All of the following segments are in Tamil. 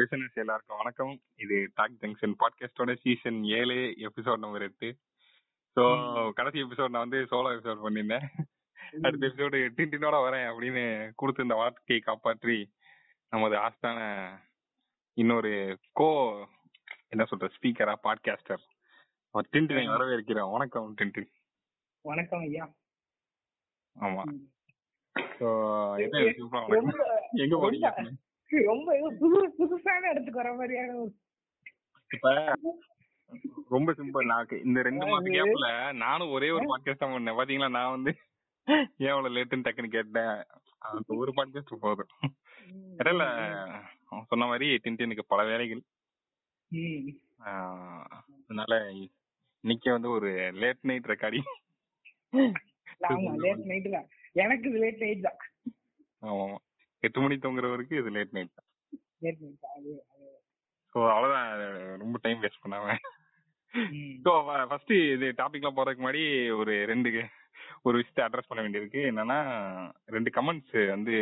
லிசனர்ஸ் எல்லாருக்கும் வணக்கம். இது டாக் ஜங்ஷன் பாட்காஸ்டோட சீசன் ஏழு எபிசோட் நம்பர் எட்டு. ஸோ கடைசி எபிசோட் நான் வந்து சோலோ எபிசோட் பண்ணியிருந்தேன். அடுத்த எபிசோடு டின்டினோட வரேன் அப்படின்னு கொடுத்து இந்த வார்த்தையை காப்பாற்றி நமது ஆஸ்தான இன்னொரு கோ என்ன சொல்ற ஸ்பீக்கரா பாட்காஸ்டர் டின்டினை வரவேற்கிறோம் வணக்கம் டின்டின் வணக்கம் ஐயா. ஆமா. எங்க போறீங்க? ரொம்ப புது புதுசான இடத்துக்கு வர மாதிரியான ஒரு ரொம்ப சிம்பிள் நான் இந்த ரெண்டு மாசம் கேப்ல நானும் ஒரே ஒரு பாட்காஸ்ட் தான் பண்ணேன். பாத்தீங்களா? நான் வந்து ஏன் அவ்வளவு லேட்டுன்னு டக்குன்னு கேட்டேன்? அந்த ஒரு பாட்காஸ்ட் போதும். இடையில சொன்ன மாதிரி டின்டினுக்கு பல வேலைகள். அதனால இன்னைக்கு வந்து ஒரு லேட் நைட் ரெக்கார்டிங் ஆமா லேட் நைட் தான். எனக்கு இது லேட் நைட் தான். ஆமா. எட்டு மணி தூங்குற வரைக்கும் இது லேட் நைட் ஸோ அவ்வளவுதான். ரொம்ப டைம் வேஸ்ட் பண்ணாம. ஸோ ஃபர்ஸ்ட் இது டாபிக்லாம் போறதுக்கு முன்னாடி ஒரு ரெண்டு ஒரு விஷயத்தை அட்ரஸ் பண்ண வேண்டியிருக்கு. என்னன்னா ரெண்டு கமெண்ட்ஸ் வந்து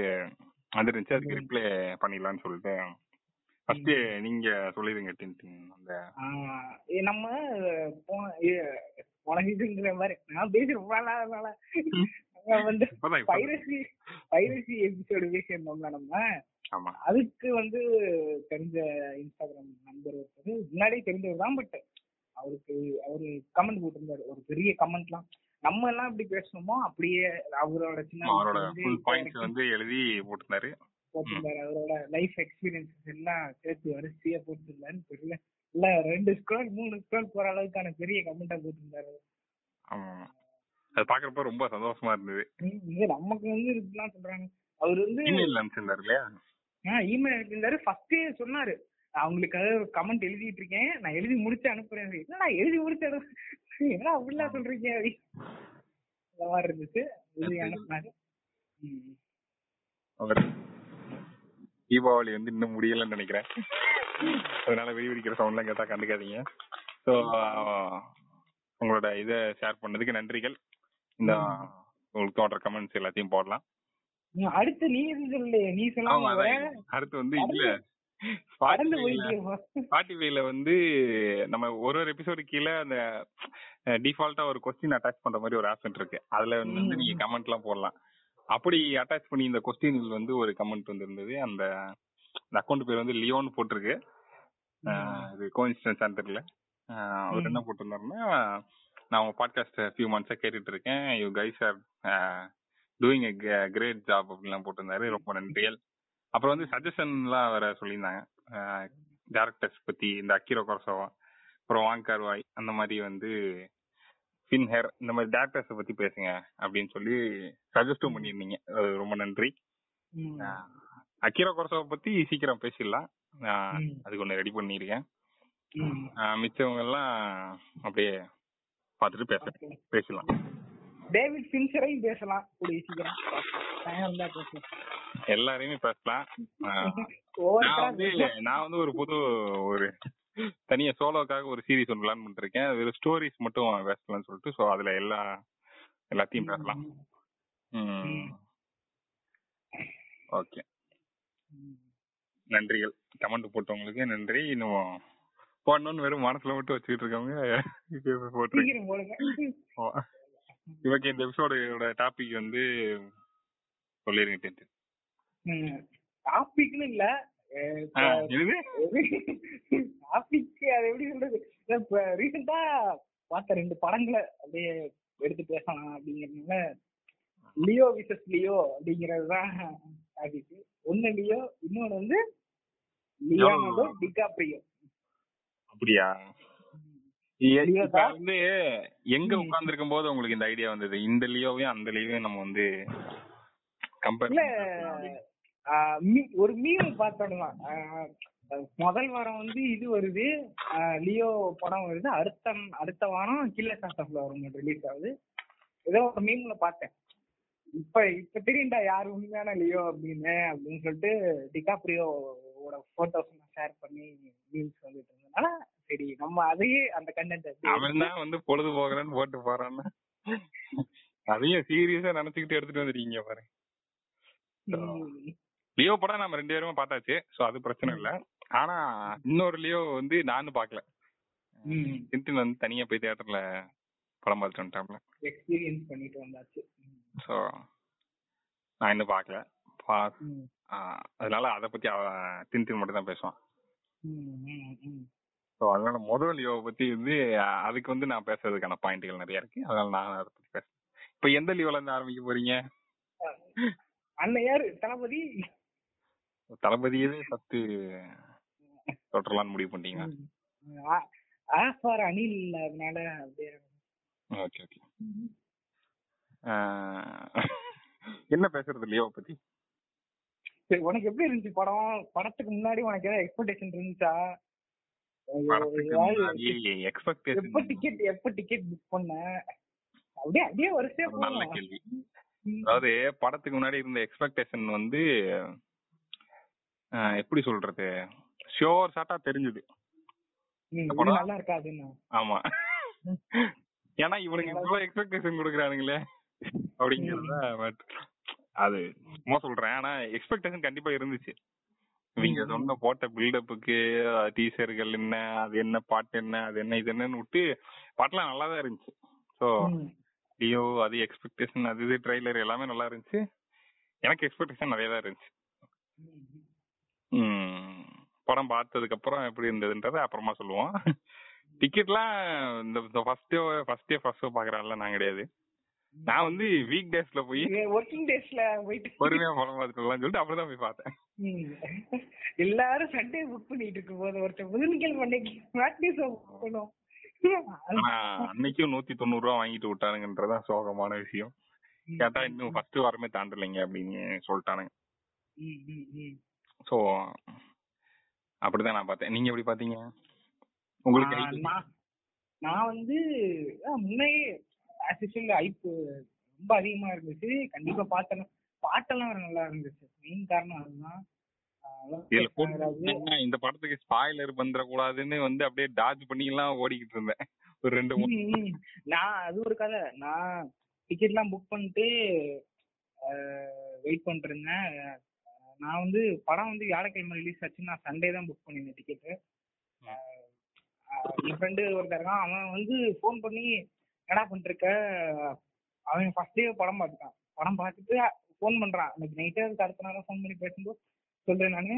வந்துருந்துச்சு. அதுக்கு ரிப்ளை பண்ணிடலாம்னு சொல்லிட்டு. ஃபர்ஸ்ட் நீங்க சொல்லிடுங்க டின்டின் அந்த. நம்ம போன சீசன்ங்கிற மாதிரி. நான் பேசுறேன் வந்து பைரசி நம்ம. அதுக்கு வந்து தெரிஞ்ச இன்ஸ்டாகிராம் நம்பர் ஒருத்தர். முன்னாடியே தெரிஞ்சவர் தான் பட் அவருக்கு அவரு கமெண்ட் போட்டிருந்தாரு. ஒரு பெரிய கமெண்ட்லாம் நம்ம எல்லாம் எப்படி பேசணுமோ? அப்படியே அவரோட சின்ன வந்து எழுதி போட்டிருந்தாரு. போட்டிருந்தாரு. அவரோட லைஃப் எக்ஸ்பீரியன்சஸ் எல்லாம் சேர்த்து வரிசையா போட்டிருந்தாரு தெரியல. இல்ல ரெண்டு ஸ்க்ரோல் மூணு ஸ்க்ரோல் போற அளவுக்கான பெரிய கமெண்டா போட்டிருந்தாரு. அது பாக்குறப்ப ரொம்ப சந்தோஷமா இருந்தது. நமக்கு வந்து இருக்குலாம் சொல்றாங்க. அவர் வந்து இமெயில் அனுப்பிச்சிருந்தாரு இல்லையா? இமெயில் அனுப்பியிருந்தாரு ஃபர்ஸ்டே சொன்னாரு. அவங்களுக்காக கமெண்ட் எழுதிட்டு இருக்கேன். நான் எழுதி முடிச்சு அனுப்புறேன். நான் எழுதி முடிச்சு என்ன அப்படிலாம் சொல்றீங்க? அந்த மாதிரி இருந்துச்சு. எழுதி அனுப்புனாரு. அவர் தீபாவளி வந்து இன்னும் முடியலன்னு நினைக்கிறேன். அதனால வெடி வெடிக்கிற சவுண்ட்லாம் கேட்டா கண்டுக்காதீங்க. ஸோ உங்களோட இதை ஷேர் பண்ணதுக்கு நன்றிகள். இந்த உங்களுக்கு தோன்ற கமெண்ட்ஸ் எல்லாத்தையும் போடலாம். அடுத்து நீ சொல்லு? நீ சொல்லாம அடுத்து வந்து இல்ல. ஸ்பாட்டிஃபைல வந்து நம்ம ஒரு ஒரு எபிசோடு கீழே அந்த டிஃபால்ட்டா ஒரு கொஸ்டின் அட்டாச் பண்ற மாதிரி ஒரு ஆப்ஷன் இருக்கு. அதுல வந்து நீங்க கமெண்ட் எல்லாம் போடலாம். அப்படி அட்டாச் பண்ணி இந்த கொஸ்டின்ல வந்து ஒரு கமெண்ட் வந்து இருந்தது அந்த அக்கௌண்ட் பேர் வந்து லியோன்னு போட்டிருக்கு. இது கோயின்சிடன்ஸ் தெரியல. அவர் என்ன போட்டிருந்தாருன்னா நான் உங்க பாட்காஸ்ட் ஃபியூ மந்த்ஸா கேட்டுட்டு இருக்கேன். You guys are doing a great job அப்படிலாம் போட்டிருந்தாரு. ரொம்ப நன்றிகள் அப்புறம் வந்து சஜஷன்லாம் வேற சொல்லியிருந்தாங்க. டேரக்டர்ஸ் பத்தி இந்த அக்கிரோ கொரசோவா அப்புறம் வாங்கர் வாய் அந்த மாதிரி வந்து ஃபின்ஹேர் இந்த மாதிரி டேரக்டர்ஸ் பத்தி பேசுங்க அப்படின்னு சொல்லி சஜஸ்டும் பண்ணியிருந்தீங்க. ரொம்ப நன்றி. அக்கிரோ கொரசோவை பத்தி சீக்கிரம் பேசிடலாம். அதுக்கு ஒன்று ரெடி பண்ணியிருக்கேன். மிச்சவங்க எல்லாம் அப்படியே பார்த்துட்டு பேச பேசலாம் டேவிட் ஃபின்ச்சரையும் பேசலாம். கூடிய சீக்கிரம். எல்லாரையுமே பேசலாம். நான் வந்து நான் வந்து ஒரு புது ஒரு தனியா சோலோக்காக ஒரு சீரிஸ் ஒன்று பிளான் பண்ணிருக்கேன். வெறும் ஸ்டோரிஸ் மட்டும் பேசலாம்னு சொல்லிட்டு ஸோ அதுல எல்லா எல்லாத்தையும் பேசலாம். ஓகே. நன்றிகள். கமெண்ட் போட்டவங்களுக்கு நன்றி. இன்னும் போடணும்னு வெறும் மனசுல மட்டும் வச்சுக்கிட்டு இருக்கவங்க போட்டுருக்கேன் இவக்கு இந்த எபிசோடோட டாபிக் வந்து சொல்லிருங்க டாபிக்னு இல்ல. டாபிக் அது எப்படி சொல்றது? இப்ப ரீசெண்டா பார்த்த ரெண்டு படங்களை அப்படியே எடுத்து பேசலாம் அப்படிங்கறதுனால லியோ விசஸ் லியோ அப்படிங்கறதுதான் டாபிக் ஒண்ணு லியோ இன்னொன்னு வந்து லியோனோடோ டிகாப்ரியோ. அப்படியா? வந்து எங்க உட்கார்ந்து இருக்கும் போது உங்களுக்கு இந்த ஐடியா வந்தது? இந்த லியோவையும் அந்த லியோவையும் நம்ம வந்து இல்ல ஒரு மீம் பார்த்தோம்னா முதல் வாரம் வந்து இது வருது. லியோ படம் வருது. அடுத்த அடுத்த வாரம் கில்ல சாஸ்டப்ல வரும் ரிலீஸ் ஆகுது. ஏதோ ஒரு மீம்ல பார்த்தேன். இப்ப இப்ப தெரியும்டா யாரு உண்மையான லியோ அப்படின்னு அப்படின்னு சொல்லிட்டு டிகாப்ரியோட போட்டோஸ் ஷேர் பண்ணி மீம்ஸ் வந்துட்டு இருந்ததுனால சரி நம்ம அதையே அந்த கண்டென்ட் அவன் தான் வந்து பொழுது போகிறேன்னு போட்டு போறான்னு. அதையும் சீரியஸா நினைச்சுக்கிட்டு எடுத்துட்டு வந்துருக்கீங்க பாரு. லியோ படம் நம்ம ரெண்டு பேருமே பார்த்தாச்சு. சோ அது பிரச்சனை இல்ல. ஆனா இன்னொரு லியோ வந்து நானும் பாக்கல டின்டின் வந்து தனியா போய் தியேட்டர்ல படம் பார்த்துட்டு வந்துட்டாப்ல எக்ஸ்பீரியன்ஸ் பண்ணிட்டு வந்தாச்சு. ஸோ நான் இன்னும் பார்க்கல. பா ம் ஆஹ் அதனால அதை பத்தி அவ டின்டின் மட்டும் தான் பேசுவான் ஸோ அதனால முதல் லியோவை பத்தி வந்து அதுக்கு வந்து நான் பேசுறதுக்கான பாயிண்ட்கள் நிறைய இருக்கு. அதனால நான் அதை பத்தி பேசுறேன் இப்போ எந்த லீவ்ல இருந்து ஆரம்பிக்க போறீங்க? அண்ணன் யாரு தளபதி தளபதியே ஃபர்ஸ்ட் தொடரலாம்னு முடிவு பண்ணிட்டீங்க ஆஃபார் அணில் அப்படியே ஓகே ஓகே. என்ன பேசுறது லியோவை பத்தி? சரி உனக்கு எப்படி இருந்துச்சு படம்? படத்துக்கு முன்னாடி உனக்கு ஏதாவது எக்ஸ்பெக்டேஷன் இருந்துச்சா? எப்ப டிக்கெட் எப்ப டிக்கெட் புக் பண்ண? அப்படியே அப்படியே வரிசையா ஒரு நல்ல போகலாம் கேள்வி அதாவது படத்துக்கு முன்னாடி இருந்த எக்ஸ்பெக்டேஷன் வந்து எப்படி சொல்றது? ஷோர் ஷார்ட்டா தெரிஞ்சது? நல்லா இருக்காதுன்னு. ஆமா. ஏன்னா இவனுக்கு இவ்வளவு எக்ஸ்பெக்டேஷன் கொடுக்குறானுங்களே. அப்படிங்கறத பட் அது சும்மா சொல்றேன். ஆனா எக்ஸ்பெக்டேஷன் கண்டிப்பா இருந்துச்சு. ம். சொன்ன போட்ட பில்டப்புக்கு டீசர்கள் என்ன அது என்ன பாட்டு என்ன அது என்ன இது என்னன்னு விட்டு பாட்டுலாம் நல்லா தான் இருந்துச்சு ஸோ. டியோ அது எக்ஸ்பெக்டேஷன் அது இது ட்ரைலர் எல்லாமே நல்லா இருந்துச்சு. எனக்கு எக்ஸ்பெக்டேஷன் நிறைய தான் இருந்துச்சு படம் பார்த்ததுக்கு அப்புறம் எப்படி இருந்ததுன்றத அப்புறமா சொல்லுவோம். டிக்கெட்லாம் இந்த first day first day first show பாக்குறான்ல நான் கிடையாது. நான் வந்து வீக் டேஸ்ல போய் ஒர்க்கிங் டேஸ்ல போயிட்டு பொறுமையா படம் பார்த்துக்கலாம்னு சொல்லிட்டு அப்படிதான் போய் பார்த்தேன். எல்லாரும் சண்டே புக் பண்ணிட்டு இருக்கும் போது ஒருத்தர் புதன்கிழமை அன்னைக்கு மேட்னி ஷோ பண்ணும் அன்னைக்கும் நூத்தி தொண்ணூறு ரூபா வாங்கிட்டு விட்டானுங்கன்றதான் சோகமான விஷயம் கேட்டா இன்னும் ஃபர்ஸ்ட் வாரமே தாண்டலைங்க அப்படின்னு சொல்லிட்டானுங்க. சோ அப்படிதான் நான் பார்த்தேன் நீங்க எப்படி பாத்தீங்க உங்களுக்கு? நான் வந்து முன்னையே ஆஸ் யூஷுவல் ஐப்பு ரொம்ப அதிகமா இருந்துச்சு. கண்டிப்பா பாட்டெல்லாம் வேற நல்லா இருந்துச்சு. மெயின் காரணம் அதுதான். இந்த படத்துக்கு ஸ்பாயிலர் பண்ற கூடாதுன்னு வந்து அப்படியே டாஜ் பண்ணி எல்லாம் ஓடிக்கிட்டு இருந்தேன். ஒரு ரெண்டு மூணு. நான் அது ஒரு கதை. நான் டிக்கெட்லாம் புக் பண்ணிட்டு வெயிட் பண்ணிட்டு இருந்தேன் நான் வந்து படம் வந்து வியாழக்கிழமை ரிலீஸ் ஆச்சு நான் சண்டே தான் புக் பண்ணியிருந்தேன் டிக்கெட்டு என் ஃப்ரெண்டு ஒருத்தர் இருக்கான். அவன் வந்து ஃபோன் பண்ணி என்னடா பண்ணிட்டு இருக்க அவன் ஃபர்ஸ்ட் டே படம் பார்த்துட்டான். படம் பார்த்துட்டு ஃபோன் பண்றான். இன்னைக்கு நைட்டே அதுக்கு அடுத்த நாள் ஃபோன் பண்ணி பேசும்போது சொல்றேன் நானு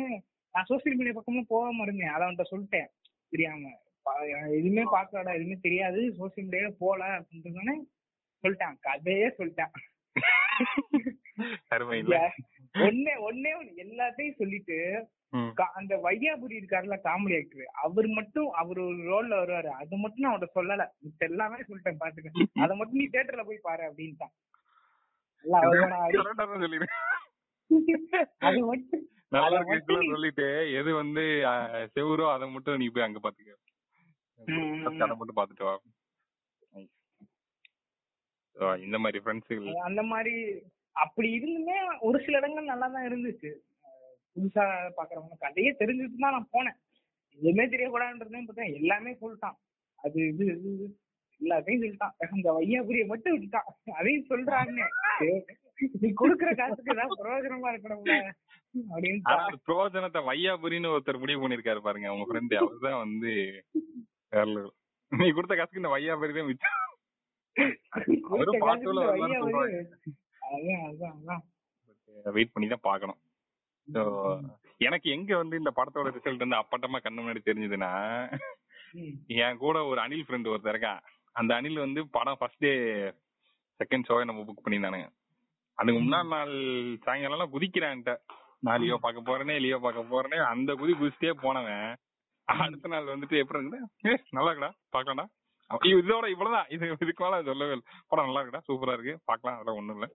நான் சோசியல் மீடியா பக்கமும் போகாம இருந்தேன். அதை அவன்கிட்ட சொல்லிட்டேன். தெரியாம. எதுவுமே பார்க்கலடா எதுவுமே தெரியாது. சோசியல் மீடியால போல அப்படின்ட்டு சொன்னே சொல்லிட்டான். கதையே சொல்லிட்டான். ஒன்னே ஒன்னே ஒண்ணு. எல்லாத்தையும் சொல்லிட்டு அந்த வையாபுரி இருக்காருல்ல காமெடி ஆக்டர் அவர் மட்டும் அவர் ஒரு ரோல்ல வருவாரு. அது மட்டும் நான் அவர்கிட்ட சொல்லல. எல்லாமே சொல்லிட்டேன் பாத்துக்க. அத மட்டும் நீ தியேட்டர்ல போய் பாரு அப்படின்ட்டான். அது மட்டும் சொல்லிட்டு எது வந்து செவுரோ அதை மட்டும் நீ போய் அங்க பாத்துக்க. அதை மட்டும் பாத்துட்டு வா. இந்த மாதிரி ஃப்ரெண்ட்ஸுகள் அந்த மாதிரி அப்படி இருந்துமே ஒரு சில இடங்கள் நல்லா தான் இருந்துச்சு. புதுசா பாக்குறவங்க. கதையே தெரிஞ்சுட்டு தான் நான் போனேன். எதுவுமே தெரியக்கூடாதுன்றதையும் பார்த்தேன். எல்லாமே சொல்லிட்டான். அது இது இது எல்லாத்தையும் சொல்லிட்டான். அந்த வையாபுரிய மட்டும் விட்டுட்டான். அதையும் சொல்றாங்க நீ கொடுக்குற காசுக்கு ஏதாவது பிரயோஜனமா இருக்கணும்ல? அப்படின்னு பிரயோஜனத்தை வையாபுரின்னு ஒருத்தர் முடிவு பண்ணிருக்காரு பாருங்க உங்க ஃப்ரெண்ட் அவர்தான் வந்து. நீ கொடுத்த காசுக்கு இந்த வையாபுரி தான் அதான் வெயிட் பண்ணி தான் பார்க்கணும். So, எனக்கு எங்க வந்து இந்த படத்தோட ரிசல்ட் வந்து அப்பட்டமா கண்ணு முன்னாடி தெரிஞ்சதுன்னா. என் கூட ஒரு அனில் ஃப்ரெண்ட் ஒருத்தர் இருக்கான். அந்த அனில் வந்து படம் ஃபர்ஸ்ட் டே செகண்ட் ஷோவை நம்ம புக் பண்ணியிருந்தானுங்க. அதுக்கு முன்னாடி நாள் சாயங்காலம் குதிக்கிறான்ட்ட நான் லியோ பார்க்க போறேனே லியோ பார்க்க போறேனே அந்த குதி குதிச்சிட்டே போனவன். அடுத்த நாள் வந்துட்டு எப்படி இருக்குது ஏ நல்லா இருக்குடா பார்க்கலாம்டா. இதோட இவ்வளவுதான் இது இதுக்கு மேல சொல்லவே இல்லை. படம் நல்லா இருக்குடா சூப்பரா இருக்கு பார்க்கலாம் அதெல்லாம் ஒண்ணும் இல்ல.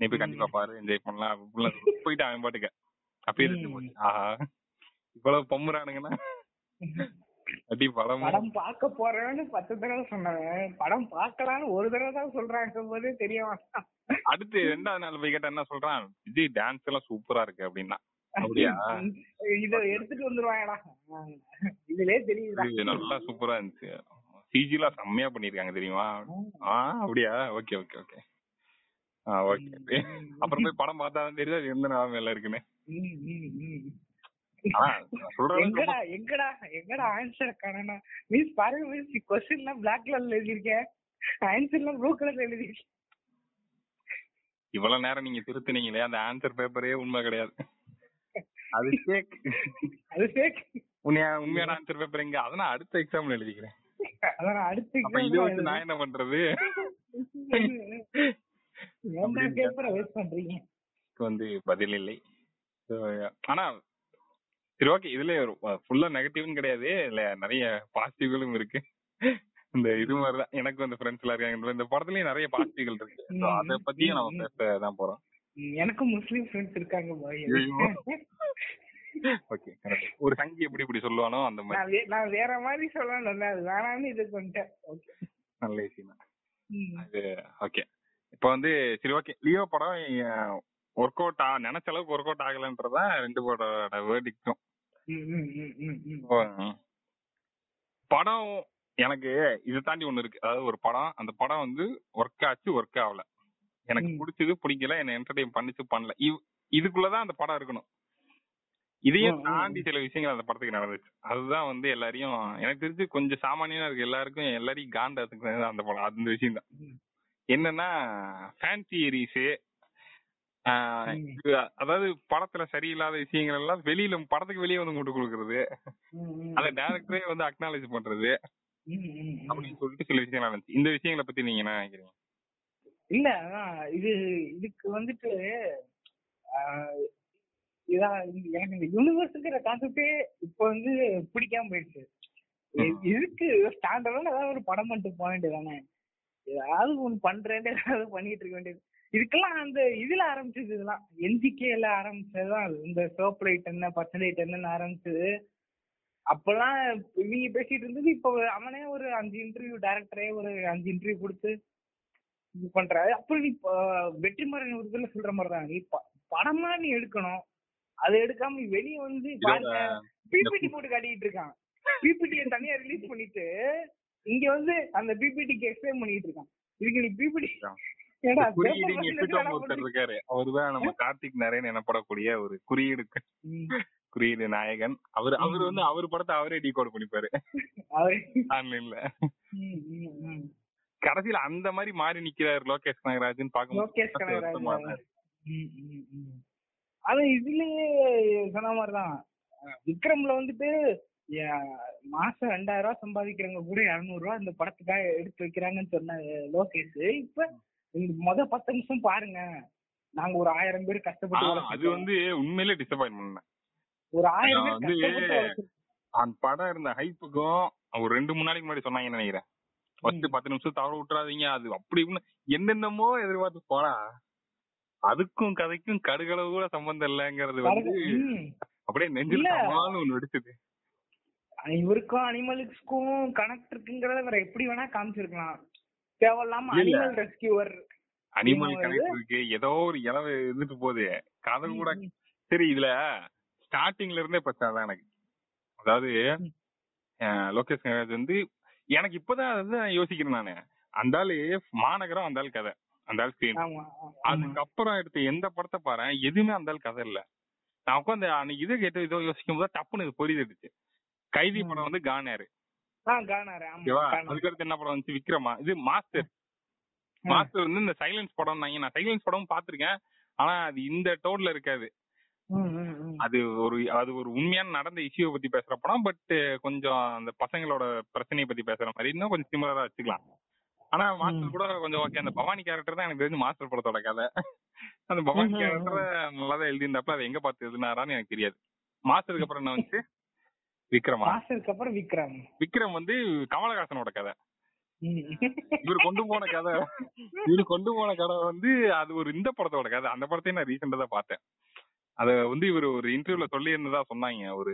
நீ போய் கண்டிப்பா பாரு என்ஜாய் பண்ணலாம் அப்படிலாம் போயிட்டு அவன் பாட்டுக்க. அப்படியே இருந்து போச்சு. ஆஹா. இவ்வளவு பம்முறானுங்கன்னா அடி படம் படம் பார்க்க போறேன்னு பத்து தடவை சொன்னவன். படம் பார்க்கலான்னு ஒரு தடவை தான் சொல்றாங்க போதே தெரிய அடுத்து ரெண்டாவது நாள் போய் கேட்டா என்ன சொல்றான்? விஜய் டான்ஸ் எல்லாம் சூப்பரா இருக்கு அப்படின்னா. அப்படியா? இத எடுத்துட்டு வந்துருவாங்கடா. இதுலயே தெரியுதுடா. இது நல்லா சூப்பரா இருந்துச்சு. சிஜி எல்லாம் செம்மையா பண்ணிருக்காங்க தெரியுமா? ஆ அப்படியா? Okay okay okay. ஓகே அப்புறம் போய் படம் பார்த்தா தெரியுது? அது எந்த நிலைமையில இருக்குன்னு. எங்கடா எங்கடா எங்கடா ஆன்சர் காணனா மீன்ஸ் பாருங்க மீன்ஸ் கொஸ்டின் எல்லாம் பிளாக் கலர்ல எழுதிருக்கேன் ஆன்சர் எல்லாம் ப்ளூ கலர்ல எழுதிருக்கேன் இவ்வளவு நேரம் நீங்க திருத்தினீங்களே அந்த ஆன்சர் பேப்பரே உண்மை கிடையாது. அது ஃபேக் அது ஃபேக் உண்மையா உண்மையான ஆன்சர் பேப்பர் எங்க? அத நான் அடுத்த எக்ஸாம்ல எழுதிக்கிறேன். அதான் அடுத்த அப்ப இது வந்து நான் என்ன பண்றது? பேப்பரை வேஸ்ட் பண்றீங்க? வந்து பதில் இல்லை. ஆனா சரி ஓகே இதுல ஃபுல்லா நெகட்டிவ்னு கிடையாது. இல்ல நிறைய பாசிட்டிவ்களும் இருக்கு. இந்த இது மாதிரிதான். எனக்கு வந்து ஃப்ரெண்ட்ஸ் எல்லாம் இருக்காங்க. இந்த படத்துலயும் நிறைய பாசிட்டிவ்கள் இருக்கு. அத பத்தியும் நம்ம பேச தான் போறோம். எனக்கும் முஸ்லீம் ஃப்ரெண்ட்ஸ் இருக்காங்க ஓகே ஒரு சங்கி எப்படி இப்படி சொல்லுவானோ அந்த மாதிரி. நான் வேற மாதிரி சொல்லணும் அது வேணாம்னு இது பண்ணிட்டேன். ஓகே நல்ல விஷயம் அது ஓகே இப்போ வந்து சரி ஓகே லியோ படம் ஒர்க் அவுட் ஆ நினைச்ச அளவுக்கு ஒர்க் அவுட் ஆகலன்றதான் ரெண்டு படோட வேர்டிக்கும் படம் எனக்கு இதை தாண்டி ஒண்ணு இருக்கு. அதாவது ஒரு படம் அந்த படம் வந்து ஒர்க் ஆச்சு ஒர்க் ஆகல. எனக்கு பிடிச்சது பிடிக்கல என்ன என்டர்டைன் பண்ணிச்சு பண்ணல. இதுக்குள்ளதான் அந்த படம் இருக்கணும். இதையும் தாண்டி சில விஷயங்கள் அந்த படத்துக்கு நடந்துச்சு. அதுதான் வந்து எல்லாரையும் எனக்கு தெரிஞ்சு கொஞ்சம் சாமானியனா இருக்கு எல்லாருக்கும் எல்லாரையும் காண்டத்துக்கு அந்த படம் அந்த விஷயம் தான் என்னன்னா ஃபேன்சி ஏரிஸ் அதாவது படத்துல சரியில்லாத விஷயங்கள் எல்லாம் வெளியில படத்துக்கு வெளியே வந்து கொண்டு கொடுக்கறது. அத டேரக்டரே வந்து அக்னாலேஜ் பண்றது. அப்படின்னு சொல்லிட்டு சில விஷயங்கள் நடந்துச்சு இந்த விஷயங்களை பத்தி நீங்க என்ன நினைக்கிறீங்க? இல்ல இது இதுக்கு வந்துட்டு இதான் எனக்கு இந்த யூனிவர்ஸ்ங்கிற கான்செப்டே இப்ப வந்து பிடிக்காம போயிடுச்சு. இதுக்கு ஸ்டாண்டர்டான ஏதாவது ஒரு படம் மட்டும் போக வேண்டியதானே ஏதாவது ஒண்ணு பண்றேன் ஏதாவது பண்ணிட்டு இருக்க வேண்டியது. இதுக்கெல்லாம் அந்த இதுல ஆரம்பிச்சது இதெல்லாம். என்ஜிகேல ஆரம்பிச்சதுதான். இந்த சோப் லைட் என்ன பச்சை லைட் என்னன்னு ஆரம்பிச்சது. அப்பெல்லாம் இவங்க பேசிட்டு இருந்தது. இப்போ அவனே ஒரு அஞ்சு இன்டர்வியூ டேரக்டரே ஒரு அஞ்சு இன்டர்வியூ கொடுத்து இது பண்றாரு. அப்ப நீ வெற்றிமாறன் இதுல சொல்ற மாதிரிதான். நீ படமா நீ எடுக்கணும். அதை எடுக்காம வெளியே வந்து பாருங்க பிபிடி போட்டு காட்டிட்டு இருக்கான். பிபிடியை தனியா ரிலீஸ் பண்ணிட்டு இங்க வந்து அந்த பிபிடிக்கு எக்ஸ்பிளைன் பண்ணிட்டு இருக்கான். இதுக்கு நீ பிபிடி ஒருத்தர் இருக்காரு. அவருதான் நம்ம கார்த்திக் நரேன் எனப்படக்கூடிய ஒரு குறியீடு. குறியீடு நாயகன். அவர் அவர் வந்து அவர் படத்தை அவரே டீ கோட் பண்ணிப்பாரு ஆன்லைன்ல கடைசியில அந்த மாதிரி மாறி நிக்கிறாரு லோகேஷ் கனகராஜன் அது இதுலயே சொன்ன மாதிரிதான் விக்ரம்ல வந்துட்டு மாசம் ரெண்டாயிரம் ரூபாய் சம்பாதிக்கிறவங்க கூட இருநூறு ரூபாய் இந்த படத்துக்காக எடுத்து வைக்கிறாங்கன்னு சொன்ன லோகேஷ். இப்ப மொத பத்து நிமிஷம் பாருங்க. நாங்க ஒரு ஆயிரம் பேர் கஷ்டப்பட்டு அது வந்து உண்மையிலே டிசப்பாயின் பண்ண ஒரு ஆயிரம் வந்து அந்த படம் இருந்த ஹைப்புக்கும் ஒரு ரெண்டு மூணு நாளைக்கு முன்னாடி சொன்னாங்கன்னு நினைக்கிறேன். ஃபர்ஸ்ட் பத்து நிமிஷம் தவற விட்டுறாதீங்க அது அப்படி என்னென்னமோ எதிர்பார்த்து போனா அதுக்கும் கதைக்கும் கடுகளவு கூட சம்பந்தம் இல்லங்கிறது வந்து அப்படியே நெஞ்சில் ஒண்ணு வெடிச்சது. இவருக்கும் அனிமல்ஸ்க்கும் கனெக்ட் இருக்குங்கிறத வேற எப்படி வேணா காமிச்சிருக்கலாம். தேவையில்லாம அனிமல் ரெஸ்கியூவர் அனிமல் கனெக்ட் இருக்கு. ஏதோ ஒரு இளவு இருந்துட்டு போகுது. கதை கூட சரி இதுல ஸ்டார்டிங்ல இருந்தே பிரச்சனை தான் எனக்கு. அதாவது லோகேஷ் கனகராஜ் வந்து எனக்கு இப்பதான் வந்து யோசிக்கிறேன் நானு. அந்த ஆளு மாநகரம் அந்த ஆள் கதை. அந்த ஆள் ஸ்கிரீன் அதுக்கப்புறம் எடுத்த எந்த படத்தை பாரு எதுவுமே அந்த ஆள் கதை இல்ல. நான் உட்காந்து அன்னைக்கு இதை கேட்டு இதோ யோசிக்கும் போது டப்புன்னு இது புரியுது கைதி படம் வந்து கானாரு அதுக்கடுத்து என்ன படம் வந்துச்சு? விக்ரமா? இது மாஸ்டர். மாஸ்டர் வந்து இந்த சைலன்ஸ் படம் நான் சைலன்ஸ் படம் பாத்திருக்கேன் ஆனா அது இந்த டோன்ல இருக்காது. அது ஒரு அது ஒரு உண்மையான நடந்த இஷ்யூ பத்தி பேசுற படம் பட் கொஞ்சம் அந்த பசங்களோட பிரச்சனையை பத்தி பேசுற மாதிரி இன்னும் கொஞ்சம் சிமிலரா வச்சுக்கலாம். ஆனா மாஸ்டர் கூட கொஞ்சம் ஓகே அந்த பவானி கேரக்டர் தான் எனக்கு தெரிஞ்சு மாஸ்டர் படத்தோட கதை. அந்த பவானி கேரக்டர் நல்லாதான் எழுதியிருந்தப்ப அதை எங்க பார்த்து எழுதினாரான்னு எனக்கு தெரியாது. மாஸ்டருக்கு அப்புறம் என்ன வந்துச்சு? விக்ரமா? மாஸ்டருக்கு அப்புறம் விக்ரம். விக்ரம் வந்து கமலஹாசனோட கதை. இவர் கொண்டு போன கதை. இவர் கொண்டு போன கதை வந்து அது ஒரு இந்த படத்தோட கதை. அந்த படத்தையும் நான் ரீசெண்டா தான் பார்த்தேன். அத வந்து இவர் ஒரு இன்டர்வியூல சொல்லி இருந்ததா சொன்னாங்க. ஒரு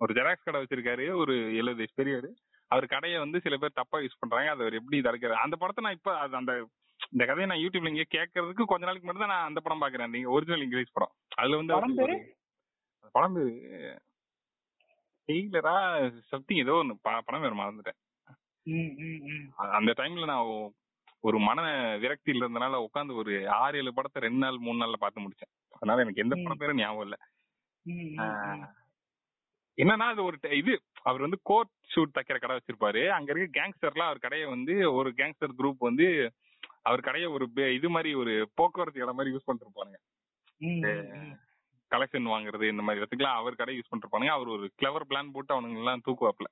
ஒரு ஜெராக்ஸ் கடை வச்சிருக்காரு. ஒரு எழுபது வயசு பெரியவர். அவர் கடையை வந்து சில பேர் தப்பா யூஸ் பண்றாங்க. அதை அவர் எப்படி தடுக்கிறாரு அந்த படத்தை நான் இப்ப அந்த இந்த கதையை நான் யூடியூப்ல இங்க கேட்கறதுக்கு கொஞ்ச நாளைக்கு மட்டும் தான் நான் அந்த படம் பாக்குறேன் நீங்க ஒரிஜினல் இங்கிலீஷ் படம். அதுல வந்து படம் பேரு? டெய்லரா சம்திங் ஏதோ ஒன்னு படம் பேர் மறந்துட்டேன். அந்த டைம்ல நான் ஒரு மன விரக்தியில இருந்தனால உட்காந்து ஒரு ஆறு ஏழு படத்தை ரெண்டு நாள் மூணு நாள்ல பார்த்து முடிச்சேன். அதனால எனக்கு எந்த படம் பேரும் ஞாபகம் இல்ல. என்னன்னா அது ஒரு இது அவர் வந்து கோட் ஷூட் தைக்கிற கடை வச்சிருப்பாரு. அங்க இருக்க கேங்ஸ்டர்லாம் அவர் கடையை வந்து ஒரு கேங்ஸ்டர் குரூப் வந்து அவர் கடையை ஒரு இது மாதிரி ஒரு போக்குவரத்து இடம் மாதிரி யூஸ் பண்ணிருப்பானுங்க கலெக்ஷன் வாங்குறது இந்த மாதிரி இடத்துக்குலாம் அவர் கடை யூஸ் பண்ணிருப்பானுங்க. அவர் ஒரு கிளவர் பிளான் போட்டு அவனுங்க எல்லாம் தூக்குவாப்ல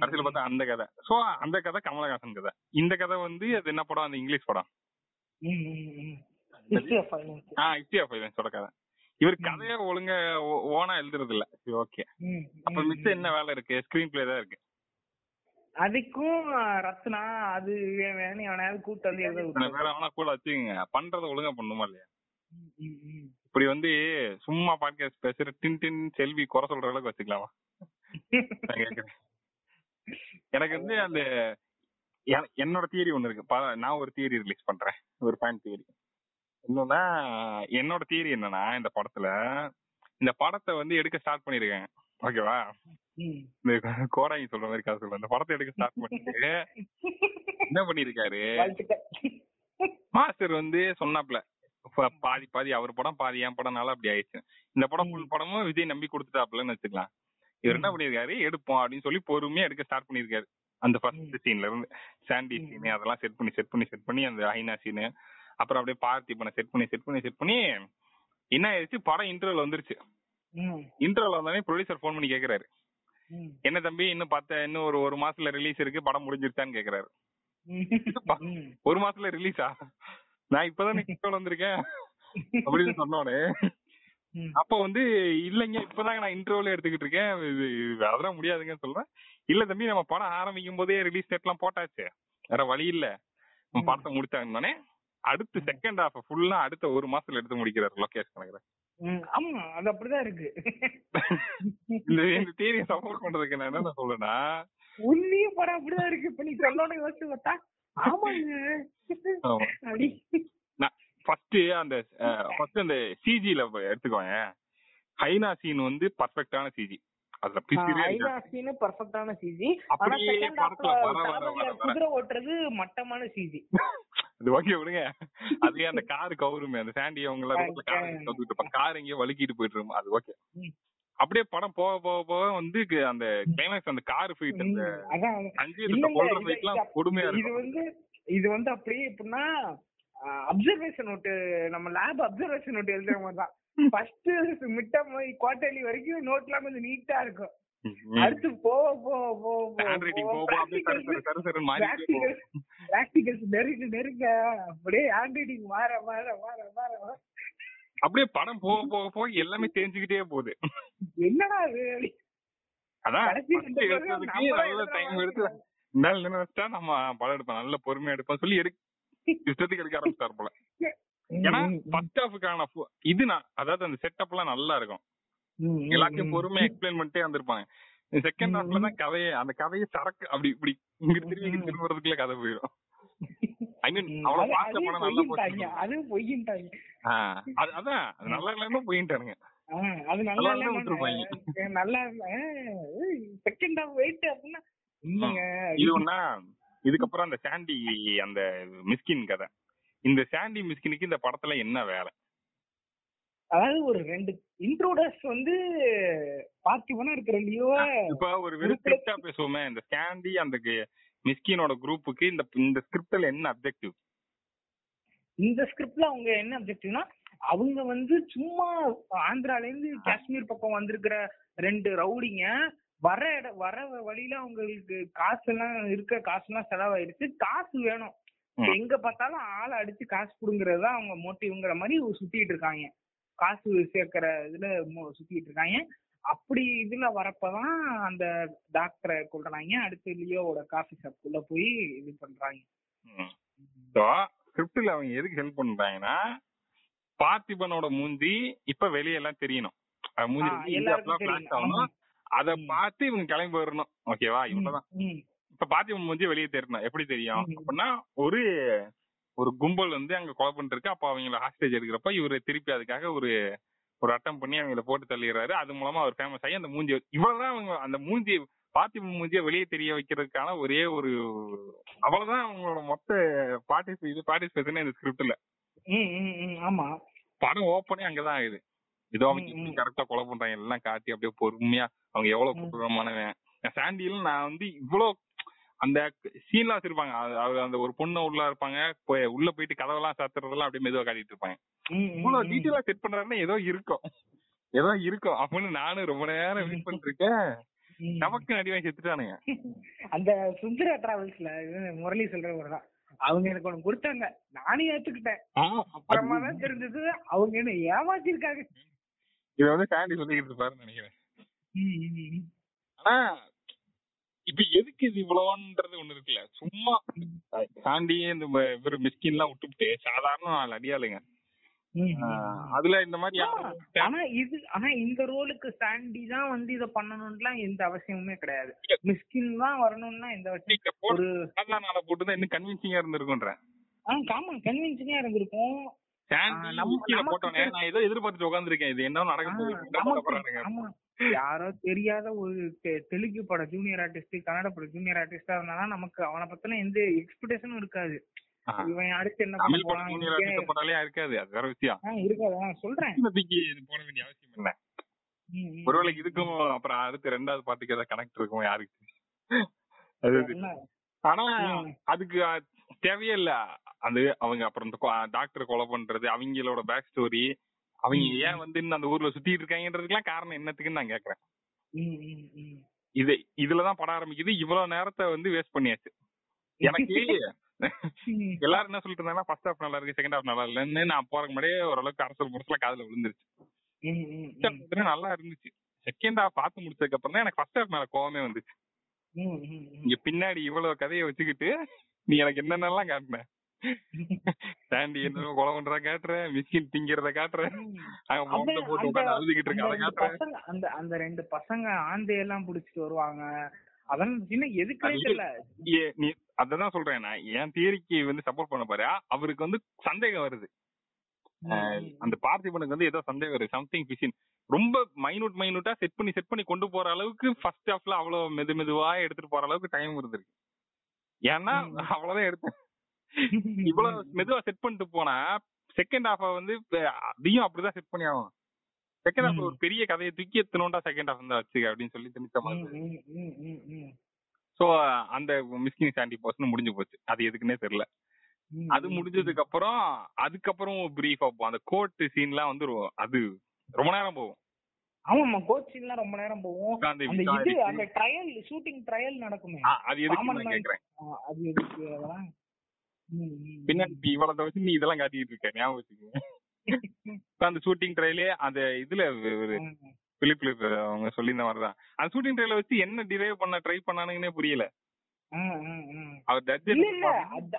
கடைசியில பார்த்தா அந்த கதை. சோ அந்த கதை கமலஹாசன் கதை. இந்த கதை வந்து அது என்ன படம்? அந்த இங்கிலீஷ் படம். ஆஹ் ஹிஸ்டரி ஆஃப் ஃபைனான்ஸோட கதை. இவர் கதைய ஒழுங்க ஓனா எழுதுறது இல்ல ஓகே. அப்ப மிச்சம் என்ன வேலை இருக்கு? ஸ்கிரீன் பிளே தான் இருக்கு. அதுக்கும் ரத்னா அது வேணும் எவனாவது கூட்டு வந்து வேற அவனா கூட வச்சுக்கோங்க. பண்றத ஒழுங்கா பண்ணுமா இல்லையா? இப்படி வந்து சும்மா பாட்காஸ்ட் பேசுற டின் டின் செல்வி குறை சொல்ற அளவுக்கு வச்சுக்கலாமா? எனக்கு வந்து அந்த என்னோட தியரி ஒண்ணு இருக்கு. நான் ஒரு தியரி ரிலீஸ் பண்றேன். ஒரு பாயிண்ட் தியரி என்னன்னா என்னோட தியரி என்னன்னா இந்த படத்துல இந்த படத்தை வந்து எடுக்க ஸ்டார்ட் பண்ணிருக்காங்க ஓகேவா இந்த கோடாங்கி சொல்ற மாதிரி காசு சொல்ல இந்த படத்தை எடுக்க ஸ்டார்ட் பண்ணிட்டு என்ன பண்ணிருக்காரு? மாஸ்டர் வந்து சொன்னாப்ல பாதி பாதி அவர் படம் பாதி என் படம்னால அப்படி ஆயிடுச்சு. இந்த படம் ஃபுல் படமும் விஜய் நம்பி கொடுத்துட்டாப்லன்னு வச்சுக்கலாம். இவர் என்ன பண்ணிருக்காரு எடுப்போம் அப்படின்னு சொல்லி பொறுமையா எடுக்க ஸ்டார்ட் பண்ணிருக்காரு அந்த ஃபர்ஸ்ட் சீன்ல இருந்து. சாண்டி சீனு அதெல்லாம் செட் பண்ணி செட் பண்ணி செட் பண்ணி அந்த ஹைனா சீனு அப்புறம் அப்படியே பார்த்திபனை செட் பண்ணி செட் பண்ணி செட் பண்ணி என்ன ஆயிடுச்சு? படம் இன்டர்வல் வந்துருச்சு. இன்டர்வல் வந்தோடனே ப்ரொடியூசர் ஃபோன் பண்ணி கேக்குறாரு. என்ன தம்பி இன்னும் பத்த இன்னும் ஒரு ஒரு மாசத்துல ரிலீஸ் இருக்கு. படம் முடிஞ்சிருச்சான்னு கேக்குறாரு. ஒரு மாசத்துல ரிலீஸா நான் இப்பதான் இன்டர்வல் வந்திருக்கேன். அப்படின்னு சொன்னோடனே அப்ப வந்து இல்லைங்க இப்பதாங்க நான் இன்டர்வியூல எடுத்துக்கிட்டு இருக்கேன். அதெல்லாம் முடியாதுங்கன்னு சொல்றேன். இல்ல தம்பி நம்ம படம் ஆரம்பிக்கும் போதே ரிலீஸ் டேட் எல்லாம் போட்டாச்சு. வேற வழி இல்ல. படத்தை முடிச்சாங்கன்னு அடுத்து செகண்ட் ஹாஃப் ஃபுல்லா அடுத்த ஒரு மாசத்துல எடுத்து முடிக்கிறாரு லொகேஷ் கணக்குற ஆமா அது அப்படிதான் இருக்கு. இந்த இந்த தியரிய சப்போர்ட் பண்றதுக்கு நான் என்ன சொல்றேன்னா உண்மையும் படம் அப்படிதான் இருக்கு. இப்ப நீ சொல்லணும் யோசிச்சு பார்த்தா ஃபர்ஸ்ட் அந்த ஃபர்ஸ்ட் அந்த சிஜில எடுத்துக்கோங்க ஹைனா சீன் வந்து பர்ஃபெக்ட்டான சிஜி அதுல ஹைனா சீன் பர்ஃபெக்ட்டான சிஜி ஆனா குதிரை ஓட்டுறது மட்டமான சிஜி அது ஓகே விடுங்க. அதுவே அந்த கார் கவுருமே அந்த சாண்டி அவங்க எல்லாம் கார் எங்கேயோ வலிக்கிட்டு போயிட்டு அது ஓகே. அப்படியே படம் போக போக போக வந்து அந்த கிளைமேக்ஸ் அந்த கார் ஃபைட் அந்த அஞ்சு கொள்ற ஃபைட்லாம் கொடுமையா இது வந்து இது வந்து அப்படியே எப்படின்னா அப்சர்வேஷன் நோட்டு நம்ம லேப் அப்சர்வேஷன் நோட் எழுதுற மாதிரி தான். ஃபர்ஸ்ட் மிட்டம் குவார்டர்லி வரைக்கும் நோட்லாம் கொஞ்சம் நீட்டா இருக்கும். அடுத்து போக போக பிராக்டிகல்ஸ் நெருங்க நெருங்க. அப்படியே ஹேண்ட் ரைட்டிங் மாற மாற மாற மாற. அப்படியே படம் போக போக போக எல்லாமே தெரிஞ்சுக்கிட்டே போகுது. என்னடா அது? அதான் டைம் எடுத்து இருந்தாலும் என்ன வச்சா நம்ம படம் எடுப்போம். நல்ல பொறுமையா எடுப்போம் சொல்லி எடு இஷ்டத்துக்கு எடுக்க ஆரம்பிச்சார் போல. ஏன்னா ஃபர்ஸ்ட் ஹாஃபுக்கான இது நான் அதாவது அந்த செட்டப் எல்லாம் நல்லா இருக்கும். எல்லாத்தையும் பொறுமையா எக்ஸ்பிளைன் பண்ணிட்டே வந்திருப்பாங்க. செகண்ட் ஹாஃப்ல தான் கதையை அந்த கதையை சரக்கு அப்படி இப்படி இங்க திரும்பி இங்க திரும்பி வரதுக்குள்ள கதை போயிடும் ஐ மீன் அவ்வளவு பாஸ்டா போனா நல்லா போச்சு அது பொய்யின்ட்டாங்க. அதான் அது நல்லா இல்லன்னா பொய்யிட்டானுங்க அது நல்லா இல்ல நல்லா செகண்ட் ஹாஃப் வெயிட் அப்படின்னா இது ஒண்ணா இதுக்கப்புறம் அந்த சாண்டி அந்த மிஸ்கின் கதை. இந்த சாண்டி மிஸ்கினுக்கு இந்த படத்துல என்ன வேலை? அதாவது ஒரு ரெண்டு இன்ட்ரோடர்ஸ் வந்து பார்த்திபனா இருக்கிற லியோ இப்ப ஒரு வெறும் ஸ்கிரிப்டா பேசுவோமே இந்த சாண்டி அந்த மிஸ்கினோட குரூப்புக்கு இந்த இந்த ஸ்கிரிப்ட்ல என்ன அப்ஜெக்டிவ் இந்த ஸ்கிரிப்ட்ல அவங்க என்ன அப்ஜெக்டிவ்னா அவங்க வந்து சும்மா ஆந்திரால இருந்து காஷ்மீர் பக்கம் வந்திருக்கிற ரெண்டு ரவுடிங்க வர இட வர வழியில அவங்களுக்கு காசு எல்லாம் இருக்க காசு எல்லாம் செலவாயிருச்சு. காசு வேணும். எங்க பார்த்தாலும் ஆளை அடிச்சு காசு புடுங்கிறது அவங்க மோட்டிவ்ங்கிற மாதிரி சுத்திட்டு இருக்காங்க. காசு சேர்க்கிற இதுல சுத்திட்டு இருக்காங்க. அப்படி இதுல வரப்பதான் அந்த டாக்டரை கொள்றாங்க அடுத்து லியோவோட காஃபி ஷாப்குள்ள போய் இது பண்றாங்க. ஸ்கிரிப்ட்ல அவங்க எதுக்கு ஹெல்ப் பண்றாங்கன்னா பார்த்திபனோட மூஞ்சி இப்ப வெளியெல்லாம் தெரியணும். மூஞ்சி அத பார்த்து இவங்க கிளம்பி வரணும். ஓகேவா இவ்வளவுதான். இப்ப பார்த்திபன் மூஞ்சி வெளியே தெரியணும் எப்படி தெரியும்? அப்படின்னா ஒரு ஒரு கும்பல் வந்து அங்க கொலை பண்ணிருக்கு அப்ப அவங்கள ஹாஸ்டேஜ் எடுக்கிறப்ப இவரு திருப்பி அதுக்காக ஒரு ஒரு அட்டம் பண்ணி அவங்கள போட்டு தள்ளிடுறாரு. அது மூலமா அவர் ஃபேமஸ் ஆகி அந்த மூஞ்சி இவ்வளவுதான் அவங்க அந்த மூஞ்சி பார்த்திபன் மூஞ்சிய வெளியே தெரிய வைக்கிறதுக்கான ஒரே ஒரு அவ்வளவுதான் அவங்களோட மொத்த பார்ட்டிஸ் இது பார்ட்டிசிபேஷன் இந்த ஸ்கிரிப்ட்ல ஆமா. படம் ஓப்பனே அங்கதான் ஆகுது ஏதோ அவங்க கரெக்டா கொலை பண்றாங்க எல்லாம் காட்டி அப்படியே பொறுமையா அவங்க எவ்வளவு கொடூரமானவன். சாண்டியிலும் நான் வந்து இவ்வளவு அந்த சீன்லாம் வச்சிருப்பாங்க. அந்த ஒரு பொண்ணு உள்ள இருப்பாங்க உள்ள போயிட்டு கதவெல்லாம் சாத்துறதெல்லாம் அப்படியே மெதுவா காட்டிட்டு இருப்பாங்க. இவ்வளவு டீட்டெயிலா செட் பண்றாருன்னா ஏதோ இருக்கும். ஏதோ இருக்கும் அப்படின்னு நானும் ரொம்ப நேரம் வெயிட் பண்ணிட்டு நமக்கு நடிவாய் செத்துட்டானுங்க. அந்த சுந்தரா டிராவல்ஸ்ல முரளி சொல்ற ஒரு அவங்க எனக்கு ஒண்ணு கொடுத்தாங்க. நானே ஏத்துக்கிட்டேன். அப்புறமா தான் தெரிஞ்சது. அவங்க என்ன ஏமாத்திருக்காங்க. இத வந்து சாண்டி சொல்லிக்கிட்டு இருப்பாருன்னு நினைக்கிறேன். ஆனா இப்ப எதுக்கு இது இவ்வளவுன்றது ஒண்ணு இருக்குல்ல. சும்மா சாண்டியே இந்த இவர் மிஸ்கின் எல்லாம் விட்டுவிட்டு சாதாரண நாலு அடியாளுங்க அதுல இந்த மாதிரி ஆனா இது ஆனா இந்த ரோலுக்கு சாண்டி தான் வந்து இத பண்ணணும்லாம் எந்த அவசியமுமே கிடையாது. மிஸ்கின் தான் வரணும்னா எந்த அவசியம்? ஒரு நாள போட்டு இன்னும் கன்வின்சிங்கா இருந்திருக்கும்ன்றேன் ஆமா கன்வின்சிங்கா இருந்திருக்கும். நான் ஏதோ எதிர்பார்த்துட்டு உட்காந்துருக்கேன் இது என்ன நடக்கும் யாரோ தெரியாத ஒரு தெலுங்கு பட ஜூனியர் ஆர்டிஸ்ட் கன்னட பட ஜூனியர் ஆர்டிஸ்டா இருந்தாலும் நமக்கு அவனை பத்தின எந்த எக்ஸ்பெக்டேஷனும் இருக்காது. இவன் அடுத்து என்ன பண்ண போறான் இருக்காது அது வேற விஷயம். இருக்காது. சொல்றேன். போட வேண்டிய அவசியம் இல்ல. ஒருவேளை இதுக்கும் அப்புறம் அடுத்து ரெண்டாவது பாட்டுக்கு ஏதாவது கனெக்ட் இருக்கும் யாருக்கு? ஆனா அதுக்கு தேவையே இல்ல அது அவங்க அப்புறம் இந்த டாக்டர் கொலை பண்றது அவங்களோட பேக் ஸ்டோரி அவங்க ஏன் வந்து அந்த ஊர்ல சுத்திட்டு இருக்காங்கன்றதுக்கெல்லாம் காரணம் என்னத்துக்குன்னு நான் கேக்குறேன் இது இதுலதான் படம் ஆரம்பிக்குது. இவ்வளவு நேரத்தை வந்து வேஸ்ட் பண்ணியாச்சு. எனக்கு எல்லாரும் என்ன சொல்லிட்டு இருந்தாங்கன்னா ஃபர்ஸ்ட் ஹாஃப் நல்லா இருக்கு செகண்ட் ஹாஃப் நல்லா இல்லைன்னு நான் போறதுக்கு முன்னாடியே ஓரளவுக்கு அரசல் முரசுல காதுல விழுந்துருச்சு. நல்லா இருந்துச்சு. செகண்ட் ஹாஃப் பார்த்து முடிச்சதுக்கு அப்புறம் தான் எனக்கு ஃபர்ஸ்ட் ஹாஃப் மேல கோவமே வந்துச்சு. இங்க பின்னாடி இவ்வளவு கதையை வச்சுக்கிட்டு நீ எனக்கு என்னென்னலாம் காட்டின? சாண்டி என்ன கொலை பண்றத காட்டுற? மிஸ்கின் திங்கிறத காட்டுற? அங்க போட்டு உட்காந்து அழுதுகிட்டு இருக்க அதை காட்டுற? அந்த அந்த ரெண்டு பசங்க ஆந்தையெல்லாம் புடிச்சிட்டு வருவாங்க. அதெல்லாம் சின்ன எதுக்குமே தெரியல. நீ அததான் சொல்றேன் நான். என் தியரிக்கு வந்து சப்போர்ட் பண்ண பாரு. அவருக்கு வந்து சந்தேகம் வருது. அந்த பார்த்திபனுக்கு வந்து ஏதோ சந்தேகம் வருது. சம்திங் பிசின் ரொம்ப மைனூட் மைனூட்டா செட் பண்ணி செட் பண்ணி கொண்டு போற அளவுக்கு ஃபர்ஸ்ட் ஹாஃப்ல அவ்வளவு மெது மெதுவா எடுத்துட்டு போற அளவுக்கு டைம் இருந்திருக்கு. ஏன்னா அவ்வளவுதான் எடுத்தேன். இவ்வளவு மெதுவா செட் பண்ணிட்டு போனா செகண்ட் ஹாஃப வந்து அதையும் அப்படிதான் செட் பண்ணி ஆகும் செகண்ட் ஹாஃப் ஒரு பெரிய கதையை தூக்கி எத்தனோண்டா செகண்ட் ஹாஃப் தான் வச்சுக்க அப்படின்னு சொல்லி திணிச்ச சோ அந்த மிஸ்கிங் சாண்டி போர்ஷன் முடிஞ்சு போச்சு. அது எதுக்குன்னே தெரியல. அது முடிஞ்சதுக்கு அப்புறம் அதுக்கப்புறம் பிரீஃப் ஆப்போம் அந்த கோர்ட் சீன்லாம் வந்து அது ரொம்ப நேரம் போகும். ஆமாமா கோட் சீன்லாம் ரொம்ப நேரம் போகும். அந்த இது அந்த ட்ரையல் ஷூட்டிங் ட்ரையல் நடக்குமே. அது எதுக்கு நான் கேக்குறேன். அது எதுக்கு அதெல்லாம்? பின்னாடி இவ்வளவு வச்சு நீ இதெல்லாம் காட்டிட்டு இருக்க. ஞாபகம் வச்சுக்கோங்க. அந்த ஷூட்டிங் ட்ரையலே அந்த இதுல ஒரு பிலிப்ல அவங்க சொல்லியிருந்த மாதிரிதான் அந்த ஷூட்டிங் ட்ரையல வச்சு என்ன டிரைவ் பண்ண ட்ரை பண்ணானுங்கன்னே புரியல.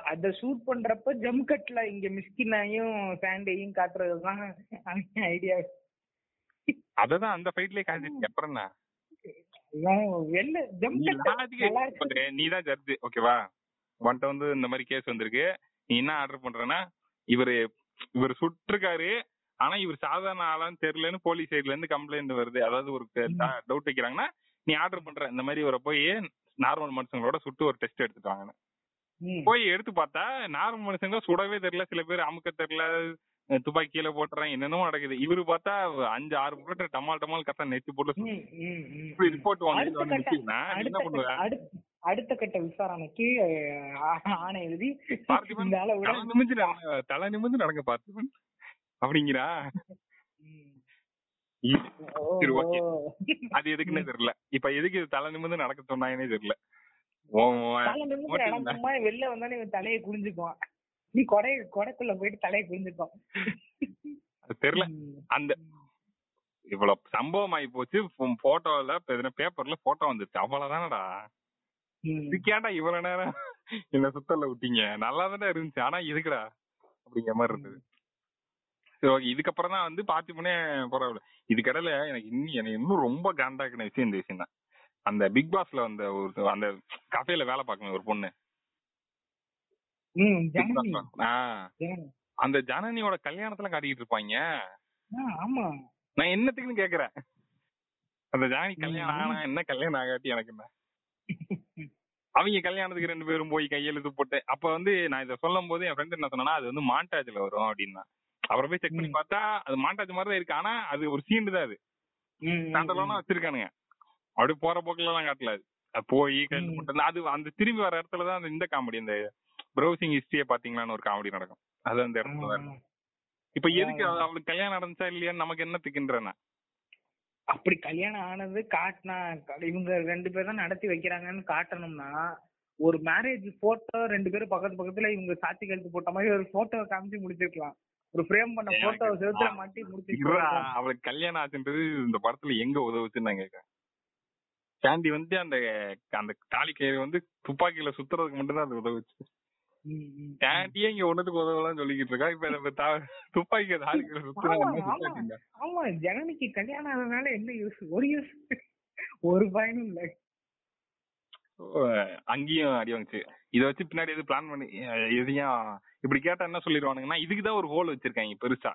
அத ஷூட் பண்றப்ப ஜம் கட்ல இங்க மிஸ்கினையும் சாண்டையும் காட்டுறதுதான் ஐடியா அததான் அந்த ஃபைட்லயே காட்டிட்டு அப்புறம் நீ தான் ஜட்ஜ் ஓகேவா உன்கிட்ட வந்து இந்த மாதிரி கேஸ் வந்திருக்கு. நீ என்ன ஆர்டர் பண்றனா இவரு இவர் சுட்டிருக்காரு. ஆனா இவர் சாதாரண ஆளான்னு தெரியலன்னு போலீஸ் சைட்ல இருந்து கம்ப்ளைண்ட் வருது. அதாவது ஒரு டவுட் வைக்கிறாங்கன்னா நீ ஆர்டர் பண்ற. இந்த மாதிரி இவரை போய் நார்மல் மனுஷங்களோட சுட்டு ஒரு டெஸ்ட் எடுத்துட்டு வாங்கன்னு. போய் எடுத்து பார்த்தா நார்மல் மனுஷங்க சுடவே தெரியல. சில பேர் அமுக்க தெரியல. துப்பாக்கி கீழே போட்டுறான். என்னென்னமோ நடக்குது. இவரு பார்த்தா அஞ்சு ஆறு போட்டு டமால் டமால் கரெக்டா நெத்தி போட்டு ரிப்போர்ட் வாங்கிட்டு என்ன பண்ணுவேன் அடுத்த கட்ட விசாரணைக்கு ஆணை எழுதி தலை நிமிந்து நடங்க பார்த்திபன். அப்படிங்கிறா? அது எதுக்குன்னே தெரியல. இப்ப எதுக்கு இது தலை நிமிந்து நடக்க சொன்னாங்கன்னே தெரியல. வெளில வந்தானே தலையை குடிஞ்சுக்குவான் நீ கொடை கொடைக்குள்ள போயிட்டு தலையை குடிஞ்சுக்கோ தெரியல. அந்த இவ்வளவு சம்பவம் ஆகி போச்சு போட்டோல பேப்பர்ல போட்டோ வந்துச்சு அவ்வளவுதானடா? இதுக்கேண்டா இவ்வளவு நேரம் என்ன சுத்தல விட்டீங்க? நல்லா தானே இருந்துச்சு. ஆனா எதுக்குடா அப்படிங்கிற மாதிரி இருந்தது. சரி ஓகே இதுக்கப்புறம் தான் வந்து பார்த்திபனே பரவாயில்ல இதுக்கடையில எனக்கு இன்னும் எனக்கு இன்னும் ரொம்ப காண்டாக்கின விஷயம் இந்த விஷயம் தான். அந்த பிக் பாஸ்ல வந்த ஒரு அந்த கஃபேல வேலை பார்க்கணும் ஒரு பொண்ணு. அந்த ஜனனியோட கல்யாணத்துல காட்டிட்டு இருப்பாங்க. ஆமா. நான் என்னத்துக்குன்னு கேக்குறேன் அந்த ஜானி கல்யாணம் ஆனா என்ன கல்யாணம் ஆகாட்டி எனக்கு என்ன? அவங்க கல்யாணத்துக்கு ரெண்டு பேரும் போய் கையெழுத்து போட்டு அப்ப வந்து நான் இதை சொல்லும் போது என் ஃப்ரெண்ட் என்ன சொன்னா அது வந்து மாண்டாஜ்ல வரும் அப்படின்னா. அப்புறம் போய் செக் பண்ணி பார்த்தா அது மாண்டாஜ் மாதிரி தான் இருக்கு. ஆனா அது ஒரு சீன் தான் அது. ஸ்டாண்டர்லா வச்சிருக்கானுங்க. அப்படி போற போக்குல எல்லாம் காட்டல அது. போய் கழுத்து போட்டு அது அந்த திரும்பி வர இடத்துல தான் அந்த இந்த காமெடி அந்த ப்ரௌசிங் ஹிஸ்டரியை பாத்தீங்களான்னு ஒரு காமெடி நடக்கும். அது அந்த இடத்துல தான். இப்ப எதுக்கு அவ- அவளுக்கு கல்யாணம் நடந்துச்சா இல்லையான்னு நமக்கு என்ன திக்கின்றன அப்படி கல்யாணம் ஆனது காட்டினா இவங்க ரெண்டு பேரும் தான் நடத்தி வைக்கிறாங்கன்னு காட்டணும்னா ஒரு மேரேஜ் போட்டோ ரெண்டு பேரும் பக்கத்து பக்கத்துல இவங்க சாட்சி கழுத்து போட்ட மாதிரி ஒரு போட்டோ காமிச்சு முடிச்சிருக்கலாம். ஒரு ஃப்ரேம் பண்ண போட்டோ செவுத்துல மாட்டி முடிச்சிருக்கலாம். அவளுக்கு கல்யாணம் ஆச்சுன்றது இந்த படத்துல எங்க உதவுச்சுன்னு நான் கேட்கறேன். சாண்டி வந்து அந்த அந்த தாலி கயிறு வந்து துப்பாக்கியில சுத்துறதுக்கு மட்டும் தான் அது உதவுச்சு. சாண்டியே இங்க ஒண்ணுத்துக்கு உதவலாம் சொல்லிக்கிட்டு இருக்கா. இப்ப தா- துப்பாக்கி ஆமா, ஜனனிக்கு கல்யாணம் ஆனதுனால என்ன யூஸ் ஒரு யூஸ் ஒரு பயனும் இல்ல. அங்கேயும் அடி வாங்குச்சு. இத வச்சு பின்னாடி எது பிளான் பண்ணி எதையும் இப்படி கேட்டா என்ன சொல்லிடுவானுங்கன்னா இதுக்குதான் ஒரு ஹோல் வச்சிருக்காங்க பெருசா.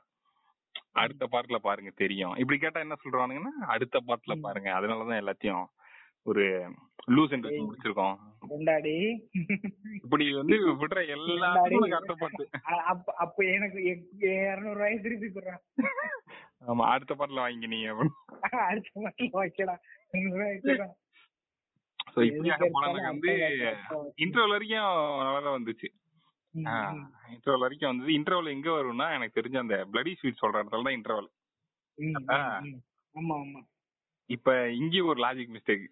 அடுத்த பார்ட்ல பாருங்க தெரியும். இப்படி கேட்டா என்ன சொல்றானுங்கன்னா அடுத்த பார்ட்ல. பாருங்க அதனாலதான் எல்லாத்தையும் ஒரு லூஸ் அண்ட். முடிச்சிருக்கோம். கொண்டாடி இப்படி வந்து விடுற பார்ட் அ- அப்ப எனக்கு இருநூறு ரூபாய் திருப்பி கொடுறான் ஆமா அடுத்த பார்ட்ல வாங்கி நீ அடுத்த மாசம் வைக்கடா சோ இப்படியாக படம் வந்து இன்டர்வல் வரைக்கும் நல்லாதான் வந்துச்சு. இன்டர்வல் வரைக்கும் வந்தது. இன்டர்வல் எங்க வரும்னா எனக்கு தெரிஞ்ச அந்த பிளடி ஸ்வீட் சொல்ற இடத்துல தான் இன்டர்வல். ஆமா ஆமா. இப்ப இங்கேயும் ஒரு லாஜிக் மிஸ்டேக்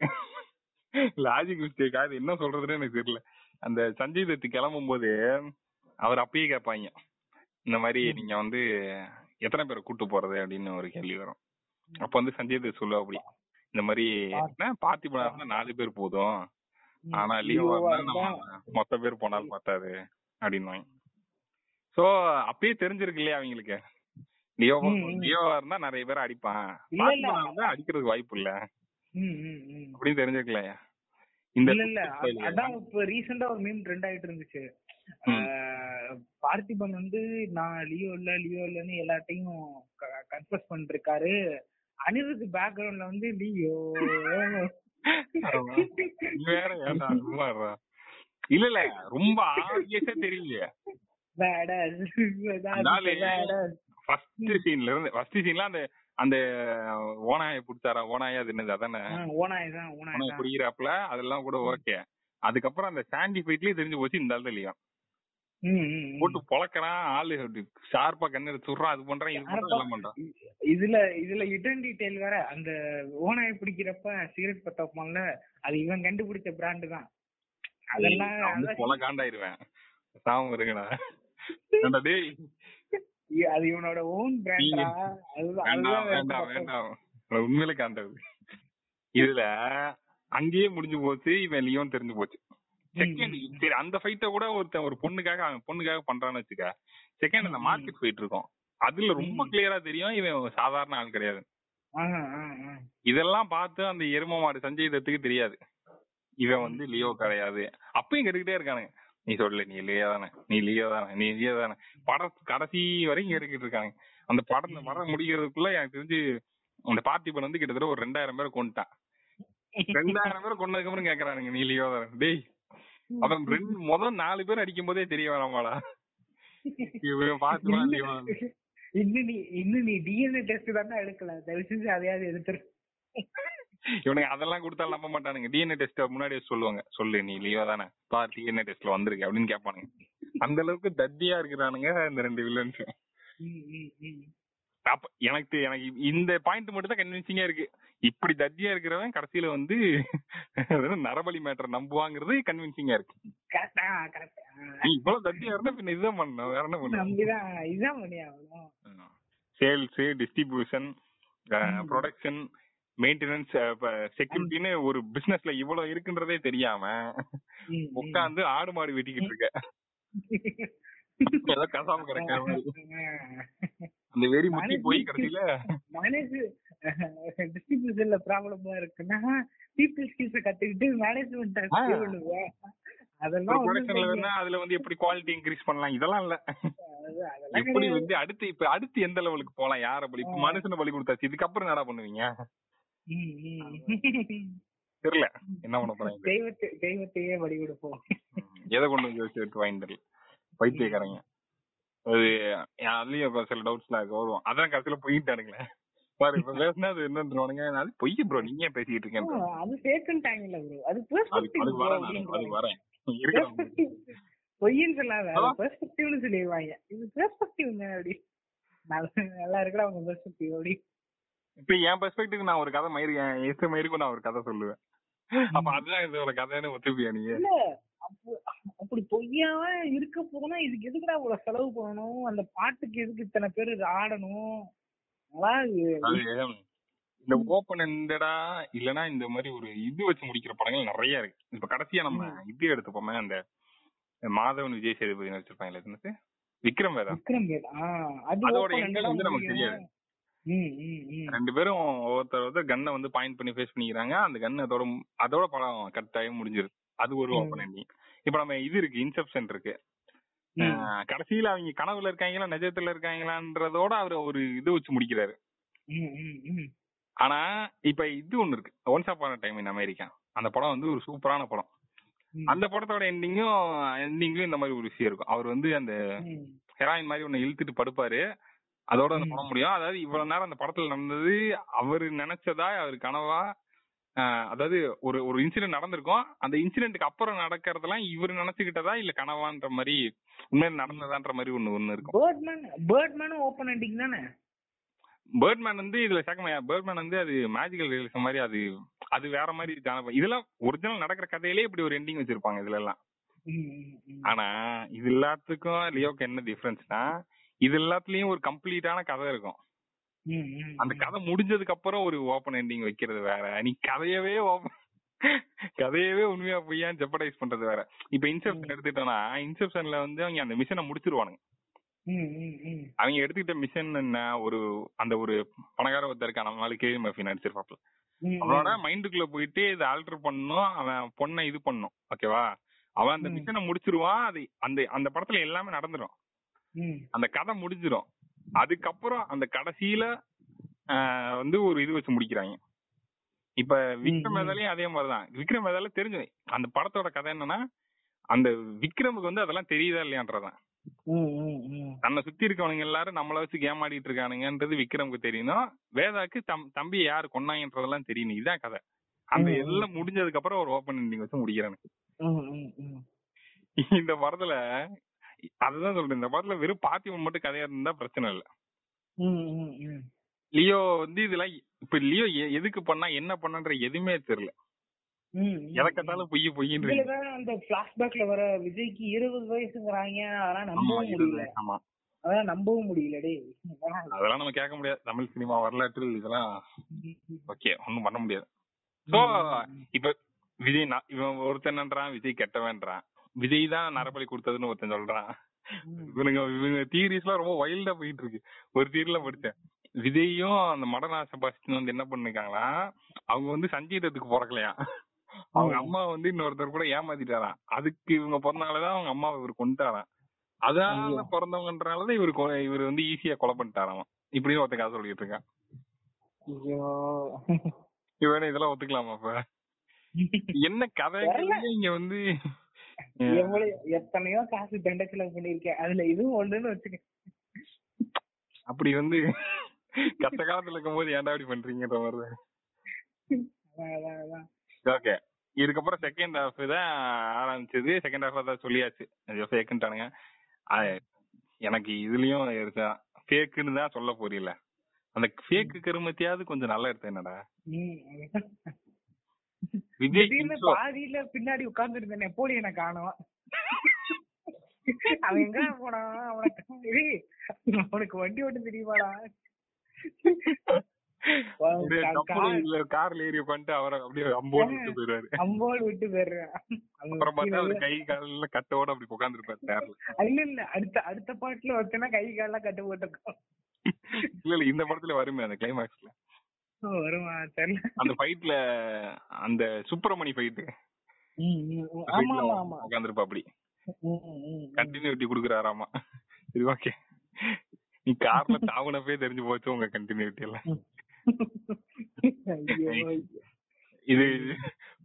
லாஜிக் மிஸ்டேக் அது என்ன சொல்றதுன்னு எனக்கு தெரியல. அந்த சஞ்சய் தத்து கிளம்பும் போது அவர் அப்பயே கேட்பாங்க. இந்த மாதிரி. நீங்க வந்து எத்தனை பேரை கூட்டு போறது அப்படின்னு ஒரு கேள்வி வரும். அப்ப வந்து சஞ்சய் தத் சொல்லுவா அப்படி. இந்த மாதிரி பார்த்திபனா இருந்தா நாலு பேர் போதும். ஆனா லீவா இருந்தா மொத்த பேர் போனாலும் பார்த்தாது அப்படின்னு சோ அப்பயே தெரிஞ்சிருக்கு இல்லையா அவங்களுக்கு? லியோ. லியோவா இருந்தா நிறைய பேர் அடிப்பான். அடிக்கிறதுக்கு வாய்ப்பு இல்ல. அப்படின்னு தெரிஞ்சிருக்கலையா இந்த இல்ல அதான் இப்ப ரீசெண்டா ஒரு மீம் ட்ரெண்ட் ஆயிட்டு இருந்துச்சு. பார்த்திபன் வந்து நான் லியோ இல்ல லியோ இல்லன்னு எல்லாத்தையும் கன்ஃபஸ் பண்ணிருக்காரு. அனிருத் பேக்ரவுண்ட்ல வந்து லியோ. வேற. இல்ல இல்ல. ரொம்ப ஆப்வியஸா தெரியலையே. ஃபர்ஸ்ட் சீன்ல இருந்து ஃபர்ஸ்ட் சீன்ல அந்த அந்த ஓனாய புடிச்சாரா? ஓனாயா அது என்னது? அதானே? ஓனாய் தான் ஓனாய் புடிக்கிறாப்ல அதெல்லாம் கூட ஓகே. அதுக்கப்புறம் அந்த சாண்டி ஃபைட்லயே தெரிஞ்சு போச்சு இந்த ஆள் இல்லையா ம், ம், ம். போட்டு பொளக்கறான் ஆளு ஷார்ப்பா கண்ணு சுடுறான் அது பண்றான் இது பண்றான் எல்லாம் பண்றான். இதுல இதுல இடன் டீடைல் வேற. அந்த ஓனாய் பிடிக்கிறப்ப சிகரெட் பத்த அது இவன் கண்டுபிடிச்ச பிராண்டு தான். அதெல்லாம் நான் வந்து அதான் கொலை காண்டாயிருவேன் சாம இருங்கடா ஏன்டா டேய்? அது இவனோட ஓன் பிராண்டா வேண்டாம் உண்மையில காண்டது. இதுல அங்கேயே முடிஞ்சு போச்சு இவன் லியோன் தெரிஞ்சு போச்சு. செகண்ட் சரி அந்த ஃபைட்ட கூட ஒருத்தன் ஒரு பொண்ணுக்காக அவன் பொண்ணுக்காக பண்றான்னு வச்சுக்க செகண்ட் அந்த மார்க்கெட் ஃபைட் இருக்கும் அதுல ரொம்ப. கிளியரா தெரியும் இவன் சாதாரண ஆள் கிடையாது. இதெல்லாம் பார்த்து அந்த எரும மாடு சஞ்சய் தத்துக்கு தெரியாது. இவன் வந்து லியோ கிடையாது. அப்பயும் கேட்டுக்கிட்டே இருக்கானுங்க. நீ சொல்லு நீ லியோ தானே? நீ லியோ தானே? நீ லியோ தானே? படம் கடைசி வரைக்கும் கேட்டுக்கிட்டு இருக்காங்க. அந்த படம் படம் முடிக்கிறதுக்குள்ள எனக்கு தெரிஞ்சு அந்த பார்த்திபன் வந்து கிட்டத்தட்ட ஒரு ரெண்டாயிரம் பேரை கொண்டுட்டான் ரெண்டாயிரம் பேரை கொண்டதுக்கு அப்புறம் கேக்குறானுங்க நீ லியோ தானே? டேய் அவன் ரெண்டு முதல் நாலு பேர் அடிக்கும் போதே தெரிய தானே. இன்னும் நீ இன்னும் நீ டிஎன்ஏ டெஸ்ட் தானே எடுக்கல. தயவு செஞ்சு அதையாவது எடுத்துரு. இவனுங்க அதெல்லாம் கொடுத்தாலும் நம்ப மாட்டானுங்க. டிஎன்ஏ டெஸ்ட் முன்னாடியே சொல்லுவாங்க. சொல்லு நீ லியோ தானே? பார் டிஎன்ஏ டெஸ்ட்ல வந்திருக்கு அப்படின்னு கேட்பானுங்க. அந்த அளவுக்கு தத்தியா இருக்கிறானுங்க இந்த ரெண்டு வில்லன்ஸ். அப்ப எனக்கு எனக்கு இந்த பாயிண்ட் மட்டும் தான் கன்வின்சிங்கா இருக்கு. இப்படி தத்தியா இருக்கிறவன் கடைசியில வந்து நரபலி மேட்டர் நம்புவாங்கிறது கன்வின்சிங்கா இருக்கு. இவ்வளவு தத்தியா இருந்தா பின்ன இதுதான் பண்ணணும். வேற என்ன பண்ணணும்? Sales distribution. ப்ரொடக்ஷன் மெயின்டெனன்ஸ் செக்யூரிட்டின்னு ஒரு பிசினஸ்ல இவ்வளவு இருக்குன்றதே தெரியாம. உட்காந்து ஆடு மாடு வெட்டிக்கிட்டு இருக்க. ஏதோ கசாம கிடக்கிற மாதிரி. அந்த வெறி முத்தி போய் கடைசியில மேனேஜ் டிஸ்ட்ரிபியூஷன்ல ப்ராப்ளமா இருக்குன்னா பீப்புள் ஸ்கில்ஸ் கத்துக்கிட்டு மேனேஜ்மெண்ட் அதெல்லாம் ப்ரொடக்ஷன்ல அதுல வந்து எப்படி குவாலிட்டி இன்க்ரீஸ் பண்ணலாம்? இதெல்லாம் இல்ல. எப்படி. வந்து அடுத்து இப்ப அடுத்து எந்த லெவலுக்கு போலாம்? யார பலி. மனுஷனை பலி கொடுத்தாச்சு. இதுக்கப்புறம் என்னடா பண்ணுவீங்க. தெரியல என்ன பண்ண போறாங்க தெய்வத்தை தெய்வத்தையே வழி கொடுப்போம் எதை கொண்டு வந்து வச்சு எடுத்து வாங்கி தெரியல பைத்தியக்காரங்க. அது அதுலயும் சில டவுட்ஸ்லாம் வரும் அதான் கடைசியில போயிட்டானுங்களே பாரு இப்ப பேசினா அது என்னன்றவானுங்க அது பொய் ப்ரோ நீங்க ஏன் பேசிட்டு இருக்கேன் அது ஃபேக்குன்ட்டாங்கல்ல ப்ரோ அது அதுக்கு பெர்ஸ்பெக்டிவ் அதுக்கு வரேன் அதுக்கு வரேன். பொய்ன்னு சொல்லாத. அது பெர்ஸ்பெக்டிவ்னு சொல்லிடுவாங்க இது பெர்ஸ்பெக்டிவ் அப்படி. நல்லா நல்லா இருக்கடா உங்க பெர்ஸ்பெக்டிவ் அப்படி. இப்ப என் பெர்ஸ்பெக்டிவ் நான் ஒரு கதை மயிரு என் எஸ் மயிருக்கும் நான் ஒரு கதை சொல்லுவேன். அப்ப அதுதான் இதோட கதைன்னு ஒத்துப்பியா நீ? அப்படி பொய்யாவ இருக்க போனா இதுக்கு எதுக்குடா இவ்வளவு செலவு பண்ணணும்? அந்த பாட்டுக்கு எதுக்கு இத்தனை பேர் ஆடணும்? இந்த ஓப்பன் எண்டடா இல்லனா இந்த மாதிரி ஒரு இது வச்சு முடிக்கிற படங்கள் நிறைய இருக்கு. இப்ப கடைசியா நம்ம இது எடுத்துப்போமே அந்த மாதவன் விஜய் சேதுபதி நடிச்சிருப்பாங்க என்னது? விக்ரம் வேதா? விக்ரம் அது அதோட ஆ வந்து நமக்கு. தெரியாது. ரெண்டு பேரும் ஒருத்தர் ஒருத்தர் கன்னை வந்து பாயிண்ட் பண்ணி ஃபேஸ் பண்ணிக்கிறாங்க. அந்த கன் அதோட அதோட படம் கட் ஆகி முடிஞ்சிருது. அது ஒரு ம். ஓப்பன் எண்டிங் இப்ப நம்ம இது இருக்கு இன்செப்ஷன் இருக்கு. கடைசியில அவங்க கனவுல இருக்காங்களா நிஜத்துல இருக்காங்களான்றதோட அவர் ஒரு இது வச்சு முடிக்கிறாரு. ஆனா இப்ப இது ஒண்ணு இருக்கு. Once upon a time in America அந்த படம் வந்து ஒரு சூப்பரான படம். அந்த படத்தோட எண்டிங்கும் எண்டிங்லயும் இந்த மாதிரி ஒரு விஷயம் இருக்கும். அவர் வந்து அந்த. ஹெராயின் மாதிரி ஒண்ணு இழுத்துட்டு படுப்பாரு. அதோட அந்த. படம் முடியும். அதாவது இவ்வளவு நேரம் அந்த படத்துல நடந்தது அவரு நினைச்சதா அவர் கனவா அதாவது ஒரு ஒரு இன்சிடென்ட் நடந்திருக்கும். அந்த இன்சிடென்ட்க்கு அப்புறம் நடக்கிறதெல்லாம் இவர் நினைச்சுக்கிட்டதா இல்ல கனவான்ற மாதிரி உண்மையில நடந்ததான்ற மாதிரி ஒண்ணு ஒண்ணு இருக்கும். பேர்ட்மேன் பேர்ட்மேனும் ஓப்பன் எண்டிங் தானே? பேர்ட்மேன் வந்து இதுல சேர்க்க பேர்ட்மேன் வந்து அது மேஜிக்கல் ரியலிசம் மாதிரி அது அது வேற மாதிரி இருக்கான இதெல்லாம் ஒரிஜினல் நடக்கிற கதையிலே இப்படி ஒரு எண்டிங் வச்சிருப்பாங்க இதுல எல்லாம். ஆனா இது எல்லாத்துக்கும் லியோக்கு என்ன டிஃபரன்ஸ்னா இது எல்லாத்துலயும் ஒரு கம்ப்ளீட்டான கதை இருக்கும். அந்த. கதை முடிஞ்சதுக்கு அப்புறம் ஒரு ஓப்பன் எண்டிங் வைக்கிறது வேற. நீ கதையவே open- கதையவே உண்மையா பொய்யான்னு ஜெப்படைஸ் பண்றது வேற. இப்ப இன்செப்ஷன் எடுத்துட்டோம்னா இன்செப்ஷன்ல வந்து அவங்க அந்த மிஷனை முடிச்சிருவானுங்க. அவங்க எடுத்துக்கிட்ட மிஷன் என்ன? ஒரு அந்த ஒரு பணக்கார ஒருத்தர் இருக்கான் நம்ம கேவி மஃபி நடிச்சிருப்பாப்ல. ம், அவனோட மைண்டுக்குள்ள போயிட்டு இதை ஆல்டர் பண்ணணும் அவன் பொண்ணை இது பண்ணும் ஓகேவா அவன் அந்த. மிஷனை முடிச்சிருவான் அது அந்த அந்த படத்துல எல்லாமே நடந்துரும். அந்த கதை முடிஞ்சிரும். அதுக்கப்புறம் அந்த கடைசியில வந்து ஒரு இது வச்சு முடிக்கிறாங்க. இப்ப விக்ரம். வேதாலையும் அதே மாதிரிதான். விக்ரம் வேதால தெரிஞ்சு அந்த படத்தோட கதை என்னன்னா அந்த விக்ரமுக்கு வந்து அதெல்லாம் தெரியுதா இல்லையான்றதான். தன்னை சுத்தி இருக்கவனுங்க எல்லாரும் நம்மள வச்சு ஏமாடிட்டு இருக்கானுங்கன்றது விக்ரமுக்கு தெரியணும் வேதாக்கு தம் தம்பி யாரு கொன்னாங்கன்றதெல்லாம் தெரியணும் இதுதான் கதை. அந்த. எல்லாம் முடிஞ்சதுக்கு அப்புறம் ஒரு ஓப்பன் எண்டிங் வச்சு முடிக்கிறானுங்க. ம், ம், ம். இந்த படத்துல அதுதான் சொல்றேன். இந்த படத்துல வெறும் பாத்திமன் மட்டும் கதையா இருந்தா பிரச்சனை இல்ல. லியோ வந்து இதெல்லாம் இப்ப லியோ எதுக்கு பண்ணா என்ன பண்ணன்ற எதுவுமே தெரியல. ம், ம், எதை ம். கேட்டாலும் பொய் பொய்ன்னு அந்த பிளாஷ்பேக்ல வர விஜய்க்கு இருபது வயசுங்கிறாங்க. அதெல்லாம் நம்பவும் முடியல. ஆமா. அதெல்லாம் நம்பவும் முடியல டேய். அதெல்லாம் நம்ம கேட்க முடியாது. தமிழ் சினிமா வரலாற்றில் இதெல்லாம் ஓகே ஒண்ணும் பண்ண முடியாது. சோ இப்ப விஜய் இவன் ஒருத்தன் என்னன்றான் விஜய் கெட்டவன்றான். விஜய் தான் நரபலி கொடுத்ததுன்னு ஒருத்தன் சொல்றான். இவனுங்க இவங்க தியரிஸ் எல்லாம் ரொம்ப வைல்டா போயிட்டு இருக்கு. ஒரு தியரில படிச்சேன். விஜயும் அந்த மடனா செபாஸ்டின் வந்து என்ன பண்ணிருக்காங்களா அவங்க வந்து சஞ்சீதத்துக்கு பிறக்கலையா அவங்க. அம்மா வந்து இன்னொருத்தர் கூட ஏமாத்திட்டாராம். அதுக்கு இவங்க பிறந்தனாலதான் அவங்க அம்மா இவர் கொண்டுட்டாராம் அதனால. பிறந்தவங்கன்றனாலதான் இவரு இவர் வந்து ஈஸியா கொலை பண்ணிட்டாராம். இப்படின்னு ஒருத்தன் கதை சொல்லிட்டு இருக்கான். இவனே இதெல்லாம் ஒத்துக்கலாமா இப்ப என்ன கதை இங்க வந்து எவ்வளவு எத்தனையோ காசு தண்டை செலவு பண்ணிருக்கேன் அதுல இதுவும் ஒண்ணுன்னு வச்சுக்க அப்படி வந்து கஷ்ட காலத்துல இருக்கும்போது ஏன்டா இப்படி பண்றீங்கன்ற மாதிரி. ஓகே இதுக்கப்புறம் செகண்ட் ஹாஃப் தான் ஆரம்பிச்சது. செகண்ட் ஹாஃப் தான் சொல்லியாச்சு. ஃபேக்குன்ட்டானுங்க எனக்கு இதுலயும் ஃபேக்குன்னு தான் சொல்ல புரியல அந்த ஃபேக்கு கருமத்தையாவது கொஞ்சம் நல்லா எடுத்தேன் என்னடா ம், அதுதான். விஜய் திடீர்னு. பாதியில பின்னாடி உட்கார்ந்து இருந்த நெப்போலியனை காணோம். அவன் எங்க போனான் அவனுக்கு அவனுக்கு வண்டி ஓட்ட தெரியுமாடா? கார்ல ஏறி உட்காந்துட்டு அவரை அப்படியே அம்போடு விட்டு போயிடுவாரு. அம்போல் விட்டு போயிடுறான் அப்புறம் பார்த்தா அவர் கை கால்ல கட்டோட அப்படி உட்காந்துருப்பாரு சேர்ல இல்ல இல்ல. அடுத்த அடுத்த பாட்டுல ஒருத்தனா கை காலெல்லாம் கட்டு போட்டிருக்கோம் இல்ல இல்ல. இந்த படத்துல வருமே அந்த கிளைமாக்ஸ்ல வருமா? தெரியல அந்த ஃபைட்ல அந்த சுப்பிரமணி ஃபைட். ஆமா ஆமா. உட்காந்துருப்பா அப்படி. கண்டினியூட்டி குடுக்குறாராமா. இது ஓகே. நீ கார்ல தாவுனப்பே தெரிஞ்சு போச்சு உங்க கண்டினியூட்டி எல்லாம். இது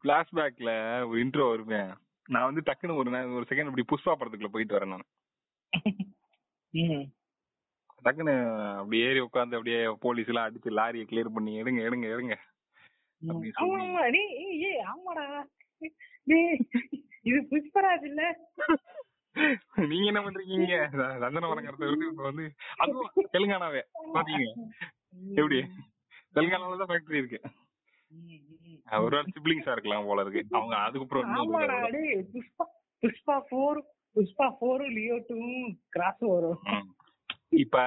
பிளாஷ்பேக்ல ஒரு இன்ட்ரோ வருமே. நான் வந்து டக்குன்னு ஒரு ஒரு செகண்ட் இப்படி புஷ்பா படத்துக்குள்ள போயிட்டு வரேன் நான். டக்குன்னு அப்படி ஏறி உட்காந்து அப்படியே போலீஸ் எல்லாம் அடிச்சு லாரியை கிளியர் பண்ணி எடுங்க எடுங்க எடுங்க. ஆமாடா. இது புஷ்பராஜ் இல்ல? நீங்க என்ன பண்றீங்க? விட்டு இப்ப வந்து அதுவும் தெலுங்கானாவே பாத்தீங்க எப்படி? தெலுங்கானால தான் ஃபேக்டரி இருக்கு. ஒரு சிப்ளிங்ஸா இருக்கலாம் போல இருக்கு. அவங்க அதுக்கப்புறம் புஷ்பா புஷ்பா போர் புஷ்பா போர் லியோ டூ கிராஸ் வரும் இப்ப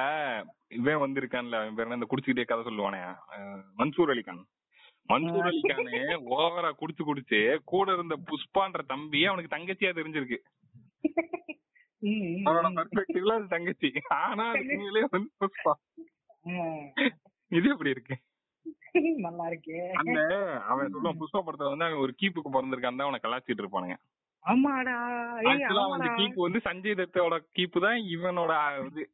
இவன் வந்திருக்கான்ல அவன் பேர் இந்த குடிச்சுக்கிட்டே கதை சொல்லுவானே மன்சூர் அலிகான். மன்சூர் அலிகானு ஓவரா குடிச்சு குடிச்சு கூட இருந்த புஷ்பான்ற தம்பி அவனுக்கு தங்கச்சியா தெரிஞ்சிருக்கு. அவனோட பர்ஸ்பெக்டிவ்ல அது தங்கச்சி. ஆனா அதுக்குள்ளே வந்து புஷ்பா. இது எப்படி இருக்கு? நல்லா இருக்கு. அந்த அவன் சொல்லுவான் புஷ்பா படத்துல வந்து அவன் ஒரு கீப்புக்கு பிறந்திருக்கான் தான் அவனை கலாச்சிட்டு இருப்பானுங்க. ஆமாடா. அந்த கீப்பு வந்து சஞ்சய் தத்தோட கீப்பு தான் இவனோட இது.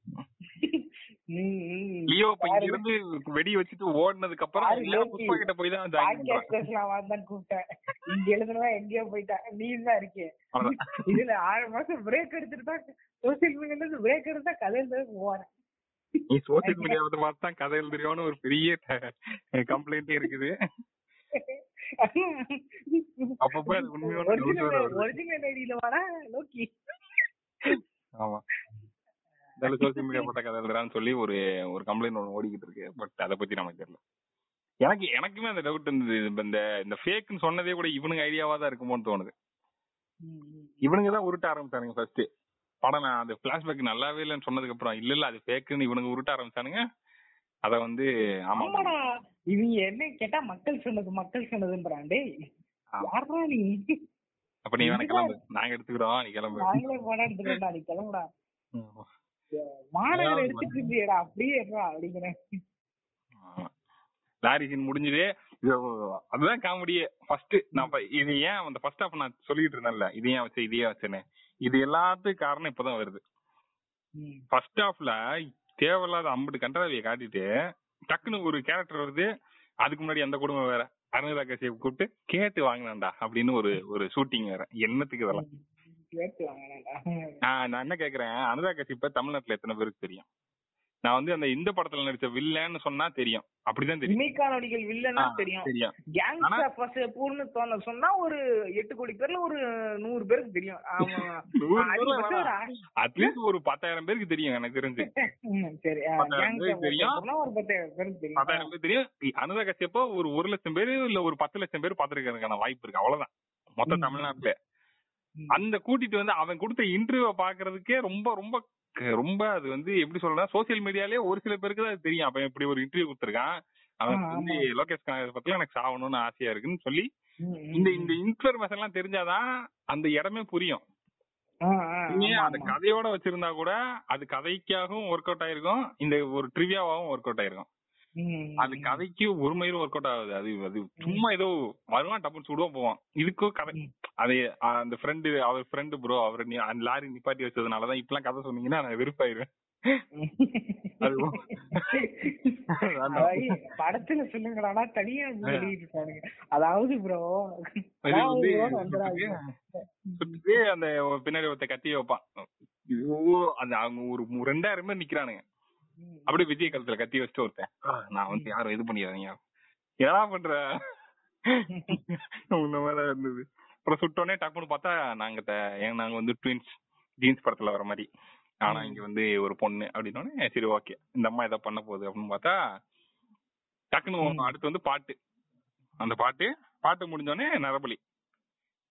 லியோ இங்க இருந்து வெடி வச்சுட்டு ஓடினதுக்கு அப்புறம் புஷ்பா கிட்ட போய் தான் ஜாயின் கூப்பிட்டேன். இங்க எழுதுனதா எங்கேயோ போயிட்டேன். நீ தான் இருக்கே. இதுல ஆறு மாசம் பிரேக் எடுத்துட்டு தான் சோசியல் மீடியால இருந்து பிரேக் எடுத்தா கதை எழுத போறேன். நீ சோசியல் மீடியாவை பார்த்து தான் கதை எழுதுறியோன்னு ஒரு பெரிய கம்ப்ளைண்டே இருக்குது. அப்பப்ப அது உண்மையான ஒரிஜினல் ஐடியில வாடா லோக்கி ஆமா. இதால சோசியல் மீடியா போட்ட கதை எழுதுறான்னு சொல்லி ஒரு ஒரு கம்ப்ளைண்ட் ஒன்று ஓடிக்கிட்டு இருக்கு. பட் அதை பத்தி நமக்கு தெரியல. எனக்கு எனக்குமே அந்த டவுட் இருந்தது. இந்த இந்த ஃபேக்னு சொன்னதே கூட இவனுங்க ஐடியாவா தான் இருக்குமோன்னு தோணுது. இவனுங்க தான் உருட்ட ஆரம்பிச்சானுங்க ஃபர்ஸ்ட் படம் நான் அந்த பிளாஷ்பேக் நல்லாவே இல்லைன்னு சொன்னதுக்கு அப்புறம் இல்ல இல்ல அது ஃபேக்குன்னு இவனுங்க உருட்ட ஆரம்பிச்சானுங்க. அத வந்து ஆமா இவங்க என்ன கேட்டா மக்கள் சொன்னது மக்கள் சொன்னதுன்றாண்டே யாரா நீ? அப்ப நீ வேணா கிளம்பு. நாங்க எடுத்துக்கிறோம். நீ கிளம்பு. நாங்களே படம் எடுத்துக்கிறோம்டா நீ கிளம்புடா. மாநகர் எடுத்துட்டு இருந்தியடா அப்படியே அப்படிங்கிறேன் லாரி சீன் முடிஞ்சது. அதுதான் காமெடியே. ஃபர்ஸ்ட் நான் இது ஏன் அந்த ஃபர்ஸ்ட் ஹாஃப் நான் சொல்லிட்டு இருந்தேன்ல இது ஏன் வச்சேன் இது ஏன் வச்சேன்னு. இது எல்லாத்துக்கும் காரணம் இப்பதான் வருது. ஃபர்ஸ்ட் ஹாஃப்ல தேவையில்லாத ஐம்பது கண்டராவிய காட்டிட்டு டக்குன்னு ஒரு கேரக்டர் வருது. அதுக்கு முன்னாடி அந்த குடும்பம் வேற. அனுராதா கசியை கூப்பிட்டு கேட்டு வாங்கினான்டா அப்படின்னு ஒரு ஒரு ஷூட்டிங் வேற. என்னத்துக்கு இதெல்லாம்? நான் என்ன கேக்குறேன்? அனுராக் கசிப்ப தமிழ்நாட்டுல எத்தனை பேருக்கு தெரியும்? நான் வந்து அந்த இந்த படத்துல நடிச்ச வில்லன்னு சொன்னா தெரியும். அப்படிதான் தெரியும். இமைக்கா நடிகள் வில்லனா தெரியும். தெரியும். கேங்ஸ்டர் சொன்னா ஒரு எட்டு கோடி பேர்ல ஒரு நூறு பேருக்கு தெரியும். அட்லீஸ்ட் ஒரு பத்தாயிரம் பேருக்கு தெரியும் எனக்கு தெரிஞ்சு. சரி தெரியும். ஒரு பத்தாயிரம் பேருக்கு தெரியும். பத்தாயிரம் பேர் தெரியும். அனுராக் கசியப்போ ஒரு ஒரு லட்சம் பேர் இல்ல ஒரு பத்து லட்சம் பேர் பாத்துருக்கான வாய்ப்பு இருக்கு. அவ்வளவுதான். மொத்த தமிழ்நாட்டுல. அந்த கூட்டிட்டு வந்து அவன் கொடுத்த இன்டர்வியூ பாக்குறதுக்கே ரொம்ப ரொம்ப ரொம்ப அது வந்து எப்படி சொல்றேன் சோசியல் மீடியாலே ஒரு சில பேருக்கு தான் தெரியும். அவன் இப்படி ஒரு இன்டர்வியூ கொடுத்துருக்கான். அவன் வந்து லோகேஷ் பத்தில எனக்கு சாகணும்னு ஆசையா இருக்குன்னு சொல்லி இந்த இந்த இன்ஃபர்மேஷன் எல்லாம் தெரிஞ்சாதான் அந்த இடமே புரியும். அந்த கதையோட வச்சிருந்தா கூட அது கதைக்காகவும் ஒர்க் அவுட் ஆயிருக்கும். இந்த ஒரு ட்ரிவியாவும் ஒர்க் அவுட் ஆயிருக்கும். அது கதைக்கு ஒரு மயிரும் ஒர்க் அவுட் ஆகுது. அது அது சும்மா ஏதோ வருவான் டப்புன்னு சுடுவோம் போவான். இதுக்கும் கதை. அது அந்த ஃப்ரெண்டு அவர் ஃப்ரெண்டு ப்ரோ அவர் அந்த லாரி நிப்பாட்டி வச்சதுனாலதான் இப்பெல்லாம் கதை சொன்னீங்கன்னா நான் வெறுப்பாயிருவேன். படத்துல சொல்லுங்கடா தனியா வெளியிட்டு அதாவது ப்ரோ அந்த பின்னாடி ஒருத்த கத்தி வைப்பான். அந்த அவங்க ஒரு ரெண்டாயிரம் பேர் நிக்கிறானுங்க. அப்படியே விஜய் காலத்துல கத்தி வச்சுட்டு ஒருத்தன். நான் வந்து யாரும் இது பண்ணிடுறீங்க என்ன பண்ற? இந்த மாதிரி இருந்தது. அப்புறம் சுட்டோன்னே டக்குனு பார்த்தா நாங்க நாங்க வந்து ட்வின்ஸ் ஜீன்ஸ் படத்துல வர மாதிரி. ஆனா இங்க வந்து ஒரு பொண்ணு அப்படின்னோடனே சரி ஓகே. இந்த அம்மா ஏதோ பண்ண போகுது. அப்படின்னு பார்த்தா டக்குனு அடுத்து வந்து பாட்டு. அந்த பாட்டு பாட்டு முடிஞ்சோடனே நரபலி.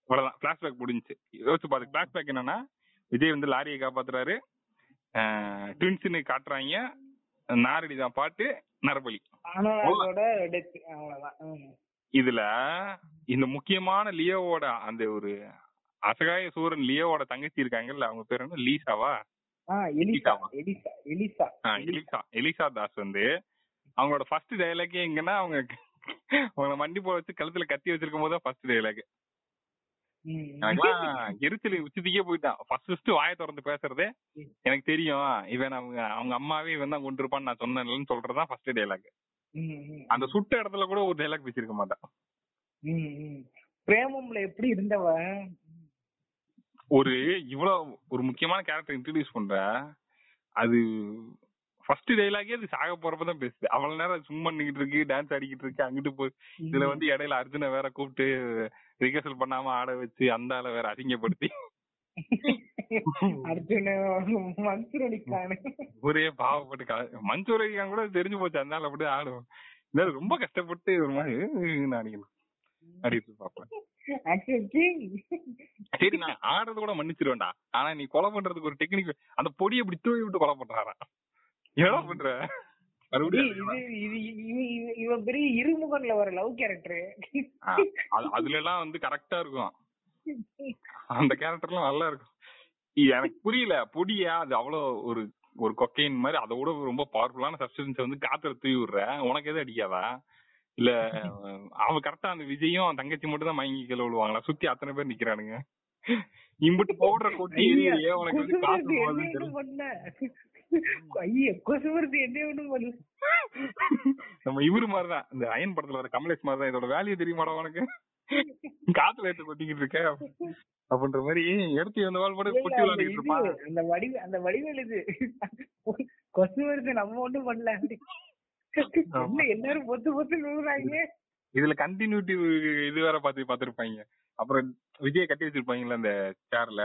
அவ்வளவுதான். பிளாஷ்பேக் முடிஞ்சுச்சு. யோசிச்சு பாத்து பிளாஷ்பேக் என்னன்னா விஜய் வந்து லாரியை காப்பாத்துறாரு. ட்வின்ஸ்னு காட்டுறாங்க. நாரடி தான் பாட்டு நரபலி. இதுல இந்த முக்கியமான லியோவோட அந்த ஒரு அசகாய சூரன் லியோவோட தங்கச்சி இருக்காங்கல்ல அவங்க பேர் என்ன? லீசாவா? எலிசா எலிசா தாஸ் வந்து அவங்களோட ஃபர்ஸ்ட் டைலாக்கே எங்கன்னா அவங்க அவங்கள மண்டி போட வச்சு கழுத்துல கத்தி வச்சிருக்கும் போது ஃபர்ஸ்ட் டைலாக் எனக்குலாம் எரிச்சல் உச்சத்துக்கே போயிட்டான். ஃபர்ஸ்ட் ஃபர்ஸ்ட் வாயை திறந்து பேசுறதே எனக்கு தெரியும். இவன் அவங்க அவங்க அம்மாவே இவன் தான் கொண்டு இருப்பான்னு நான் சொன்னேன்லன்னு சொல்றதுதான் ஃபர்ஸ்ட் டைலாக் அந்த சுட்ட இடத்துல கூட ஒரு டைலாக் பேசிருக்க மாட்டான். பிரேமம்ல எப்படி இருந்தவன்? ஒரு இவ்வளவு ஒரு முக்கியமான கேரக்டர் இன்ட்ரடியூஸ் பண்ற அது ஃபர்ஸ்ட் டைலாகே அது சாக போறப்பதான் பேசுது அவ்வளவு நேரம் சும்மா நிக்கிட்டு இருக்கு டான்ஸ் ஆடிக்கிட்டு இருக்கு அங்கிட்டு போய் இதுல வந்து இடையில அர்ஜுன வேற கூப்பிட்டு ரிகர்சல் பண்ணாம ஆட வச்சு அந்த ஆள வேற அசிங்கப்படுத்தி. ஒரே பாவப்பட்டு மஞ்சூரிக்கான் கூட தெரிஞ்சு போச்சு அந்த ஆள் அப்படி ஆடும் இருந்தாலும் ரொம்ப கஷ்டப்பட்டு ஒரு மாதிரி அடிக்கணும். அடிட்டு பாப்பேன் சரி நான் ஆடுறது கூட மன்னிச்சிருவேன்டா. ஆனா நீ கொலை பண்றதுக்கு ஒரு டெக்னிக் அந்த பொடியை இப்படி தூவி விட்டு கொலை பண்றாரா? என்ன பண்ற? இவன் பெரிய இருமுகன்ல வர லவ் கேரக்டர் அதுல எல்லாம் வந்து கரெக்டா இருக்கும். அந்த கேரக்டர்லாம் நல்லா இருக்கும். எனக்கு புரியல பொடியா? அது அவ்வளவு ஒரு ஒரு கொக்கைன் மாதிரி அதை விட ரொம்ப பவர்ஃபுல்லான சப்ஸ்டன்ஸ் வந்து காத்துல தூவி விடுற. உனக்கு எதுவும் அடிக்காதா? இல்ல அவ கரெக்டா அந்த விஜயும் தங்கச்சி மட்டும் தான் மயங்கி கீழ விழுவாங்களா? சுத்தி அத்தனை பேர் நிக்கிறானுங்க. இம்புட்டு பவுடர கொட்டி உனக்கு வந்து காசு நம்ம இவரு மாதிரிதான். இந்த அயன் படத்துல வர கமலேஷ் மாதிரிதான். இதோட வேல்யூ தெரியுமாடா உனக்கு? காத்துல எடுத்து கொட்டிக்கிட்டு இருக்க. அப்படின்ற மாதிரி எடுத்து அந்த வாழ் போட்டு கொட்டி விளையாடிட்டு இருப்பான். அந்த வடிவு அந்த வடிவேல் இது. கொசு வருது நம்ம ஒண்ணும் பண்ணல. எல்லாரும் பொத்து பொத்து நூறாங்க? இதுல கண்டினியூட்டி இது வேற பாத்து பாத்துருப்பாங்க அப்புறம் விஜய் கட்டி வச்சிருப்பாங்கல்ல அந்த சேர்ல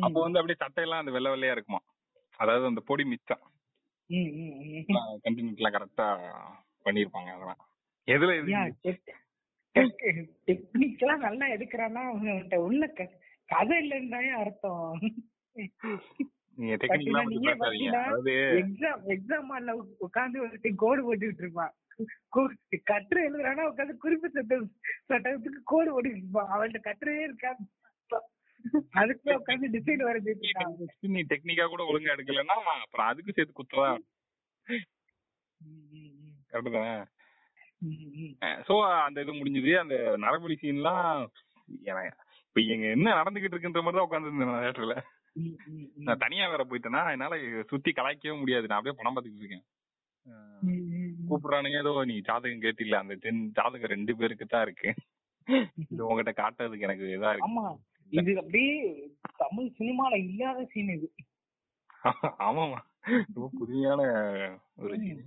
அப்போ வந்து அப்படியே சட்டையெல்லாம் அந்த வெள்ளை வெள்ளையா இருக்குமா அதாவது அந்த பொடி மிச்சம். கண்டினியூட்டி எல்லாம் கரெக்டா பண்ணிருப்பாங்க அதெல்லாம். எதுல டெக்னிக்கலா நல்லா எடுக்கிறான்னா அவன்கிட்ட உள்ள கதை இல்லைன்னு அர்த்தம். நீங்க டெக்னிக்கலா பேசாதீங்க அதாவது எக்ஸாம் எக்ஸாம் ஹால்ல உட்கார்ந்து ஒருத்தி கோடு போட்டுட்டு இருப்பான். கட்டுரை எழுதுறானா உட்காந்து குறிப்பிட்ட சட்டத்துக்கு கோடு போட்டுட்டு இருப்பான். அவன்கிட்ட கட்டுரையே இருக்காது. அதுக்கு உட்காந்து டிசைன் வரைஞ்சிட்டு நீ டெக்னிக்கா கூட ஒழுங்கா எடுக்கலன்னா அப்புறம் அதுக்கு சேர்த்து குத்தவா கரெக்ட் தானே? சோ அந்த இது முடிஞ்சது. அந்த நரபலி சீன்லாம் இப்ப இங்க என்ன நடந்துகிட்டு இருக்குன்ற மாதிரி தான் உட்காந்து இருந்தேன் தேட்டர்ல நான் தனியா வேற போயிட்டேன்னா என்னால சுத்தி கலாய்க்கவே முடியாது. நான் அப்படியே படம் பார்த்துக்கிட்டு இருக்கேன். கூப்பிடுறானுங்க ஏதோ நீ ஜாதகம் கேட்டில்ல அந்த ஜாதகம் ரெண்டு பேருக்கு தான் இருக்கு. இது உங்ககிட்ட காட்டுறதுக்கு எனக்கு இதா இருக்கு. இது அப்படியே தமிழ் சினிமால இல்லாத சீன் இது. ஆமாமா ரொம்ப புதுமையான ஒரு சீன்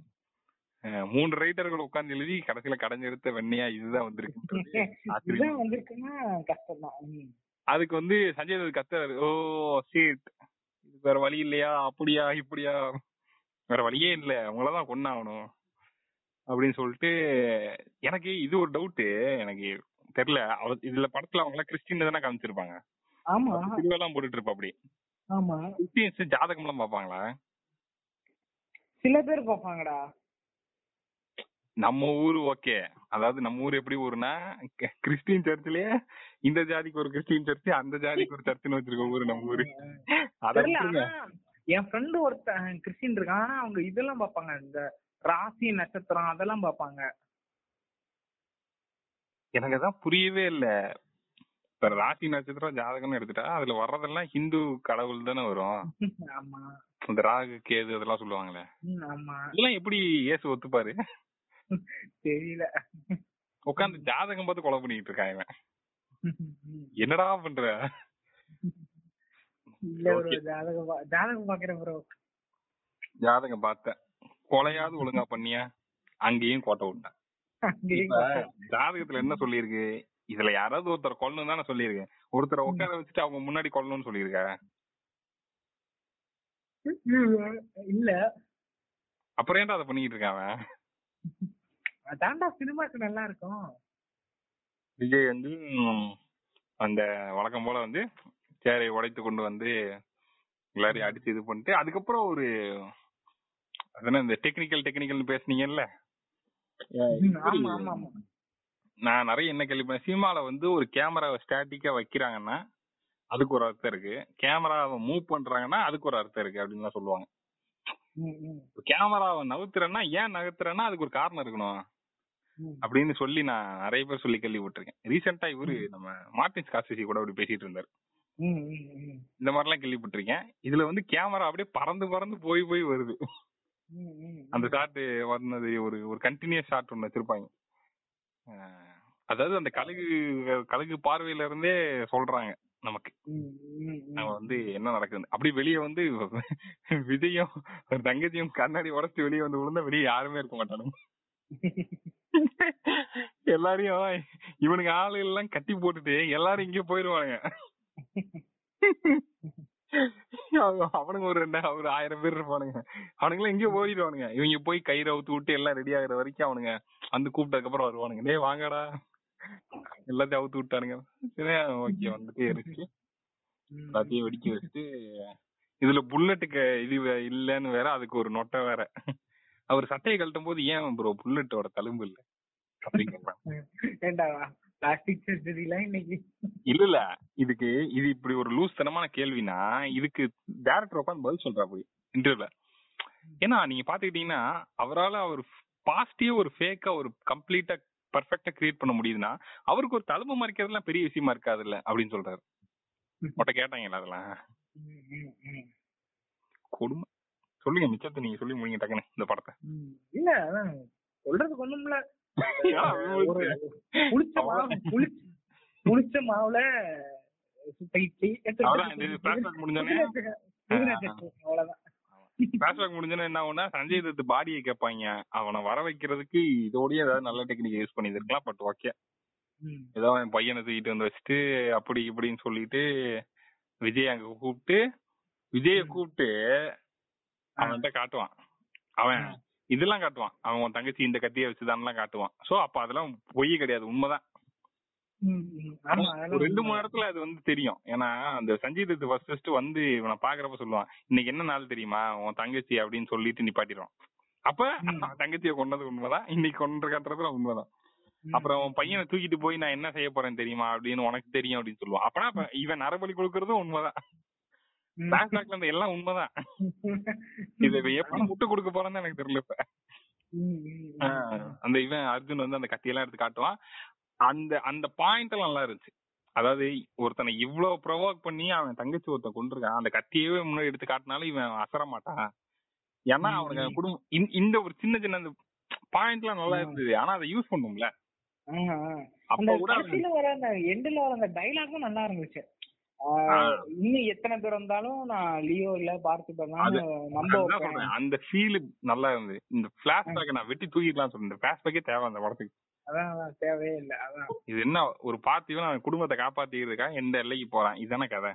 மூன்று ரைட்டர்கள் உட்கார்ந்து எழுதி கடைசியில கடைஞ்செடுத்த வெண்ணையா இதுதான் வந்திருக்கு வந்திருக்குன்னா கஷ்டம் தான் அதுக்கு வந்து சஞ்சய் தத் கத்துறாரு. ஓ சீட் இது வேற வழி இல்லையா? அப்படியா இப்படியா? வேற வழியே இல்ல. அவங்களதான் கொண்டாகணும் அப்படின்னு சொல்லிட்டு எனக்கு இது ஒரு டவுட் எனக்கு தெரியல. இதுல படத்துல அவங்க எல்லாம் கிறிஸ்டின் தானே காமிச்சிருப்பாங்க. ஆமா. திருவெல்லாம் போட்டுட்டு இருப்பா அப்படி. ஆமா. கிறிஸ்டியன்ஸ் ஜாதகம் எல்லாம் பாப்பாங்களா சில பேர் பாப்பாங்கடா நம்ம ஊர் ஓகே. அதாவது நம்ம ஊர் எப்படி ஊருனா கிறிஸ்டின் சர்ச்லயே இந்த ஜாதிக்கு ஒரு கிறிஸ்டின் சர்ச் அந்த ஜாதிக்கு ஒரு சர்ச்னு வச்சிருக்க ஊரு நம்ம ஊரு. என் ஃப்ரெண்டு ஒருத்தன் கிறிஸ்டின் இருக்கான். ஆனா அவங்க இதெல்லாம் பாப்பாங்க இந்த ராசி நட்சத்திரம் அதெல்லாம் பாப்பாங்க எனக்கு அதான் புரியவே இல்ல. இப்ப ராசி நட்சத்திரம் ஜாதகம்னு எடுத்துட்டா அதுல வர்றதெல்லாம் ஹிந்து கடவுள் தானே வரும். ஆமா. இந்த ராகு கேது அதெல்லாம் சொல்லுவாங்களே. ஆமா. இதெல்லாம் எப்படி ஏசு ஒத்துப்பாரு? தெரியல. உட்காந்து ஜாதகம் பார்த்து கொலை பண்ணிட்டு இருக்கான் இவன். என்னடா பண்ற? இல்ல ப்ரோ ஜாதகம் ஜாதகம் பாக்குறேன் ப்ரோ ஜாதகம் பார்த்தேன். கொலையாவது ஒழுங்கா பண்ணியா? அங்கேயும் கோட்டை விட்டேன். ஜாதகத்துல என்ன சொல்லியிருக்கு? இதுல யாராவது ஒருத்தர் கொல்லணும் தானே சொல்லியிருக்கேன் ஒருத்தரை உட்கார வச்சுட்டு அவங்க முன்னாடி கொல்லணும்னு சொல்லியிருக்க? இல்ல. அப்புறம் ஏன்டா அதை பண்ணிட்டு இருக்கான் அதான்டா சினிமாக்கு நல்லா இருக்கும். விஜய் வந்து அந்த வழக்கம் போல வந்து சேரை உடைத்து கொண்டு வந்து எல்லாரையும் அடிச்சு இது பண்ணிட்டு அதுக்கப்புறம் ஒரு அதனா இந்த டெக்னிக்கல் டெக்னிக்கல் பேசுனீங்கல்ல? நான் நிறைய என்ன கேள்விப்பேன் சினிமால வந்து ஒரு கேமராவை ஸ்டாட்டிக்கா வைக்கிறாங்கன்னா அதுக்கு ஒரு அர்த்தம் இருக்கு. கேமராவை மூவ் பண்றாங்கன்னா அதுக்கு ஒரு அர்த்தம் இருக்கு அப்படின்னு சொல்லுவாங்க. கேமராவை நகர்த்துறேன்னா ஏன் நகர்த்துறேன்னா அதுக்கு ஒரு காரணம் இருக்கணும். அப்படின்னு சொல்லி நான் நிறைய பேர் சொல்லி கேள்விப்பட்டிருக்கேன். ரீசெண்டா இவரு நம்ம மார்டின் ஸ்காசிசி கூட அப்படி பேசிட்டு இருந்தாரு. இந்த மாதிரி எல்லாம் கேள்விப்பட்டிருக்கேன். இதுல வந்து கேமரா அப்படியே பறந்து பறந்து போய் போய் வருது. அந்த ஷாட் வந்தது ஒரு ஒரு கண்டினியூஸ் ஷாட் ஒண்ணு வச்சிருப்பாங்க. அதாவது அந்த கழுகு கழுகு பார்வையில இருந்தே சொல்றாங்க நமக்கு. நம்ம வந்து என்ன நடக்குது அப்படி வெளியே வந்து விஜயும் ஒரு தங்கச்சியும் கண்ணாடி உடச்சு வெளியே வந்து விழுந்தா வெளியே யாருமே இருக்க மாட்டானுங்க. எல்லாரையும் இவனுக்கு ஆளு எல்லாம் கட்டி போட்டுட்டு எல்லாரும் இங்க போயிருவானுங்க. அவனுங்க ஒரு ரெண்டு ஒரு ஆயிரம் பேர் இருப்பானுங்க. அவனுங்க எங்கேயோ போயிடுவானுங்க இவங்க போய் கயிறு அவுத்து விட்டு எல்லாம் ரெடி ஆகுற வரைக்கும் அவனுங்க வந்து கூப்பிட்டதுக்கு அப்புறம் வருவானுங்க. டேய் வாங்கடா. எல்லாத்தையும் அவுத்து விட்டானுங்க. சரி ஓகே வந்துட்டு இருக்கு. எல்லாத்தையும் வெடிக்க வச்சுட்டு இதுல புல்லட்டுக்கு இது இல்லன்னு வேற அதுக்கு ஒரு நொட்டை வேற. அவர் சட்டையை கழட்டும் போது ஏன் ப்ரோ புல்லட்டோட தழும்பு இல்ல? பிளாஸ்டிக் சர்ஜரில இன்னைக்கு? இல்ல இல்ல. இதுக்கு இது இப்படி ஒரு லூஸ் தனமான கேள்வினா இதுக்கு டேரக்டர் உட்காந்து பதில் சொல்றா போய் இன்டர்வியூல ஏன்னா நீங்க பாத்துக்கிட்டீங்கன்னா அவரால் அவர் பாசிட்டிவ் ஒரு ஃபேக்கா ஒரு கம்ப்ளீட்டா பர்ஃபெக்டா கிரியேட் பண்ண முடியுதுன்னா அவருக்கு ஒரு தழும்பு மறைக்கிறதுலாம் பெரிய விஷயமா இருக்காது இல்ல அப்படின்னு சொல்றாரு. மொட்டை கேட்டாங்கல்ல அதெல்லாம்? கொடுமை. சொல்லுங்க மிச்சத்தை நீங்க சொல்லி முடிங்க டக்குனு இந்த படத்தை. இல்ல அதான் சொல்றதுக்கு ஒண்ணும்ல புளிச்ச? மாவு புளிச்ச மாவுல என்ன ஆகும்னா சஞ்சய் தத்து பாடியை கேட்பாங்க. அவனை வர வைக்கிறதுக்கு இதோடய ஏதாவது நல்ல டெக்னிக் யூஸ் பண்ணிருக்கலாம் பட் ஓகே ஏதோ என் பையனை தூக்கிட்டு வந்து வச்சுட்டு அப்படி இப்படின்னு சொல்லிட்டு விஜய் அங்க கூப்பிட்டு விஜய கூப்பிட்டு அவன்கிட்ட காட்டுவான். அவன் இதெல்லாம் காட்டுவான். அவன் தங்கச்சி இந்த கத்திய வச்சுதான் காட்டுவான். சோ அப்ப அதெல்லாம் பொய் கிடையாது. உண்மைதான். ரெண்டு மூணு இடத்துல அது வந்து தெரியும். ஏன்னா அந்த சஞ்சய் தத் ஃபர்ஸ்ட் ஃபர்ஸ்ட் வந்து இவனை பாக்குறப்ப சொல்லுவான் இன்னைக்கு என்ன நாள் தெரியுமா? உன் தங்கச்சி அப்படின்னு சொல்லிட்டு நிப்பாட்டிடுவான். அப்ப தங்கச்சியை கொண்டது உண்மைதான். இன்னைக்கு கொண்டு காட்டுறதுல உண்மைதான். அப்புறம் உன் பையனை தூக்கிட்டு போய் நான் என்ன செய்ய போறேன் தெரியுமா? அப்படின்னு உனக்கு தெரியும் அப்படின்னு சொல்லுவான். அப்பனா இவன் நரபலி கொடுக்கறதும் உண்மைதான். பேங்காக்ல இருந்து எல்லாம் உண்மைதான். இது எப்படி முட்டு கொடுக்க போறேன்னு எனக்கு தெரியல இப்ப. அந்த இவன் அர்ஜுன் வந்து அந்த கத்தியெல்லாம் எடுத்து காட்டுவான். அந்த அந்த பாயிண்ட் எல்லாம் நல்லா இருந்துச்சு. அதாவது ஒருத்தனை இவ்வளவு ப்ரொவோக் பண்ணி அவன் தங்கச்சி ஒருத்தன் கொண்டிருக்கான் அந்த கத்தியவே முன்னாடி எடுத்து காட்டினாலும் இவன் அசர மாட்டான். ஏன்னா அவனுக்கு குடும்பம் இந்த ஒரு சின்ன சின்ன அந்த பாயிண்ட் எல்லாம் நல்லா இருந்தது. ஆனா அதை யூஸ் பண்ணும்ல. அப்ப கூட எண்ட்ல வர அந்த டைலாகும் நல்லா இருந்துச்சு. இன்னும் எத்தனை பேர் வந்தாலும் நான் லியோ இல்ல பார்த்து அந்த ஃபீல் நல்லா இருந்து இந்த பிளாஷ்பேக் நான் வெட்டி தூக்கிடலாம் சொல்றேன். இந்த பிளாஷ்பேக்கே தேவை அந்த படத்துக்கு. அதான் தேவையே இல்ல. அதான். இது என்ன ஒரு பார்த்திவன் அவன் குடும்பத்தை காப்பாத்திக்கிறதுக்காக எந்த எல்லைக்கு போறான்? இதுதானே கதை.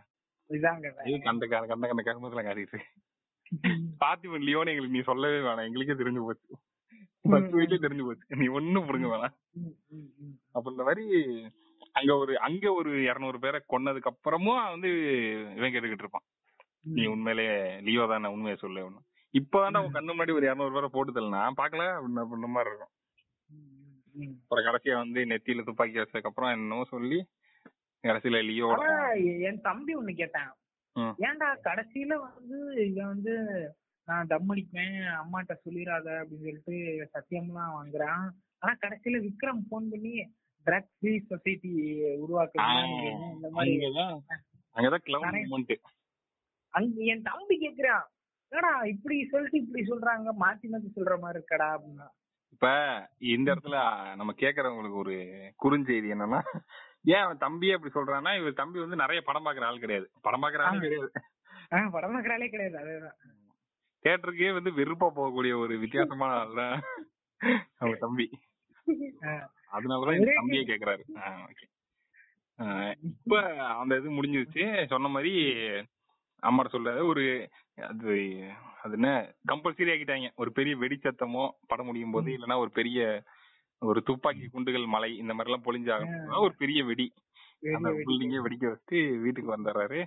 இதான் கதை. கண்ட கண்ட கண்ட கருமத்துல காட்டிட்டு. பார்த்திவன் லியோன்னு எங்களுக்கு நீ சொல்லவே வேணாம். எங்களுக்கே தெரிஞ்சு போச்சு. பத்து வீட்லயே தெரிஞ்சு போச்சு. நீ ஒண்ணும் புடுங்க வேணாம். அப்ப இந்த மாதிரி அங்க ஒரு அங்க ஒரு இருநூறு பேரை கொன்னதுக்கு அப்புறமும் வந்து இவன் கேட்டுக்கிட்டு இருப்பான். நீ உண்மையிலே லியோ தானே உண்மையை சொல்லு ஒண்ணு இப்பதான் அவன் கண்ணு முன்னாடி ஒரு இருநூறு பேரை போட்டு தரல பாக்கல அப்படின்ன மாதிரி இருக்கும். அப்புறம் கடைசியா வந்து நெத்தியில துப்பாக்கி வச்சதுக்கு அப்புறம் என்னமோ சொல்லி கடைசியில லியோ என் தம்பி ஒண்ணு கேட்டான். ஏன்டா கடைசியில வந்து இவன் வந்து நான் தம் அடிப்பேன் அம்மாட்ட சொல்லிடாத அப்படின்னு சொல்லிட்டு சத்தியம்லாம் வாங்குறான். ஆனா கடைசியில விக்ரம் போன் பண்ணி ட்ரக் ஃப்ரீ சொசைட்டி உருவாக்குறேன் இந்த மாதிரி அங்கதான் கிளவுட் அங்க என் தம்பி கேக்குறான் ஏடா இப்படி சொல்லிட்டு இப்படி சொல்றாங்க மாத்தி மாத்தி சொல்ற மாதிரி இருக்கடா அப்படின்னா. இப்ப இந்த இடத்துல நம்ம கேக்குறவங்களுக்கு ஒரு குறுஞ்செய்தி என்னன்னா ஏன் அவன் தம்பியே அப்படி சொல்றான்னா இவர் தம்பி வந்து நிறைய படம் பாக்குற ஆள் கிடையாது. படம் பாக்குற ஆள் கிடையாது. படம் பாக்குற ஆளே கிடையாது அதேதான். தேட்டருக்கே வந்து வெறுப்பா போகக்கூடிய ஒரு வித்தியாசமான ஆள் அவங்க தம்பி. அதனாலதான் என் தம்பியே கேக்குறாரு. இப்ப அந்த இது முடிஞ்சிருச்சு. சொன்ன மாதிரி அம்மாட்ட சொல்றாரு. ஒரு அது அது என்ன கம்பல்சரி ஆக்கிட்டாங்க. ஒரு பெரிய வெடிச்சத்தமோ படம் முடியும் போது இல்லைன்னா ஒரு பெரிய ஒரு துப்பாக்கி குண்டுகள் மலை இந்த மாதிரி எல்லாம் பொழிஞ்சாகும் ஒரு பெரிய வெடி. அந்த பில்டிங்கே வெடிக்க வச்சு வீட்டுக்கு வந்துடுறாரு.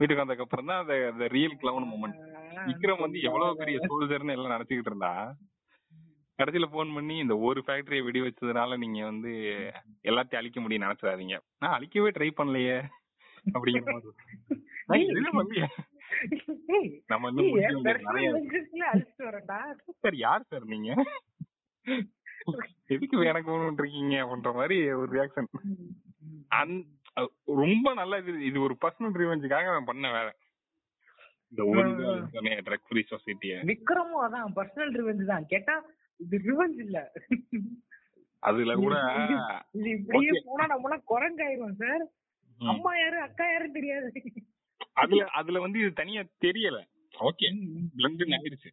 வீட்டுக்கு வந்ததுக்கு அப்புறம் தான் அந்த ரியல் கிளவுன் மூமெண்ட் விக்ரம் வந்து எவ்வளவு பெரிய சோல்ஜர்னு எல்லாம் நினைச்சுக்கிட்டு இருந்தா கடைசியில போன் பண்ணி இந்த ஒரு ஃபேக்டரியை வெடி வச்சதுனால நீங்க வந்து எல்லாத்தையும் அழிக்க முடியும் நினைச்சிடாதீங்க. நான் அழிக்கவே ட்ரை பண்ணலையே அப்படிங்கிற மாதிரி நம்ம சார் யார் சார் நீங்க? எதுக்கு எனக்கு இருக்கீங்க அப்படின்ற மாதிரி ஒரு ரியாக்ஷன் ரொம்ப நல்ல இது இது ஒரு பர்சனல் ரிவெஞ்சுக்காக அவன் பண்ண வேலை. இந்த ஒரு ட்ரக் ஃப்ரீ சொசைட்டிய விக்ரமும் அதான் பர்சனல் ரிவெஞ்ச் தான். கேட்டா இது ரிவெஞ்ச் இல்ல. அதுல கூட இது இப்படியே போனா நம்மள குரங்காயிருவோம் சார். அம்மா யாரு அக்கா யாரும் தெரியாது. அதுல அதுல வந்து இது தனியா தெரியல. ஓகே. பிளண்ட் ஆயிருச்சு.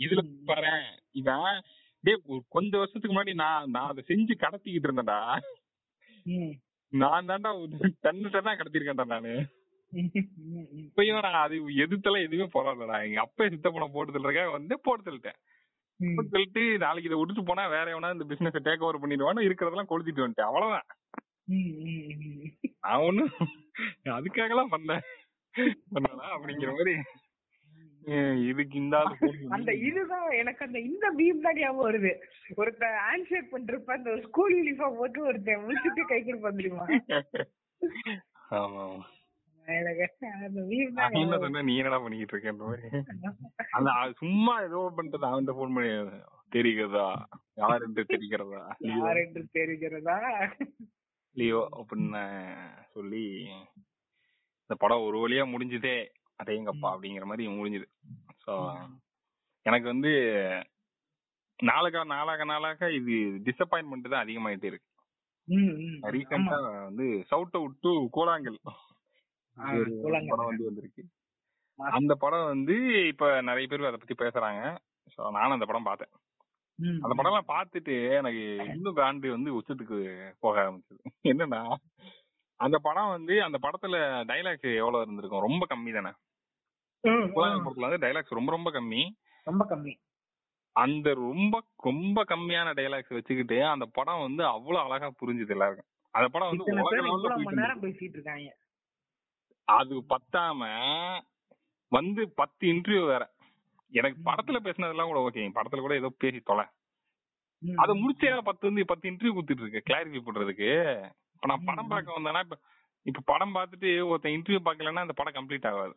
இதுல பாரு இவன் டேய் கொஞ்ச வருஷத்துக்கு முன்னாடி நான் நான் அதை செஞ்சு கடத்திக்கிட்டு இருந்தேன்டா. நான் தான்டா டன்னு டன்னா கடத்திருக்கேன்டா நானு. இப்பயும் நான் அது எதிர்த்தெல்லாம் எதுவுமே போராடலடா எங்க அப்பா சித்த பணம் போட்டு தள்ளுறக்க வந்து போட்டு தள்ளிட்டேன் தள்ளிட்டு நாளைக்கு இதை விட்டுட்டு போனா வேற எவனா இந்த பிசினஸ் டேக் ஓவர் பண்ணிடுவான்னு இருக்கிறதெல்லாம் கொளுத்திட்டு வந்துட்டேன். அவ்வளவுதான். நான் ஒண்ணு அதுக்காகலாம் பண்ணேன் பண்ணலாம் அப்படிங்கிற மாதிரி. இதுக்கு இந்த அந்த இதுதான் எனக்கு அந்த இந்த பீம் தான் ஞாபகம் வருது. ஒருத்த ஷேக் பண்றப்ப அந்த ஸ்கூல் யூனிஃபார்ம் போட்டு ஒருத்தன் முடிச்சுட்டு கை கொடுப்பான் தெரியுமா? ஆமா நீ என்னடா பண்ணிட்டு இருக்கேன் அந்த சும்மா ஏதோ பண்ணிட்டு அவன் போன் பண்ணி தெரிகிறதா? யார் என்று தெரிகிறதா? யார் என்று தெரிகிறதா? லியோ அப்படின்னு சொல்லி இந்த படம் ஒரு வழியா முடிஞ்சதே அதேங்கப்பா அப்படிங்கிற மாதிரி முடிஞ்சுது. ஸோ எனக்கு வந்து நாளாக நாளாக நாளாக இது டிசப்பாயின்மெண்ட் தான் அதிகமாயிட்டே இருக்கு. ரீசெண்டா வந்து சவுட் அவுட் டு கோலாங்கல் படம் வந்து வந்திருக்கு. அந்த படம் வந்து இப்ப நிறைய பேர் அதை பத்தி பேசுறாங்க. சோ நானும் அந்த படம் பார்த்தேன். அந்த படம் எல்லாம் பார்த்துட்டு எனக்கு இன்னும் பிராண்டு வந்து உச்சத்துக்கு போக ஆரம்பிச்சது. என்னன்னா அந்த படம் வந்து அந்த படத்துல டைலாக்ஸ் எவ்வளவு இருந்திருக்கும்? ரொம்ப கம்மி தானே? படத்துல வந்து டைலாக்ஸ் ரொம்ப ரொம்ப கம்மி. ரொம்ப கம்மி. அந்த ரொம்ப ரொம்ப கம்மியான டைலாக்ஸ் வச்சுக்கிட்டு அந்த படம் வந்து அவ்வளவு அழகா புரிஞ்சுது எல்லாருக்கும். அந்த படம் வந்து அது பத்தாம வந்து பத்து இன்டர்வியூ வேற. எனக்கு படத்துல பேசினதெல்லாம் கூட ஓகே படத்துல கூட ஏதோ பேசி தொலை. அத முடிச்சே பத்து வந்து பத்து இன்டர்வியூ கொடுத்துட்டு இருக்கு கிளாரிஃபை பண்றதுக்கு இப்ப நான் படம் பார்க்க வந்தேன்னா இப்ப இப்ப படம் பார்த்துட்டு ஒருத்தன் இன்டர்வியூ பார்க்கலன்னா அந்த படம் கம்ப்ளீட் ஆகாது.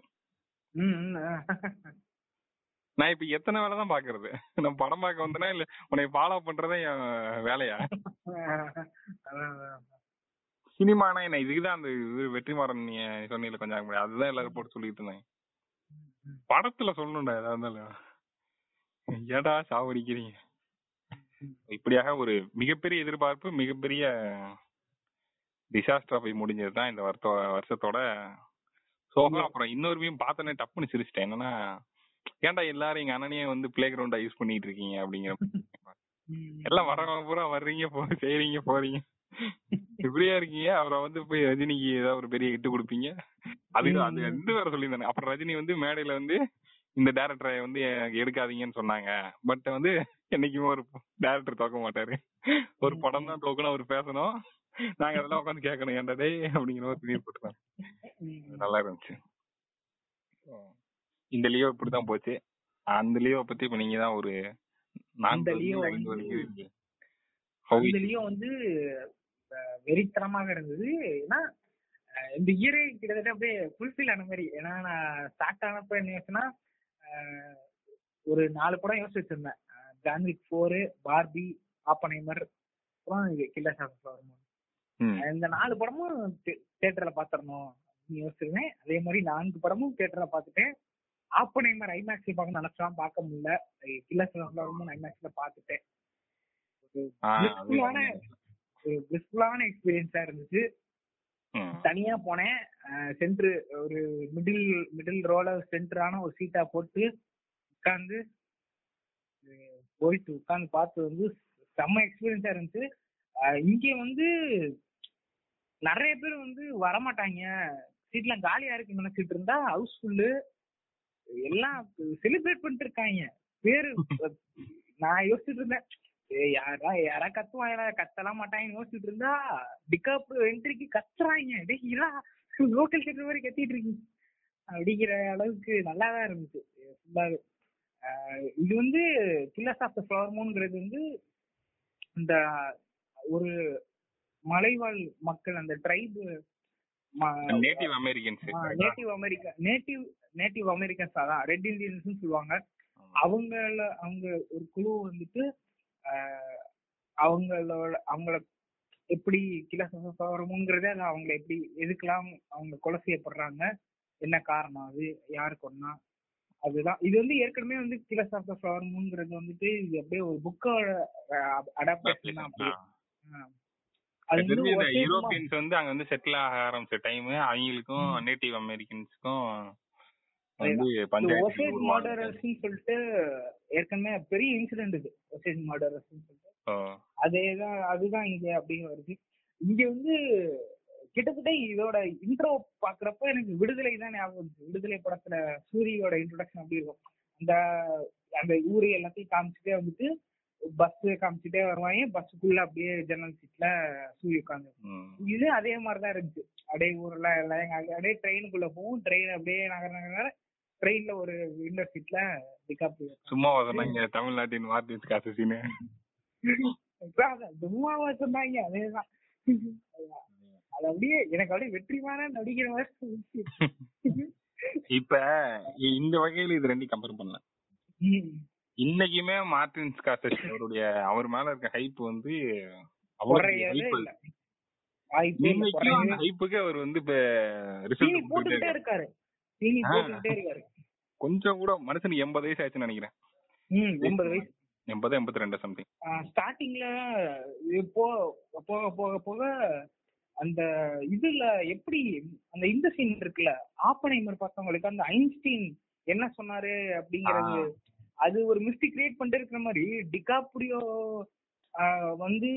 நான் இப்ப எத்தனை வேலை தான் பாக்குறது நான் படம் பார்க்க வந்தேனா இல்ல உன்னை ஃபாலோ பண்றதே என் வேலையா? சினிமானா என்ன? இதுக்குதான் அந்த வெற்றிமாறன் நீ சொன்னீங்க கொஞ்சம் அதுதான் எல்லாரும் போட்டு சொல்லிட்டு இருந்தேன். படத்துல சொல்லணும்டா ஏதா இருந்தாலும். ஏடா சாவடிக்கிறீங்க? இப்படியாக ஒரு மிகப்பெரிய எதிர்பார்ப்பு மிகப்பெரிய டிசாஸ்டரா போய் முடிஞ்சதுதான் இந்த வருத்த வருஷத்தோட சோகம் அப்புறம் இன்னொரு வீம் பார்த்தனே டப்புன்னு சிரிச்சிட்டேன். என்னன்னா ஏன்டா எல்லாரும் எங்க அண்ணனையே வந்து பிளே கிரவுண்டா யூஸ் பண்ணிட்டு இருக்கீங்க? அப்படிங்கிற எல்லாம் வரவங்க பூரா வர்றீங்க போ செய்றீங்க போறீங்க. இப்படியா இருக்கீங்க? அப்புறம் வந்து போய் ரஜினிக்கு ஏதாவது ஒரு பெரிய இட்டு கொடுப்பீங்க? அது அது ரெண்டு வேற சொல்லியிருந்தாங்க அப்புறம் ரஜினி வந்து மேடையில வந்து இந்த டேரக்டரை வந்து எடுக்காதீங்கன்னு சொன்னாங்க. பட் வந்து என்னைக்குமே ஒரு டேரக்டர் தோக்க மாட்டாரு. ஒரு படம் தான் தோக்கணும் அவர் பேசணும். நாங்க அதெல்லாம் உட்காந்து கேட்கணும். ஏன்டா டே அப்படிங்கிற ஒரு துணி போட்டுருந்தாங்க நல்லா இருந்துச்சு. இந்த லீவ் இப்படிதான் போச்சு. அந்த லீவை பத்தி இப்ப நீங்க தான் ஒரு அந்த லீவ் வந்து வெறித்தனமாக இருந்தது. ஏன்னா இந்த இயரே கிட்டத்தட்ட அப்படியே ஃபுல்ஃபில் ஆன மாதிரி. ஏன்னா நான் ஸ்டார்ட் ஆனப்ப என்ன யோசிச்சுன்னா ஒரு நாலு படம் யோசிச்சு வச்சிருந்தேன். ஜான்விக் ஃபோரு பார்பி ஆப்பனைமர் அப்புறம் கில்லர் சாஃப்ட் இந்த நாலு படமும் தியேட்டர்ல பாத்திரணும் யோசிச்சிருந்தேன். அதே மாதிரி நான்கு படமும் தியேட்டர்ல பாத்துட்டேன். ஆப்பனைமர் ஐமேக்ஸ்ல பார்க்க நினைச்சாலும் பார்க்க முடியல. கில்லர் சாஃப்ட் ஐமேக்ஸ்ல பாத்துட்டேன் பிளிஸ்ஃபுல்லான எக்ஸ்பீரியன்ஸா இருந்துச்சு. தனியா போனேன். சென்ட்ரு ஒரு மிடில் மிடில் ரோல சென்டரான ஒரு சீட்டா போட்டு உட்காந்து போயிட்டு உட்காந்து பார்த்து வந்து செம்ம எக்ஸ்பீரியன்ஸா இருந்துச்சு. இங்க வந்து நிறைய பேர் வந்து வரமாட்டாங்க. சீட்லாம் காலியா இருக்கு நினைச்சிட்டு இருந்தா ஹவுஸ்ஃபுல்லு எல்லாம் செலிப்ரேட் பண்ணிட்டு இருக்காங்க. பேரு நான் யோசிச்சுட்டு இருந்தேன் யாரா யாரா கத்துவாங்க கத்தலாம் மாட்டாங்கன்னு யோசிச்சுட்டு இருந்தா? டிகாப் என்ட்ரிக்கு கத்துறாங்க டே இரா லோக்கல் கேட்டு மாதிரி கத்திட்டு இருக்கீங்க. அப்படிங்கிற அளவுக்கு நல்லாதான் இருந்துச்சு. ஃபுல்லாவே இது வந்து கில்லர்ஸ் ஆஃப் த ஃபிளவர் மூன்ங்கிறது வந்து இந்த ஒரு மலைவாழ் மக்கள் அந்த tribe native Americans native America native native Americans அதான். ரெட் இண்டியன்ஸ் சொல்லுவாங்க. அவங்கள அவங்க ஒரு குழு வந்துட்டு அவங்களோட அவங்கள எப்படி கிளசமுங்கிறதே அது அவங்கள எப்படி எதுக்கெல்லாம் அவங்க கொலை செய்யப்படுறாங்க என்ன காரணம் அது யாரு கொன்னா அதுதான். இது வந்து ஏற்கனவே வந்து கிளஸ் ஆஃப் த ஃபிளவர் மூன்ங்கிறது வந்துட்டு இது அப்படியே ஒரு புக்கோட அடாப்டேஷன் தான் யூரோப்பியன்ஸ் வந்து அங்க வந்து செட்டில் ஆக ஆரம்பிச்ச டைம் அவங்களுக்கும் நேட்டிவ் அமெரிக்கன்ஸ்க்கும் வந்து சொல்லிட்டு ஏற்கனவே பெரிய இன்சிடென்ட் இது ஒசேஜ் மாடரர்ஸ்னு சொல்லிட்டு. அதேதான் அதுதான் இங்க அப்படிங்க வருது இங்க வந்து கிட்டத்தட்ட இதோட இன்ட்ரோ பாக்குறப்ப எனக்கு விடுதலை தான் ஞாபகம் விடுதலை படத்துல சூரியோட இன்ட்ரோடக்ஷன் அப்படி இருக்கும். அந்த அந்த ஊரு எல்லாத்தையும் காமிச்சுட்டே வந்துட்டு பஸ் காமிச்சுட்டே வருவாங்க. பஸ்ஸுக்குள்ள அப்படியே ஜன்னல் சீட்ல சூரிய உட்காந்து இது அதே மாதிரிதான் இருந்துச்சு. அப்படியே ஊர்ல எல்லாம் அப்படியே ட்ரெயினுக்குள்ள போகும். ட்ரெயின் அப்படியே நகர நகர ட்ரெயின்ல ஒரு விண்டர் சீட்ல பிக்கப் சும்மா சொன்னாங்க தமிழ்நாட்டின் வார்த்தை காசு சீனு சும்மாவா சொன்னாங்க அதேதான். அது அப்படியே எனக்கு அப்படியே வெற்றிமான நடிக்கிற மாதிரி இப்ப இந்த வகையில இது ரெண்டையும் கம்பேர் பண்ணலாம். இன்னைக்குமே மார்டின் ஸ்காசஸ் அவருடைய அவர் மேல இருக்க ஹைப் வந்து ஹைப்புக்கு அவர் வந்து இப்ப ரிசல்ட் இருக்காரு. கொஞ்சம் கூட மனுஷனுக்கு எண்பது வயசு ஆச்சுன்னு நினைக்கிறேன். எண்பது வயசு. எண்பது எண்பத்தி ரெண்டு சம்திங் ஸ்டார்டிங்ல இப்போ போக போக போக அந்த இதுல எப்படி அந்த இந்த சீன் இருக்குல்ல ஆப்பனைமர் பார்த்தவங்களுக்கு அந்த ஐன்ஸ்டீன் என்ன சொன்னாரு அப்படிங்கறது அது ஒரு மிஸ்டேக் கிரியேட் பண்ணிட்டு இருக்கிற மாதிரி டிகாப்ரியோ வந்து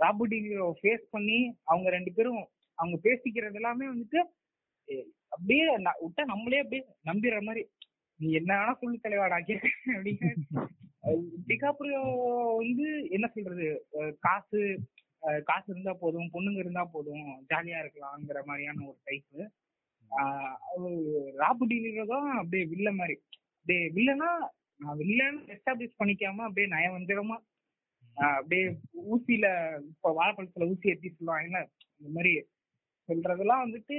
ராபர்டினியோ ஃபேஸ் பண்ணி அவங்க ரெண்டு பேரும் அவங்க பேசிக்கிறது எல்லாமே வந்துட்டு அப்படியே விட்டா நம்மளே அப்படியே நம்பிடுற மாதிரி நீ என்ன வேணா சொல்லு தலைவாடா கேட்க அப்படிங்கிற டிகாப்ரியோ வந்து என்ன சொல்றது? காசு காசு இருந்தா போதும் பொண்ணுங்க இருந்தா போதும் ஜாலியா இருக்கலாம்ங்கிற மாதிரியான ஒரு டைப்பு ராபர்டினியோ தான் அப்படியே வில்ல மாதிரி. அப்படியே வில்லனா நான் வில்லன்னு எஸ்டாப்ளிஷ் பண்ணிக்காம அப்படியே நயவஞ்சகமா அப்படியே ஊசியில இப்ப வாழைப்பழத்துல ஊசி ஏற்றி சொல்லுவாங்கல்ல இந்த மாதிரி சொல்றதெல்லாம் வந்துட்டு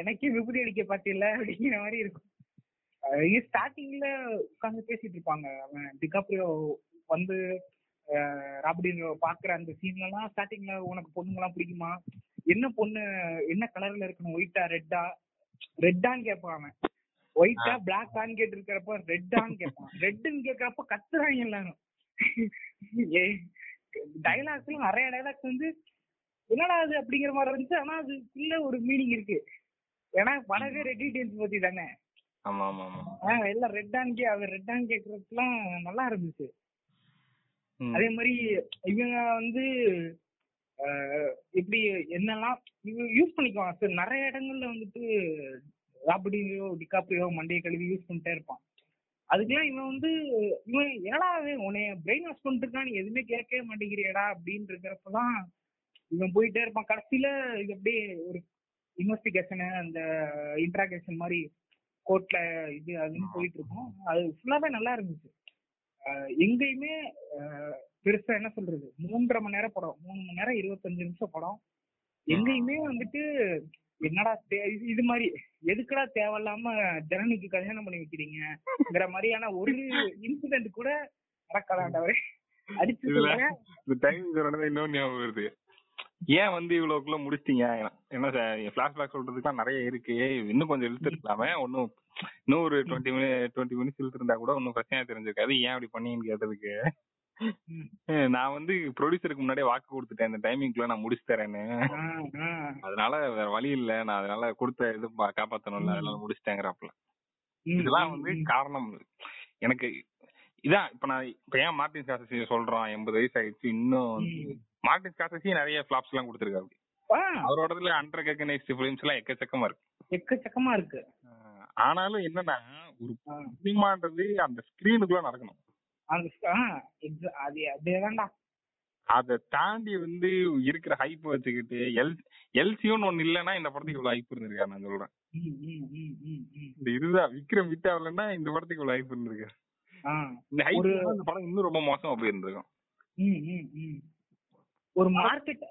எனக்கே விபூதி அடிக்க பார்த்தில்ல அப்படிங்கிற மாதிரி இருக்கும். ஸ்டார்டிங்ல உட்காந்து பேசிட்டு இருப்பாங்க. அவன் டிகாப்ரியோ வந்து ராபர்டின் பாக்குற அந்த சீன்ல எல்லாம் ஸ்டார்டிங்ல உனக்கு பொண்ணுங்கலாம் பிடிக்குமா? என்ன பொண்ணு என்ன கலர்ல இருக்கணும்? ஒயிட்டா ரெட்டா ரெட்டான்னு கேட்பான் அவன். ஒயிட்டா பிளாக்கான்னு கேட்டு இருக்கிறப்ப ரெட்டான்னு கேட்பான். ரெட்டுன்னு கேட்கறப்ப கத்துறாங்க எல்லாரும். டைலாக்ஸ்ல நிறைய டைலாக்ஸ் வந்து என்னடா அது அப்படிங்கிற மாதிரி இருந்துச்சு. ஆனா அதுக்குள்ள ஒரு மீனிங் இருக்கு. ஏன்னா படவே ரெட் டீடைல்ஸ் பத்தி தானே? ஆமா ஆமா ஆமா. எல்லாம் ரெட்டான் கே அவர் ரெட்டான் கேக்குறதுலாம் நல்லா இருந்துச்சு. அதே மாதிரி இவங்க வந்து இப்படி என்னெல்லாம் யூஸ் பண்ணிக்குவாங்க. சார் நிறைய இடங்கள்ல வந்துட்டு ராபர்டியோ டிகாப்ரியோ மண்டையை கழுவி யூஸ் பண்ணிட்டே இருப்பான். அதுக்கெல்லாம் இவன் வந்து இவன் என்னடா உன்னைய பிரெயின் வாஷ் பண்ணிட்டு இருக்கான் நீ எதுவுமே கேட்கவே மாட்டேங்கிறியடா அப்படின்னு இருக்கிறப்பதான் இவன் போயிட்டே இருப்பான். கடைசியில இது அப்படியே ஒரு இன்வெஸ்டிகேஷனு அந்த இன்ட்ராகேஷன் மாதிரி கோர்ட்ல இது அதுன்னு போயிட்டு இருக்கும். அது ஃபுல்லாவே நல்லா இருந்துச்சு. எங்கேயுமே பெருசா என்ன சொல்றது? மூன்றரை மணி நேரம் படம். மூணு மணி நேரம் இருபத்தஞ்சு நிமிஷம் படம். எங்கேயுமே வந்துட்டு என்னடா இது மாதிரி எதுக்குடா தேவையில்லாம ஜனனிக்கு கல்யாணம் பண்ணி வைக்கிறீங்கிற மாதிரியான ஒரு இன்சிடென்ட் கூட நடக்கலாண்டவரே அடிச்சு இன்னொன்னு ஞாபகம் வருது. ஏன் வந்து இவ்வளவுக்குள்ள முடிச்சிட்டீங்க? என்ன பிளாஷ்பேக் சொல்றதுக்குலாம் நிறைய இருக்கு. இன்னும் கொஞ்சம் இழுத்து இருக்கலாமே ஒன்னும் இன்னும் ஒரு டுவெண்ட்டி மினிட் டுவெண்ட்டி மினிட்ஸ் இழுத்து இருந்தா கூட ஒன்னும் பிரச்சனையா தெரிஞ்சிருக்காது. ஏன் அப்படி பண்ணீங்கன்னு கேட்டதுக்கு? நான் வந்து ப்ரொடியூசருக்கு முன்னாடியே வாக்கு கொடுத்துட்டேன். இந்த டைமிங்க்குள்ள நான் முடிச்சு தரேன்னு. அதனால வேற வழி இல்ல. நான் அதனால கொடுத்த இது காப்பாத்தணும்ல. அதனால முடிச்சிட்டேங்கிறாப்ல இதெல்லாம் வந்து காரணம். எனக்கு இதான் இப்ப நான் இப்ப ஏன் மார்டின் ஸ்காசசி சொல்றோம் எண்பது வயசு ஆயிடுச்சு இன்னும் மார்டின் ஸ்காசசி நிறைய பிளாப்ஸ் எல்லாம் கொடுத்துருக்காரு. அவரோடதுல அண்டர் ரெகனைஸ்ட் பிலிம்ஸ் எல்லாம் எக்கச்சக்கமா இருக்கு. எக்கச்சக்கமா இருக்கு. ஆனாலும் என்னன்னா ஒரு சினிமான்றது அந்த ஸ்கிரீனுக்குள்ள நடக்கணும். அத தாண்டி வந்து இருக்கிற ஹைப் வச்சுக்கிட்டு எல் எல்சியும் ஒண்ணு இல்லன்னா இந்த படத்துக்கு இவ்வளவு ஹைப் இருந்திருக்காரு நான் சொல்றேன். இந்த இதுதான் விக்ரம் விட் ஆகலன்னா இந்த படத்துக்கு இவ்வளவு ஹைப் இருந்திருக்காரு. இந்த படம் இன்னும் ரொம்ப மோசமா போயிருந்திருக்கும். ஒரு மார்க்கெட்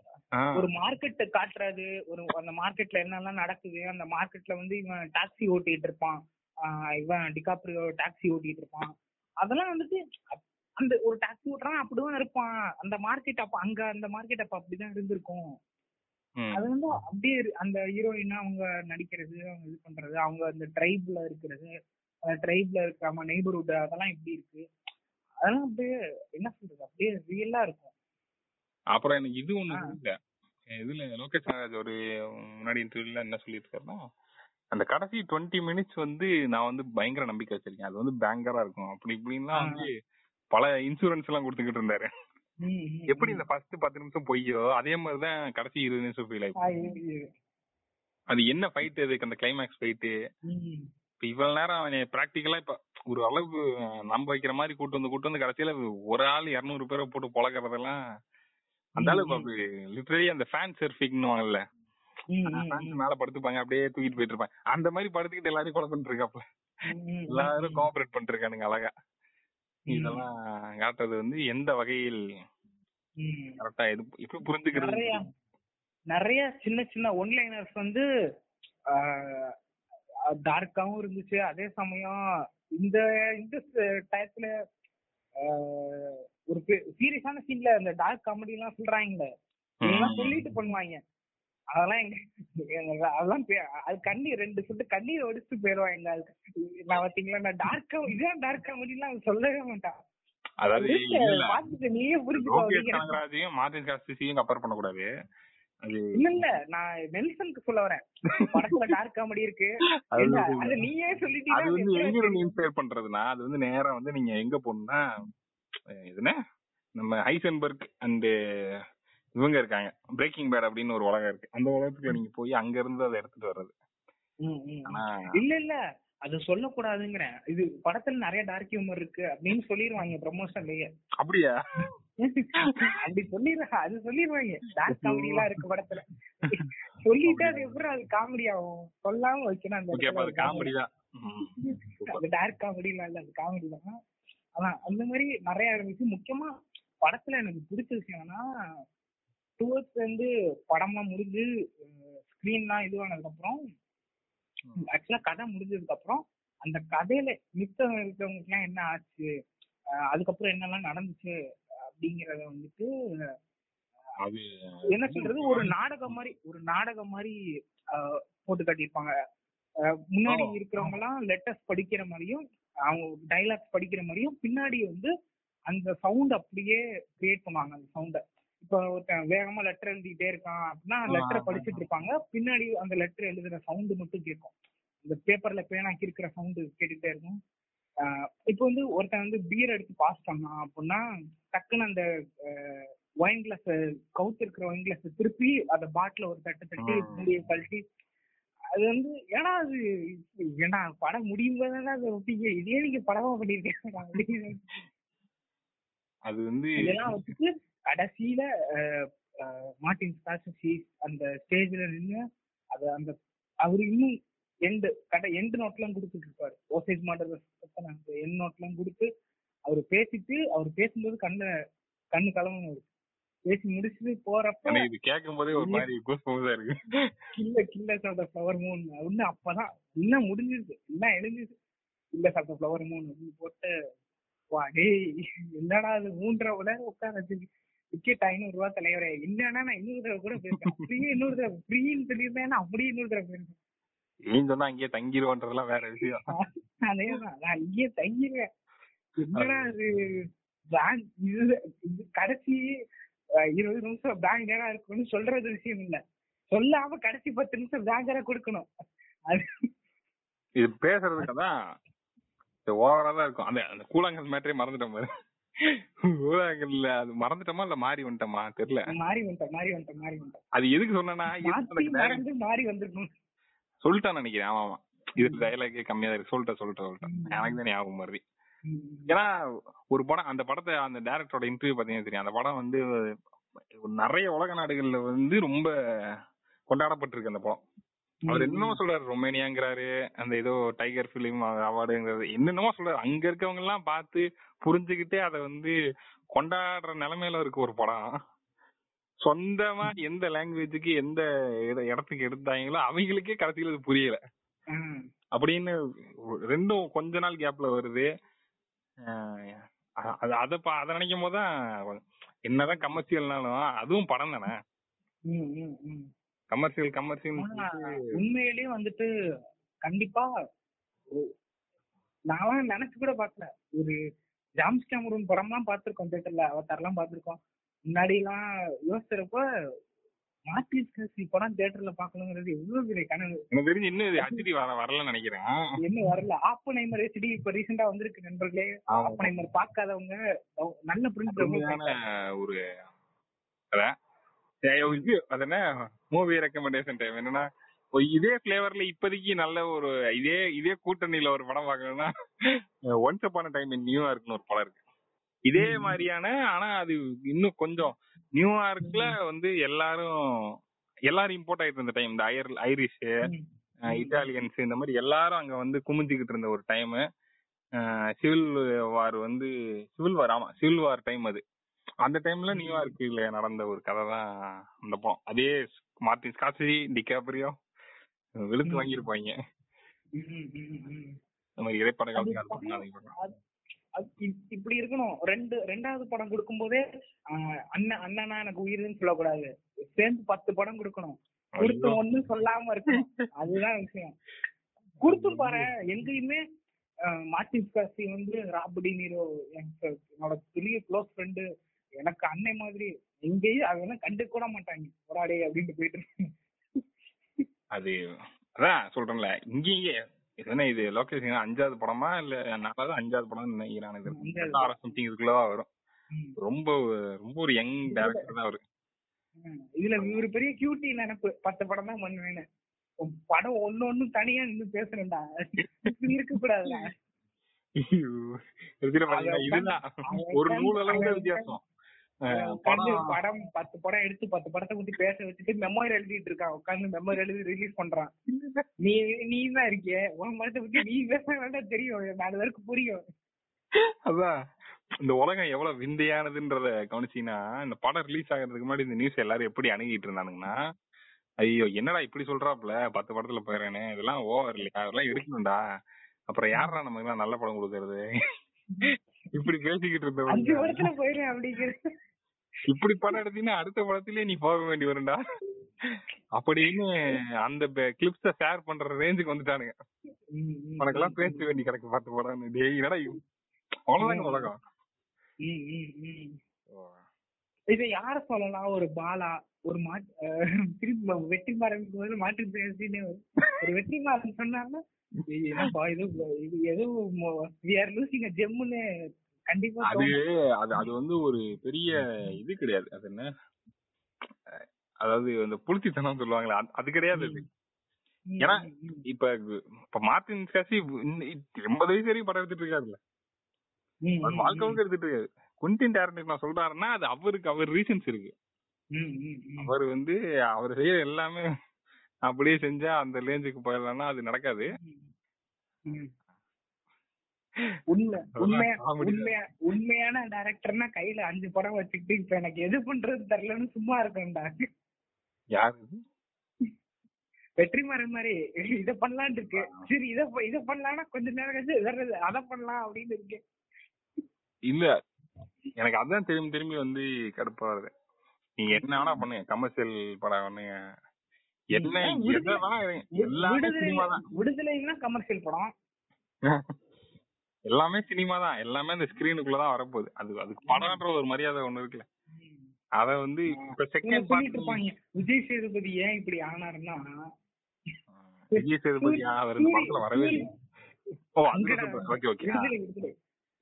ஒரு மார்க்கெட் காட்டுறது ஒரு அந்த மார்க்கெட்ல என்னெல்லாம் நடக்குது அந்த மார்க்கெட்ல வந்து இவன் டாக்ஸி ஓட்டிட்டு இருப்பான். இவன் டிகாப்ரியோ டாக்ஸி ஓட்டிட்டு இருப்பான். அதெல்லாம் வந்துட்டு அந்த ஒரு டாக்ஸி ஓட்டுறான் அப்படிதான் இருப்பான். அந்த மார்க்கெட் அப்ப அங்க அந்த மார்க்கெட் அப்ப அப்படிதான் இருந்திருக்கும். அது வந்து அப்படியே அந்த ஹீரோயினா அவங்க நடிக்கிறது அவங்க இது பண்றது அவங்க அந்த ட்ரைப்ல இருக்கிறது ட்ரைப்ல இருக்காம நெய்பர்ஹுட் அதெல்லாம் எப்படி இருக்கு? அதெல்லாம் அப்படியே என்ன சொல்றது? அப்படியே ரியலா இருக்கும். அப்புறம் எனக்கு இது ஒண்ணு இல்ல இதுல லோகேஷ் நாகராஜ் ஒரு முன்னாடி இன்டர்வியூல என்ன சொல்லியிருக்காருன்னா அந்த கடைசி டுவெண்ட்டி மினிட்ஸ் வந்து நான் வந்து பயங்கர நம்பிக்கை வச்சிருக்கேன். அது வந்து பேங்கரா இருக்கும். அப்படி இப்படின்லாம் வந்து பல இன்சூரன்ஸ் எல்லாம் கொடுத்துக்கிட்டு இருந்தாரு. எப்படி இந்த ஃபர்ஸ்ட் பத்து நிமிஷம் பொய்யோ அதே மாதிரிதான் கடைசி இருபது நிமிஷம் ஃபீல் ஆயிடுச்சு அது என்ன ஃபைட் அதுக்கு அந்த கிளைமேக்ஸ் ஃபைட்டு இப்ப இவ்வளவு நேரம் அவன் பிராக்டிக்கலா இப்ப ஒரு அளவுக்கு நம்ப வைக்கிற மாதிரி கூட்டு வந்து கூட்டு வந்து கடைசியில ஒரு ஆள் இருநூறு பேரை போட்டு பொழக்கிறதெல்லாம் அந்த அளவுக்கு லிட்டரலி அந்த ஃபேன் சர்ஃபிங்னுவாங்கல்ல மேல படுத்துப்பாங்க அப்படியே தூக்கிட்டு போயிட்டு இருப்பாங்க. அந்த மாதிரி படுத்துக்கிட்டு எல்லாரையும் கொலை பண்ணிட்டு இருக்காப்ல எல்லாரும் கோஆபரேட் பண்ணிட்டு இருக்கானுங்க அழகா. இதெல்லாம் காட்டுறது வந்து எந்த வகையில் கரெக்டா இது எப்படி புரிஞ்சுக்கிறது நிறைய சின்ன சின்ன ஒன்லைனர்ஸ் வந்து டார்க்காவும் இருந்துச்சு. அதே சமயம் இந்த இந்த டயத்துல ஒரு சீரியஸான சீன்ல இந்த டார்க் காமெடி எல்லாம் சொல்றாங்க சொல்லிட்டு பண்ணுவாங்க. அதெல்லாம் எங்க அதெல்லாம் அது கண்ணீர் ரெண்டு சொட்டு கண்ணீர் ஒடிச்சு போயிருவாங்க நான் பாத்தீங்களா நான் டார்க்கா இதுதான் டார்க் காமெடி எல்லாம் சொல்லவே மாட்டான். அதாவது மார்டின் கம்பேர் பண்ணக்கூடாது. இல்ல இல்ல நான் நெல்சனுக்கு சொல்ல வரேன். படத்துல டார்க் காமெடி இருக்கு. அது நீயே சொல்லிட்டீங்க அது வந்து எங்க இருந்து இன்ஸ்பயர் பண்றதுனா அது வந்து நேரா வந்து நீங்க எங்க போகணும்னா இதுனா நம்ம ஹைசன்பர்க் அண்ட் இவங்க இருக்காங்க. பிரேக்கிங் பேட் அப்படின்னு ஒரு உலகம் இருக்கு. அந்த உலகத்துக்கு நீங்க போய் அங்க இருந்து அதை எடுத்துட்டு வர்றது. இல்ல இல்ல. அது சொல்லக்கூடாதுங்கிறேன். இது படத்துல நிறைய டார்க் ஹியூமர் இருக்கு அப்படின்னு சொல்லிடுவாங்க ப்ரமோஷன்லயே அப்படியா? அப்படி சொல்லிடுறாங்க அது சொல்லிடுவாங்க. டார்க் காமெடி எல்லாம் இருக்கு படத்துல. சொல்லிட்டு அது எப்படி அது காமெடி ஆகும்? சொல்லாம வைக்கணும் அந்த காமெடி தான். அது டார்க் காமெடி இல்ல அது காமெடி தான். ஆனா அந்த மாதிரி நிறைய இருந்துச்சு. முக்கியமா படத்துல எனக்கு பிடிச்ச விஷயம்னா டுவர்ட்ஸ் வந்து படமா முடிஞ்சு ஸ்கிரீன்லாம் இதுவானதுக்கு அப்புறம் ஆக்சுவலா கதை முடிஞ்சதுக்கு அப்புறம் அந்த கதையில மித்தம் இருக்கிறவங்களுக்கு எல்லாம் என்ன ஆச்சு அதுக்கப்புறம் என்னெல்லாம் நடந்துச்சு அப்படிங்கறத வந்துட்டு என்ன சொல்றது? ஒரு நாடகம் மாதிரி ஒரு நாடகம் மாதிரி போட்டு காட்டியிருப்பாங்க. முன்னாடி இருக்கிறவங்க எல்லாம் லெட்டர்ஸ் படிக்கிற மாதிரியும் அவங்க டைலாக்ஸ் படிக்கிற மாதிரியும் பின்னாடி வந்து அந்த சவுண்ட் அப்படியே கிரியேட் பண்ணுவாங்க அந்த சவுண்ட இப்ப ஒருத்தன் வேகமா லெட்டர் எழுதிட்டே இருக்கான் அப்படின்னா லெட்டரை படிச்சுட்டு இருப்பாங்க. பின்னாடி அந்த லெட்டர் எழுதுற சவுண்டு மட்டும் கேட்கும். இந்த பேப்பர்ல பேனாக்கி இருக்கிற சவுண்டு கேட்டுட்டே இருக்கும். இப்போ வந்து ஒருத்தன் வந்து பீர் எடுத்து பாஸ் பண்ணான் அப்படின்னா டக்குன்னு அந்த ஒயின் கிளாஸ் கவுத்து இருக்கிற ஒயின் கிளாஸ் திருப்பி அந்த பாட்டில ஒரு தட்டு தட்டி முடிய கழட்டி அது வந்து ஏன்னா அது ஏன்னா படம் முடியும் போது அது ஒட்டிங்க இதே நீங்க படமா பண்ணிருக்கேன் அது வந்து இதெல்லாம் வச்சுட்டு கடைசியில மார்டின் ஸ்கார்சி அந்த ஸ்டேஜ்ல நின்று அது அந்த அவரு இன்னும் எண்டு கடை எண்டு நோட்லாம் கொடுத்துட்டு இருப்பாரு ஓசேஜ் மாடல் எண்ட் நோட்லாம் கொடுத்து அவர் பேசிட்டு அவர் பேசும்போது கண்ணு கண்ணு கலவணும் இருக்கு. பேசி முடிச்சுட்டு போறப்ப இது கேட்கும் போதே ஒரு மாதிரி கூஸ்பம்ஸா இருக்கு. கில்ல ஆஃப் த ஃப்ளவர் மூன் இன்னும் அப்பதான் இன்னும் முடிஞ்சிருச்சு இன்னும் killers of the flower moon அப்படின்னு போட்டு வா டேய் என்னடா அது மூன்றரை மணி நேரம் உட்கார வச்சிருக்கு டிக்கெட் ஐநூறு ரூபா தலைவரே இல்லன்னா நான் இன்னொரு தடவை கூட போயிருக்கேன். ஃப்ரீ இன்னொரு தடவை ஃப்ரீன்னு சொல்லியிருந்தேன் அப்படியே இன்னொரு தடவை போயிருக்கேன் நீ சொன்னா அங்கேயே தங்கிடுவோன்றதெல்லாம் வேற விஷயம். அதேதான். நான் இங்கேயே தங்கிடுவேன் என்னடா அது பேங்க் இது இது கடைசி இருபது நிமிஷம் பேங்க் நேரம் இருக்கும்னு சொல்றது விஷயம் இல்ல. சொல்லாம கடைசி பத்து நிமிஷம் பேங்கரா கொடுக்கணும். இது பேசுறதுக்கு தான் ஓவரா தான் இருக்கும். அந்த அந்த கூழாங்கல் மேட்டரே மறந்துட்டோம் பாரு. கூழாங்கல்ல அது மறந்துட்டோமா இல்ல மாறி வந்துட்டோமா? தெரியல. மாறி வந்துட்டோம் மாறி வந்துட்டோம் மாறி வந்துட்டோம். அது எதுக்கு சொன்னா மறந்து மாறி வந்திருக்கும் சொல்லிட்டான் நினைக்கிறேன். ஆமா ஆமா. இது டைலாகே கம்மியா இருக்கு. சொல்லிட்டேன் சொல்லிட்டேன் சொல்லிட்டேன். எனக்கு தான் ஞாபகம் வருது. ஏன்னா ஒரு படம் அந்த படத்தை அந்த டேரக்டரோட இன்டர்வியூ பாத்தீங்கன்னா தெரியும். அந்த படம் வந்து நிறைய உலக நாடுகள்ல வந்து ரொம்ப கொண்டாடப்பட்டிருக்கு அந்த படம். அவர் என்னமோ சொல்றாரு ரொமேனியாங்கிறாரு அந்த ஏதோ டைகர் பிலிம் அவார்டுங்கிறது என்னென்னமோ சொல்றாரு. அங்க இருக்கவங்க எல்லாம் பார்த்து புரிஞ்சுக்கிட்டே அதை வந்து கொண்டாடுற நிலைமையில இருக்கு ஒரு படம். சொந்தமா எந்த லாங்குவேஜுக்கு எந்த இடத்துக்கு எடுத்தாங்களோ அவங்களுக்கே கடைசியில அது புரியல. அப்படின்னு ரெண்டும் கொஞ்ச நாள் கேப்ல வருது. அது அத அத நினைக்கும் போதுதான் என்னதான் கமர்ஷியல்னாலும் அதுவும் படம் தானே? கமர்ஷியல் கமர்ஷியல் உண்மையிலேயே வந்துட்டு கண்டிப்பா நான் நினைச்சு கூட பாக்கல ஒரு ஜாம்ஸ் கேமரூன் படம்லாம் பாத்திருக்கோம் தியேட்டர்ல அவதார்லாம் பாத்திருக்கோம் முன்னாடி எல்லாம் யோசிக்கிறப்ப மார்டின் படம் தியேட்டர்ல பாக்கணுங்கிறது எவ்வளவு பெரிய கனவு. எனக்கு தெரிஞ்சு இன்னும் ஹெச்டி வர வரலன்னு நினைக்கிறேன். என்ன வரல. ஆப்பனைமர் ஹெச்டி இப்ப ரீசெண்டா வந்திருக்கு நண்பர்களே. ஆப்பனைமர் பார்க்காதவங்க நல்ல பிரிண்ட் ஒரு இது அது என்ன? மூவி ரெக்கமெண்டேஷன் டைம் என்னன்னா இதே பிளேவர்ல இப்போதைக்கு நல்ல ஒரு இதே இதே கூட்டணியில ஒரு படம் பார்க்கணும்னா ஒன்ஸ் அப்பான டைம் இன் நியூயார்க்னு ஒரு படம் இருக்கு. இதே மாதிரியான ஆனா அது இன்னும் கொஞ்சம் நியூயார்க்ல வந்து எல்லாரும் எல்லாரும் இம்போர்ட் ஆயிட்டு இருந்த டைம் இந்த ஐர் ஐரிஷ் இட்டாலியன்ஸ் இந்த மாதிரி எல்லாரும் அங்க வந்து குமிஞ்சுக்கிட்டு இருந்த ஒரு டைம் சிவில் வார் வந்து சிவில் வார் ஆமா சிவில் வார் டைம் அது. அந்த டைம்ல நியூயார்க்ல நடந்த ஒரு கதை தான் அந்த படம். அதே மார்டின் ஸ்காசி டிகாப்ரியோ வெளுத்து வாங்கியிருப்பாங்க. இந்த மாதிரி இடைப்பட காலத்துக்கு இப்படி இருக்கணும். ரெண்டு ரெண்டாவது படம் கொடுக்கும் போதே அண்ணன் அண்ணனா எனக்கு உயிருன்னு சொல்லக்கூடாது. சேர்ந்து பத்து படம் கொடுக்கணும். கொடுத்து ஒண்ணு சொல்லாம இருக்கணும். அதுதான் விஷயம். கொடுத்தும் பாரு எங்கேயுமே மார்டின் காசி வந்து ராபடி நீரோ என்னோட பெரிய க்ளோஸ் ஃப்ரெண்டு எனக்கு அன்னை மாதிரி எங்கேயும் அதெல்லாம் கண்டு கூட மாட்டாங்க. போராடே அப்படின்னு போயிட்டு அது அதான் சொல்றேன்ல இங்கேயே இது இது லோகேஷ் அஞ்சாவது படமா இல்ல நாலாவது அஞ்சாவது படம் நினைக்கிறேன் இது? சம்திங் இதுக்குள்ளதான் வரும். ரொம்ப ரொம்ப ஒரு யங் டேரக்டர் தான் அவரு. இதுல ஒரு பெரிய கியூட்டி நினைப்பு. பத்து படம் தான் பண்ணுவேன்னு. படம் ஒண்ணு ஒண்ணு தனியா நின்று பேசுறேன்டா இருக்க கூடாதுல ஒரு நூல் அளவுக்கு வித்தியாசம். படம் பத்து படம் எடுத்து பத்து படத்தை பத்தி பேச வச்சுட்டு மெமோரி எழுதிட்டு இருக்கான் உட்காந்து மெமோரி எழுதி ரிலீஸ் பண்றான். நீ நீ தான் இருக்கிய. உன் படத்தை பத்தி நீ பேச வேண்டாம் தெரியும். நாலு பேருக்கு புரியும். அதான். இந்த உலகம் எவ்வளவு விந்தையானதுன்றத கவனிச்சீங்கன்னா இந்த படம் ரிலீஸ் ஆகிறதுக்கு முன்னாடி இந்த நியூஸ் எல்லாரும் எப்படி அணுகிட்டு இருந்தானுங்கன்னா ஐயோ என்னடா இப்படி சொல்றாப்ல பத்து படத்துல போயிடுறேன்னு இதெல்லாம் ஓவர் இல்லையா? அதெல்லாம் இருக்கணும்டா அப்புறம் யாரா நமக்கு நல்ல படம் கொடுக்கறது? இப்படி பேசிக்கிட்டு இருந்த அஞ்சு படத்துல போயிடுறேன் அப்படிங்கிறது இப்படி படம் எடுத்தீங்கன்னா அடுத்த படத்திலேயே நீ போக வேண்டி வரும்டா. அப்படின்னு அந்த கிளிப்ஸ ஷேர் பண்ற ரேஞ்சுக்கு வந்துட்டானுங்க. உனக்கு எல்லாம் பேச வேண்டி கிடக்கு பார்த்து படம் டேய் என்னடா அவ்வளவுதாங்க உலகம். இத யார சொல்லலாம்? ஒரு பாலா ஒரு மாட்டு திருப்பி வெற்றி மாறன் மாற்று பேசினே ஒரு வெற்றி மாறன் சொன்னாங்கன்னா ஏதோ வி ஆர் லூசிங் ஜெம்முன்னு அது அது அது வந்து ஒரு பெரிய இது கிடையாது. அது என்ன? அதாவது அந்த புளிச்சித்தனம் சொல்லுவாங்களே அது கிடையாது அது. ஏன்னா இப்ப இப்ப மார்டின் ஸ்காசி எண்பது வயசு வரைக்கும் படம் எடுத்துட்டு இருக்காருல்ல. வாழ்க்கைவுக்கு எடுத்துட்டு இருக்காரு. குண்டின் டேரக்டர் நான் சொல்றாருன்னா அது அவருக்கு அவர் ரீசன்ஸ் இருக்கு. அவர் வந்து அவர் செய்யற எல்லாமே அப்படியே செஞ்சா அந்த ரேஞ்சுக்கு போயிடலாம்னா அது நடக்காது. உண்மை உண்மையா உண்மையா உண்மையான டைரக்டர்னா கையில அஞ்சு படம் வச்சுக்கிட்டு இப்ப எனக்கு எது பண்றது தெரியலன்னு சும்மா இருக்கேன்டா. யாரு வெற்றிமாறன் மாதிரி இத பண்ணலான் இருக்கு. சரி இத இத பண்ணலாம்னா கொஞ்ச நேரம் கழிச்சு அத பண்ணலாம் அப்படின்னு இருக்கு. இல்ல எனக்கு அதான் திரும்பி திரும்பி வந்து கடுப்பா வருது. நீங்க என்ன வேணா பண்ணுங்க கமர்ஷியல் படம் பண்ணுங்க என்ன தான் விடுதலைன்னா கமர்ஷியல் படம். எல்லாமே சினிமா தான். எல்லாமே அந்த ஸ்கிரீனுக்குள்ள தான் வரப்போகுது. அது அதுக்கு படம்ன்ற ஒரு மரியாதை ஒண்ணு இருக்குல்ல. அத வந்து இப்ப செகண்ட் பார்ட் விஜய் சேதுபதி ஏன் இப்படி ஆனாருன்னா விஜய் சேதுபதி அவர் இந்த படத்துல வரவே இல்லை. ஓ அங்க ஓகே ஓகே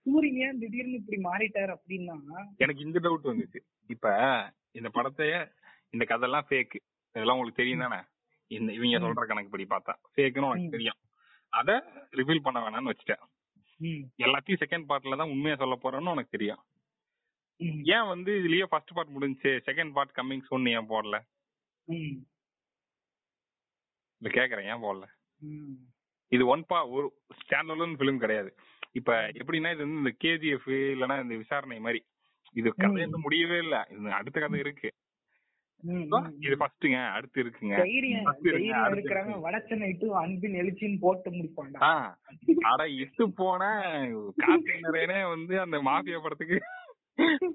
சூரியன் திடீர்னு இப்படி மாறிட்டார் அப்படின்னா எனக்கு இந்த டவுட் வந்துச்சு. இப்ப இந்த படத்தைய இந்த கதையெல்லாம் ஃபேக் இதெல்லாம் உங்களுக்கு தெரியும் தானே? இந்த இவங்க சொல்ற கணக்கு படி பார்த்தா ஃபேக்குன்னு உனக்கு தெரியும். அத ரிவீல் பண்ண வேணாம்னு வச்சுட்டேன். எல்லாத்தையும் செகண்ட் பார்ட்ல தான் உண்மையா சொல்ல போறேன்னு உனக்கு தெரியும். ஏன் வந்து இதுலயே ஃபர்ஸ்ட் பார்ட் முடிஞ்சு செகண்ட் பார்ட் கம்மிங் சொன்னு ஏன் போடல? இல்ல கேக்குறேன் ஏன் போடல? இது ஒன் பா ஒரு ஸ்டாண்டர்ட் பிலிம் கிடையாது. இப்ப எப்படின்னா இது வந்து இந்த கேஜிஎஃப் இல்லனா இந்த விசாரணை மாதிரி. இது கதை வந்து முடியவே இல்ல. இது அடுத்த கதை இருக்கு. இது ஃபர்ஸ்ட்ங்க அடுத்து இருக்குங்க. இருக்கிறாங்க வடச்சென்னை டு அன்பின் எழுச்சின்னு போட்டு முடிப்பாங்க அட இட்டு போன கார்த்திகனரேனே வந்து அந்த மாஃபியா படத்துக்கு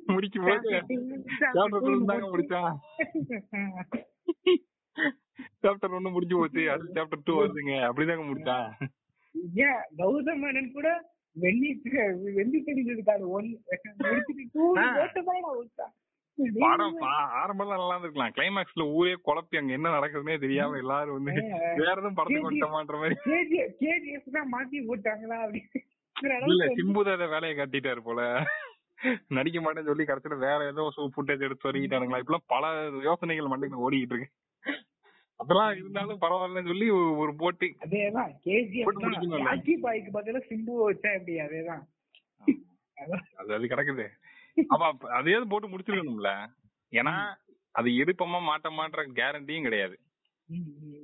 முடிக்கும் போது முடிச்சான் சாப்டர் ஒன்னு முடிஞ்சு போச்சு அடுத்து சாப்டர் டூ வருதுங்க. அப்படிதாங்க முடிச்சான் ஏன் கௌதம் மேனன் கூட வெள்ளி வெள்ளி தெரிஞ்சதுக்கான ஒன் முடிச்சுட்டு டூ போட்டு தான் படம் ஆரம்பம் நல்லா இருக்கலாம் கிளைமேக்ஸ்ல ஊரே குழப்பி அங்க என்ன நடக்குதுன்னே தெரியாம எல்லாரும் வந்து வேற எதுவும் படத்துக்கு வந்துட்டோமான்ற மாதிரி. கேஜிஎஃப் தான் மாத்தி போட்டாங்களா இல்ல சிம்புதாத வேலையை கட்டிட்டாரு போல. நடிக்க மாட்டேன்னு சொல்லி கடைசியில வேற ஏதோ ஃபுட்டேஜ் எடுத்து வரைக்கிட்டானுங்களா. இப்பெல்லாம் பல யோசனைகள் மண்டைக்கு ஓடிக்கிட்டு இருக்கு. அதெல்லாம் இருந்தாலும் பரவாயில்லன்னு சொல்லி ஒரு போட்டி. அதேதான் கேஜிஎஃப் பாய்க்கு பதிலா சிம்பு வச்சா எப்படி? அதேதான். அது அது கிடக்குது. அப்ப அதையாவது போட்டு முடிச்சிருக்கணும்ல. ஏன்னா அது எடுப்பமா மாட்டமான்ற கேரண்டியும் கிடையாது.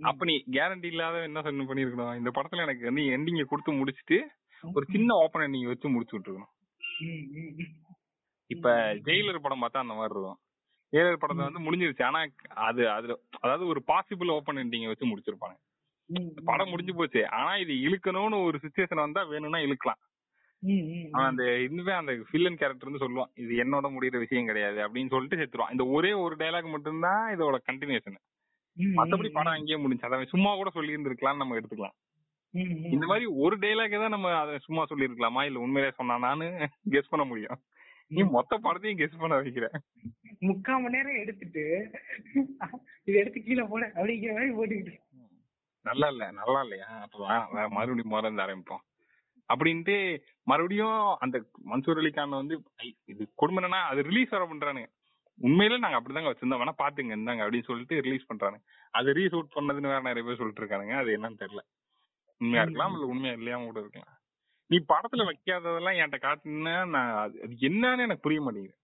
அப்ப நீ கேரண்டி இல்லாத என்ன சொன்ன பண்ணிருக்கணும்? இந்த படத்துல எனக்கு வந்து எண்டிங்க கொடுத்து முடிச்சிட்டு ஒரு சின்ன ஓப்பன் எண்டிங் வச்சு முடிச்சு விட்டுருக்கணும். இப்ப ஜெயிலர் படம் பார்த்தா அந்த மாதிரி இருக்கும். ஜெயிலர் படத்தை வந்து முடிஞ்சிருச்சு. ஆனா அது அது அதாவது ஒரு பாசிபிள் ஓப்பன் எண்டிங் வச்சு முடிச்சிருப்பாங்க படம் முடிஞ்சு போச்சு. ஆனா இது இழுக்கணும்னு ஒரு சுச்சுவேஷன் வந்தா வேணும்னா இழுக்கலாம். அவன் அந்த இன்னுமே அந்த ஃபில்லன் கேரக்டர் வந்து சொல்லுவான் இது என்னோட முடியிற விஷயம் கிடையாது அப்படின்னு சொல்லிட்டு செத்துருவான். இந்த ஒரே ஒரு டைலாக் மட்டும்தான் இதோட கண்டினியூஷன் மத்தபடி படம் அங்கேயே முடிஞ்சு அதை சும்மா கூட சொல்லி இருந்திருக்கலாம்னு நம்ம எடுத்துக்கலாம். இந்த மாதிரி ஒரு டைலாக் தான் நம்ம அதை சும்மா சொல்லி இருக்கலாமா இல்ல உண்மையிலே சொன்னானு கெஸ் பண்ண முடியும். நீ மொத்த படத்தையும் கெஸ் பண்ண வைக்கிற. முக்கால் மணி நேரம் எடுத்துட்டு இது எடுத்து கீழே போட அப்படிங்கிற மாதிரி போட்டுக்கிட்டு. நல்லா இல்ல நல்லா இல்லையா? அப்ப மறுபடியும் முதல்ல ஆரம்பிப்போம். அப்படின்ட்டு மறுபடியும் அந்த மன்சூர் அலிகான் வந்து இது கொடுமைனா அது ரிலீஸ் வர பண்றானுங்க. உண்மையில நாங்க அப்படிதாங்க வச்சிருந்தோம். வேணா பாத்துங்க இருந்தாங்க அப்படின்னு சொல்லிட்டு ரிலீஸ் பண்றாங்க அது ரீஷூட் பண்ணதுன்னு வேற நிறைய பேர் சொல்லிட்டு இருக்கானுங்க. அது என்னன்னு தெரியல. உண்மையா இருக்கலாம் இல்ல உண்மையா இல்லையாம கூட இருக்கலாம். நீ படத்துல வைக்காததெல்லாம் என்கிட்ட காட்டுனா நான் அது என்னன்னு எனக்கு புரிய மாட்டேங்குது.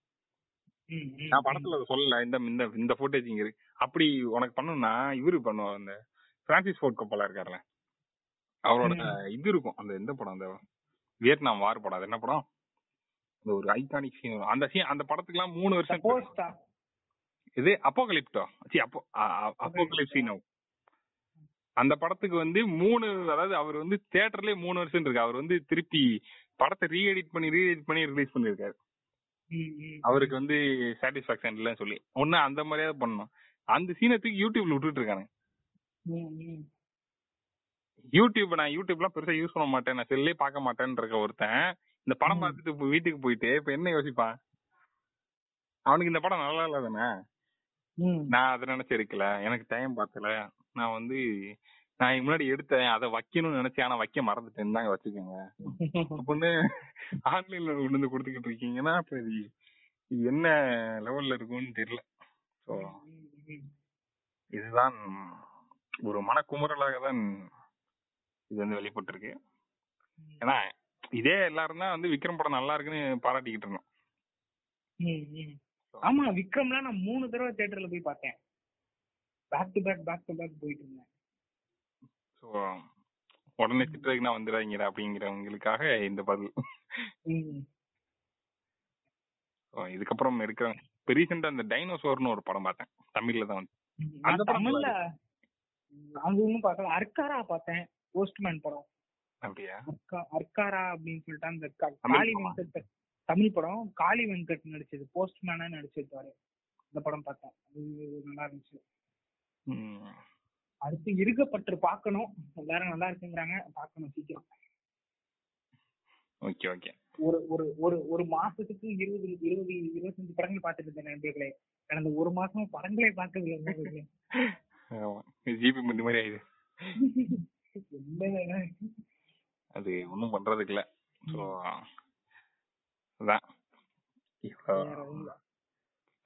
நான் படத்துல அதை சொல்லல. இந்த இந்த இந்த ஃபுட்டேஜ் இங்க இருக்கு. அப்படி உனக்கு பண்ணணும்னா இவரு பண்ணுவார். அந்த பிரான்சிஸ் ஃபோர்ட் கப்பலா இருக்காருல்ல. அவரோட இது இருக்கும். அந்த எந்த படம்? அந்த வியட்நாம் வார் படம். அது என்ன படம்? அந்த ஒரு ஐகானிக் சீன் அந்த சீன் அந்த படத்துக்கு எல்லாம் மூணு வருஷம் இது அப்போகலிப்டோ சி அப்போ அப்போகலிப் சீன் அந்த படத்துக்கு வந்து மூணு அதாவது அவர் வந்து தியேட்டர்லயே மூணு வருஷம் இருக்கு. அவர் வந்து திருப்பி படத்தை ரீ எடிட் பண்ணி ரீ எடிட் பண்ணி ரிலீஸ் பண்ணிருக்காரு அவருக்கு வந்து சாட்டிஸ்பாக்சன் இல்லைன்னு சொல்லி. ஒண்ணு அந்த மாதிரியாவது பண்ணணும். அந்த சீனத்துக்கு யூடியூப்ல விட்டுட்டு இருக்காங்க யூடியூப் நான் யூடியூப்லாம் பெருசா யூஸ் பண்ண மாட்டேன். நான் செல்லே பார்க்க மாட்டேன்னு இருக்க ஒருத்தன் இந்த படம் பார்த்துட்டு வீட்டுக்கு போயிட்டு இப்ப என்ன யோசிப்பான்? அவனுக்கு இந்த படம் நல்லா இல்ல தானே? நான் அதை நினைச்சு இருக்கல எனக்கு டைம் பார்த்தல நான் வந்து நான் முன்னாடி எடுத்தேன். அதை வைக்கணும்னு நினைச்சேன். ஆனா வைக்க மறந்துட்டேன் தாங்க வச்சுக்கோங்க. அப்படின்னு ஆன்லைன்ல வந்து கொடுத்துக்கிட்டு இருக்கீங்கன்னா இப்ப இது என்ன லெவல்ல இருக்கும்னு தெரியல. ஸோ இதுதான் ஒரு மனக்குமுறலாக தான் இது வந்து வெளிப்பட்டு இருக்கு ஏன்னா இதே எல்லாரும் தான் வந்து விக்ரம் படம் நல்லா இருக்குன்னு பாராட்டிக்கிட்டு இருந்தோம். ஆமா விக்ரம்லாம் நான் மூணு தடவை தியேட்டர்ல போய் பார்த்தேன். Back to back back to back போயிட்டு இருந்தேன். ஸோ உடனே திட்டுறதுக்கு நான் வந்துடாதீங்கடா அப்படிங்கிறவங்களுக்காக இந்த பதில். இதுக்கப்புறம் இருக்கிற இப்போ ரீசெண்டா அந்த டைனோசோர்னு ஒரு படம் பார்த்தேன். தமிழ்ல தான் வந்து. அந்த தமிழ்ல அது ஒன்றும் பார்க்கல அர்க்காரா பார்த்தேன். போஸ்ட்மேன் படம். அப்படியா? அர்க்காரா அப்படின்னு சொல்லிட்டு அந்த காளி வெங்கட் தமிழ் படம். காளி வெங்கட் நடிச்சது. போஸ்ட்மேனா நடிச்சிருப்பாரு. இந்த படம் பார்த்தேன். அது நல்லா இருந்துச்சு. அடுத்து இருக்கப்பட்டு பார்க்கணும். எல்லாரும் நல்லா இருக்குங்கிறாங்க. பார்க்கணும் சீக்கிரம். Okay okay. ஒரு ஒரு ஒரு ஒரு மாசத்துக்கு இருபது இருபது இருபத்தஞ்சு படங்கள் பார்த்துட்டு இருந்தேன் நண்பர்களே. கடந்த ஒரு மாசம் படங்களே பார்த்தது ஜிபி மாதிரி ஆயிடுது. அது ஒன்றும் பண்றதுக்கு இல்ல ஸோ அதான்.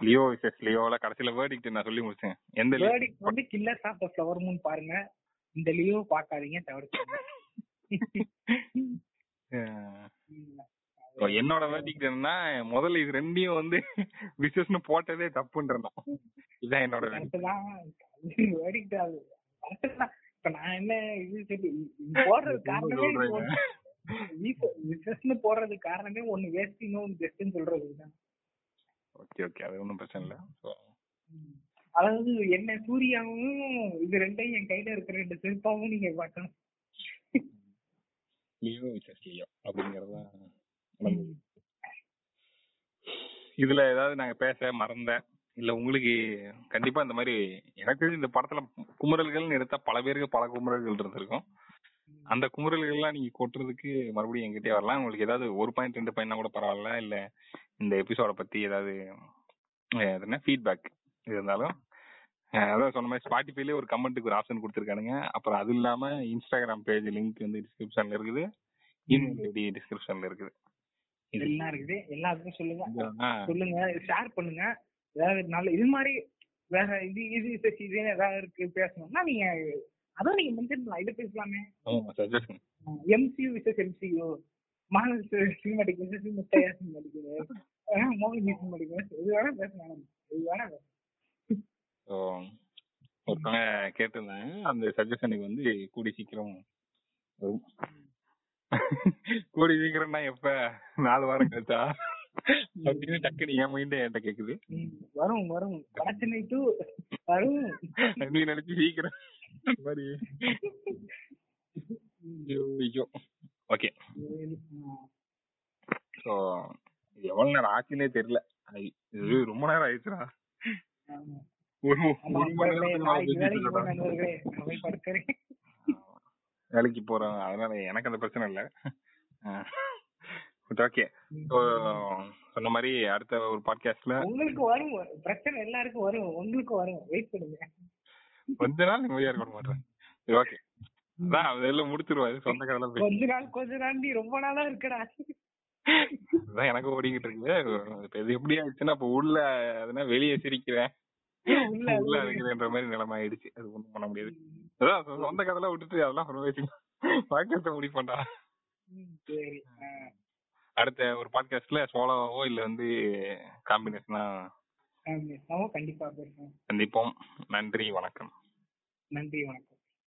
லியோ விசஸ் லியோல கடைசியில வேர்டிக்ட் நான் சொல்லி முடிச்சேன். எந்த வேர்டிக்ட் வந்து killers of the flower moon பாருங்க. இந்த லியோ பார்க்காதீங்க தவிர்த்து என்னோட வேர்டிக்ட் என்னன்னா முதல்ல இது ரெண்டையும் வந்து விசஸ்னு போட்டதே தப்புன்றோம் இதான் என்னோட வேர்டிக்ட் இப்ப நான் என்ன இது போடுறது காரணமே விசஸ்னு போடுறது காரணமே ஒன்னு வேஸ்ட் இன்னொன்னு பெஸ்ட்னு சொல்றதுதான் ஓகே ஓகே அது ஒன்றும் பிரச்சனை இல்லை. அதாவது என்ன சூர்யாவும் இது ரெண்டையும் என் கையில இருக்கிற ரெண்டு செருப்பாவும் நீங்க பார்க்கணும். லியோ விசஸ் லியோ அப்படிங்கறதா இதுல ஏதாவது நாங்க பேச மறந்த இல்ல உங்களுக்கு கண்டிப்பா இந்த மாதிரி எனக்கு இந்த படத்துல குமுறல்கள்னு எடுத்தா பல பேருக்கு பல குமுறல்கள் இருந்திருக்கும். அந்த குமுறல்கள்லாம் நீங்க கொட்டுறதுக்கு மறுபடியும் எங்கிட்டே வரலாம். உங்களுக்கு ஏதாவது ஒரு பாயிண்ட் ரெண்டு பாயிண்ட்னா கூட பரவாயில்ல. இல்ல இந்த எபிசோட பத்தி ஏதாவது என்ன ஃபீட்பேக் இருந்தாலும் அதான் சொன்ன மாதிரி ஸ்பாட்டிஃபைல ஒரு கமெண்ட்டுக்கு ஒரு ஆப்ஷன் கொடுத்துருக்கானுங்க. அப்புறம் அது இல்லாம இன்ஸ்டாகிராம் பேஜ் லிங்க் வந்து டிஸ்கிரிப்ஷன்ல இருக்குது. இமெயில் ஐடி டிஸ்கிரிப்ஷன்ல இருக்குது. எல்லாம் இருக்குது. எல்லாத்துக்கும் சொல்லுங்க. சொல்லுங்க. ஷேர் பண்ணுங்க. ஏதாவது நல்ல இது மாதிரி வேற இது இது இது ஏதாவது இருக்கு பேசணும்னா நீங்க அதான் நீங்க மென்ஷன் பண்ணலாம் இதை பேசலாமே. MCU versus MCU model cinematic versus Muthaiya cinematic மோகன் சினிமாட்டிக் இது வேணா பேசலாம். இது வேணா ஒருத்தவங்க கேட்டிருந்தாங்க. அந்த சஜஷனுக்கு வந்து கூடி சீக்கிரம் வரும். கூடி சீக்கிரம்னா எப்ப? நாலு வாரம் கழிச்சா? அப்படின்னு டக்குனு என் மைண்ட் என்கிட்ட கேக்குது. வரும் வரும். பிரச்சனை டூ வரும். நீ நினைச்சு சீக்கிரம். மாதிரி. ஐயோ ஓகே ஸோ எவ்வளவு நேரம் ஆச்சுன்னே தெரியல. இது ரொம்ப நேரம் ஆயிடுச்சுடா. வேலைக்கு போறோம் அதனால எனக்கு அந்த பிரச்சனை இல்ல. ஓகே சொன்ன மாதிரி அடுத்த ஒரு பாட்காஸ்ட்ல உங்களுக்கு வரும். பிரச்சனை எல்லாருக்கும் வரும். உங்களுக்கு வரும். வெயிட் பண்ணுங்க. கொஞ்ச நாள் நிம்மதியா இருக்க மாட்டேன் ஓகே அதான் அதெல்லாம் முடிச்சிருவாரு சொந்த கதை கொஞ்ச நாள் கொஞ்ச நாள் நீ ரொம்ப நாளா இருக்கடா. அதான் எனக்கு ஓடிக்கிட்டு இருக்கு இது எப்படி ஆயிடுச்சுன்னா இப்ப உள்ள அதுனா வெளியே சிரிக்கிறேன். உள்ள இருக்கிறன்ற மாதிரி நிலைமை ஆயிடுச்சு. அது ஒண்ணும் பண்ண முடியாது. அதான் சொந்த கதைலாம் விட்டுட்டு அதெல்லாம் பாட்காஸ்ட முடிப்பண்டா அடுத்த ஒரு பாட்காஸ்ட்ல சோலோவோ இல்ல வந்து காம்பினேஷனா கண்டிப்பா பேசுவோம். சந்திப்போம். நன்றி வணக்கம். நன்றி வணக்கம்.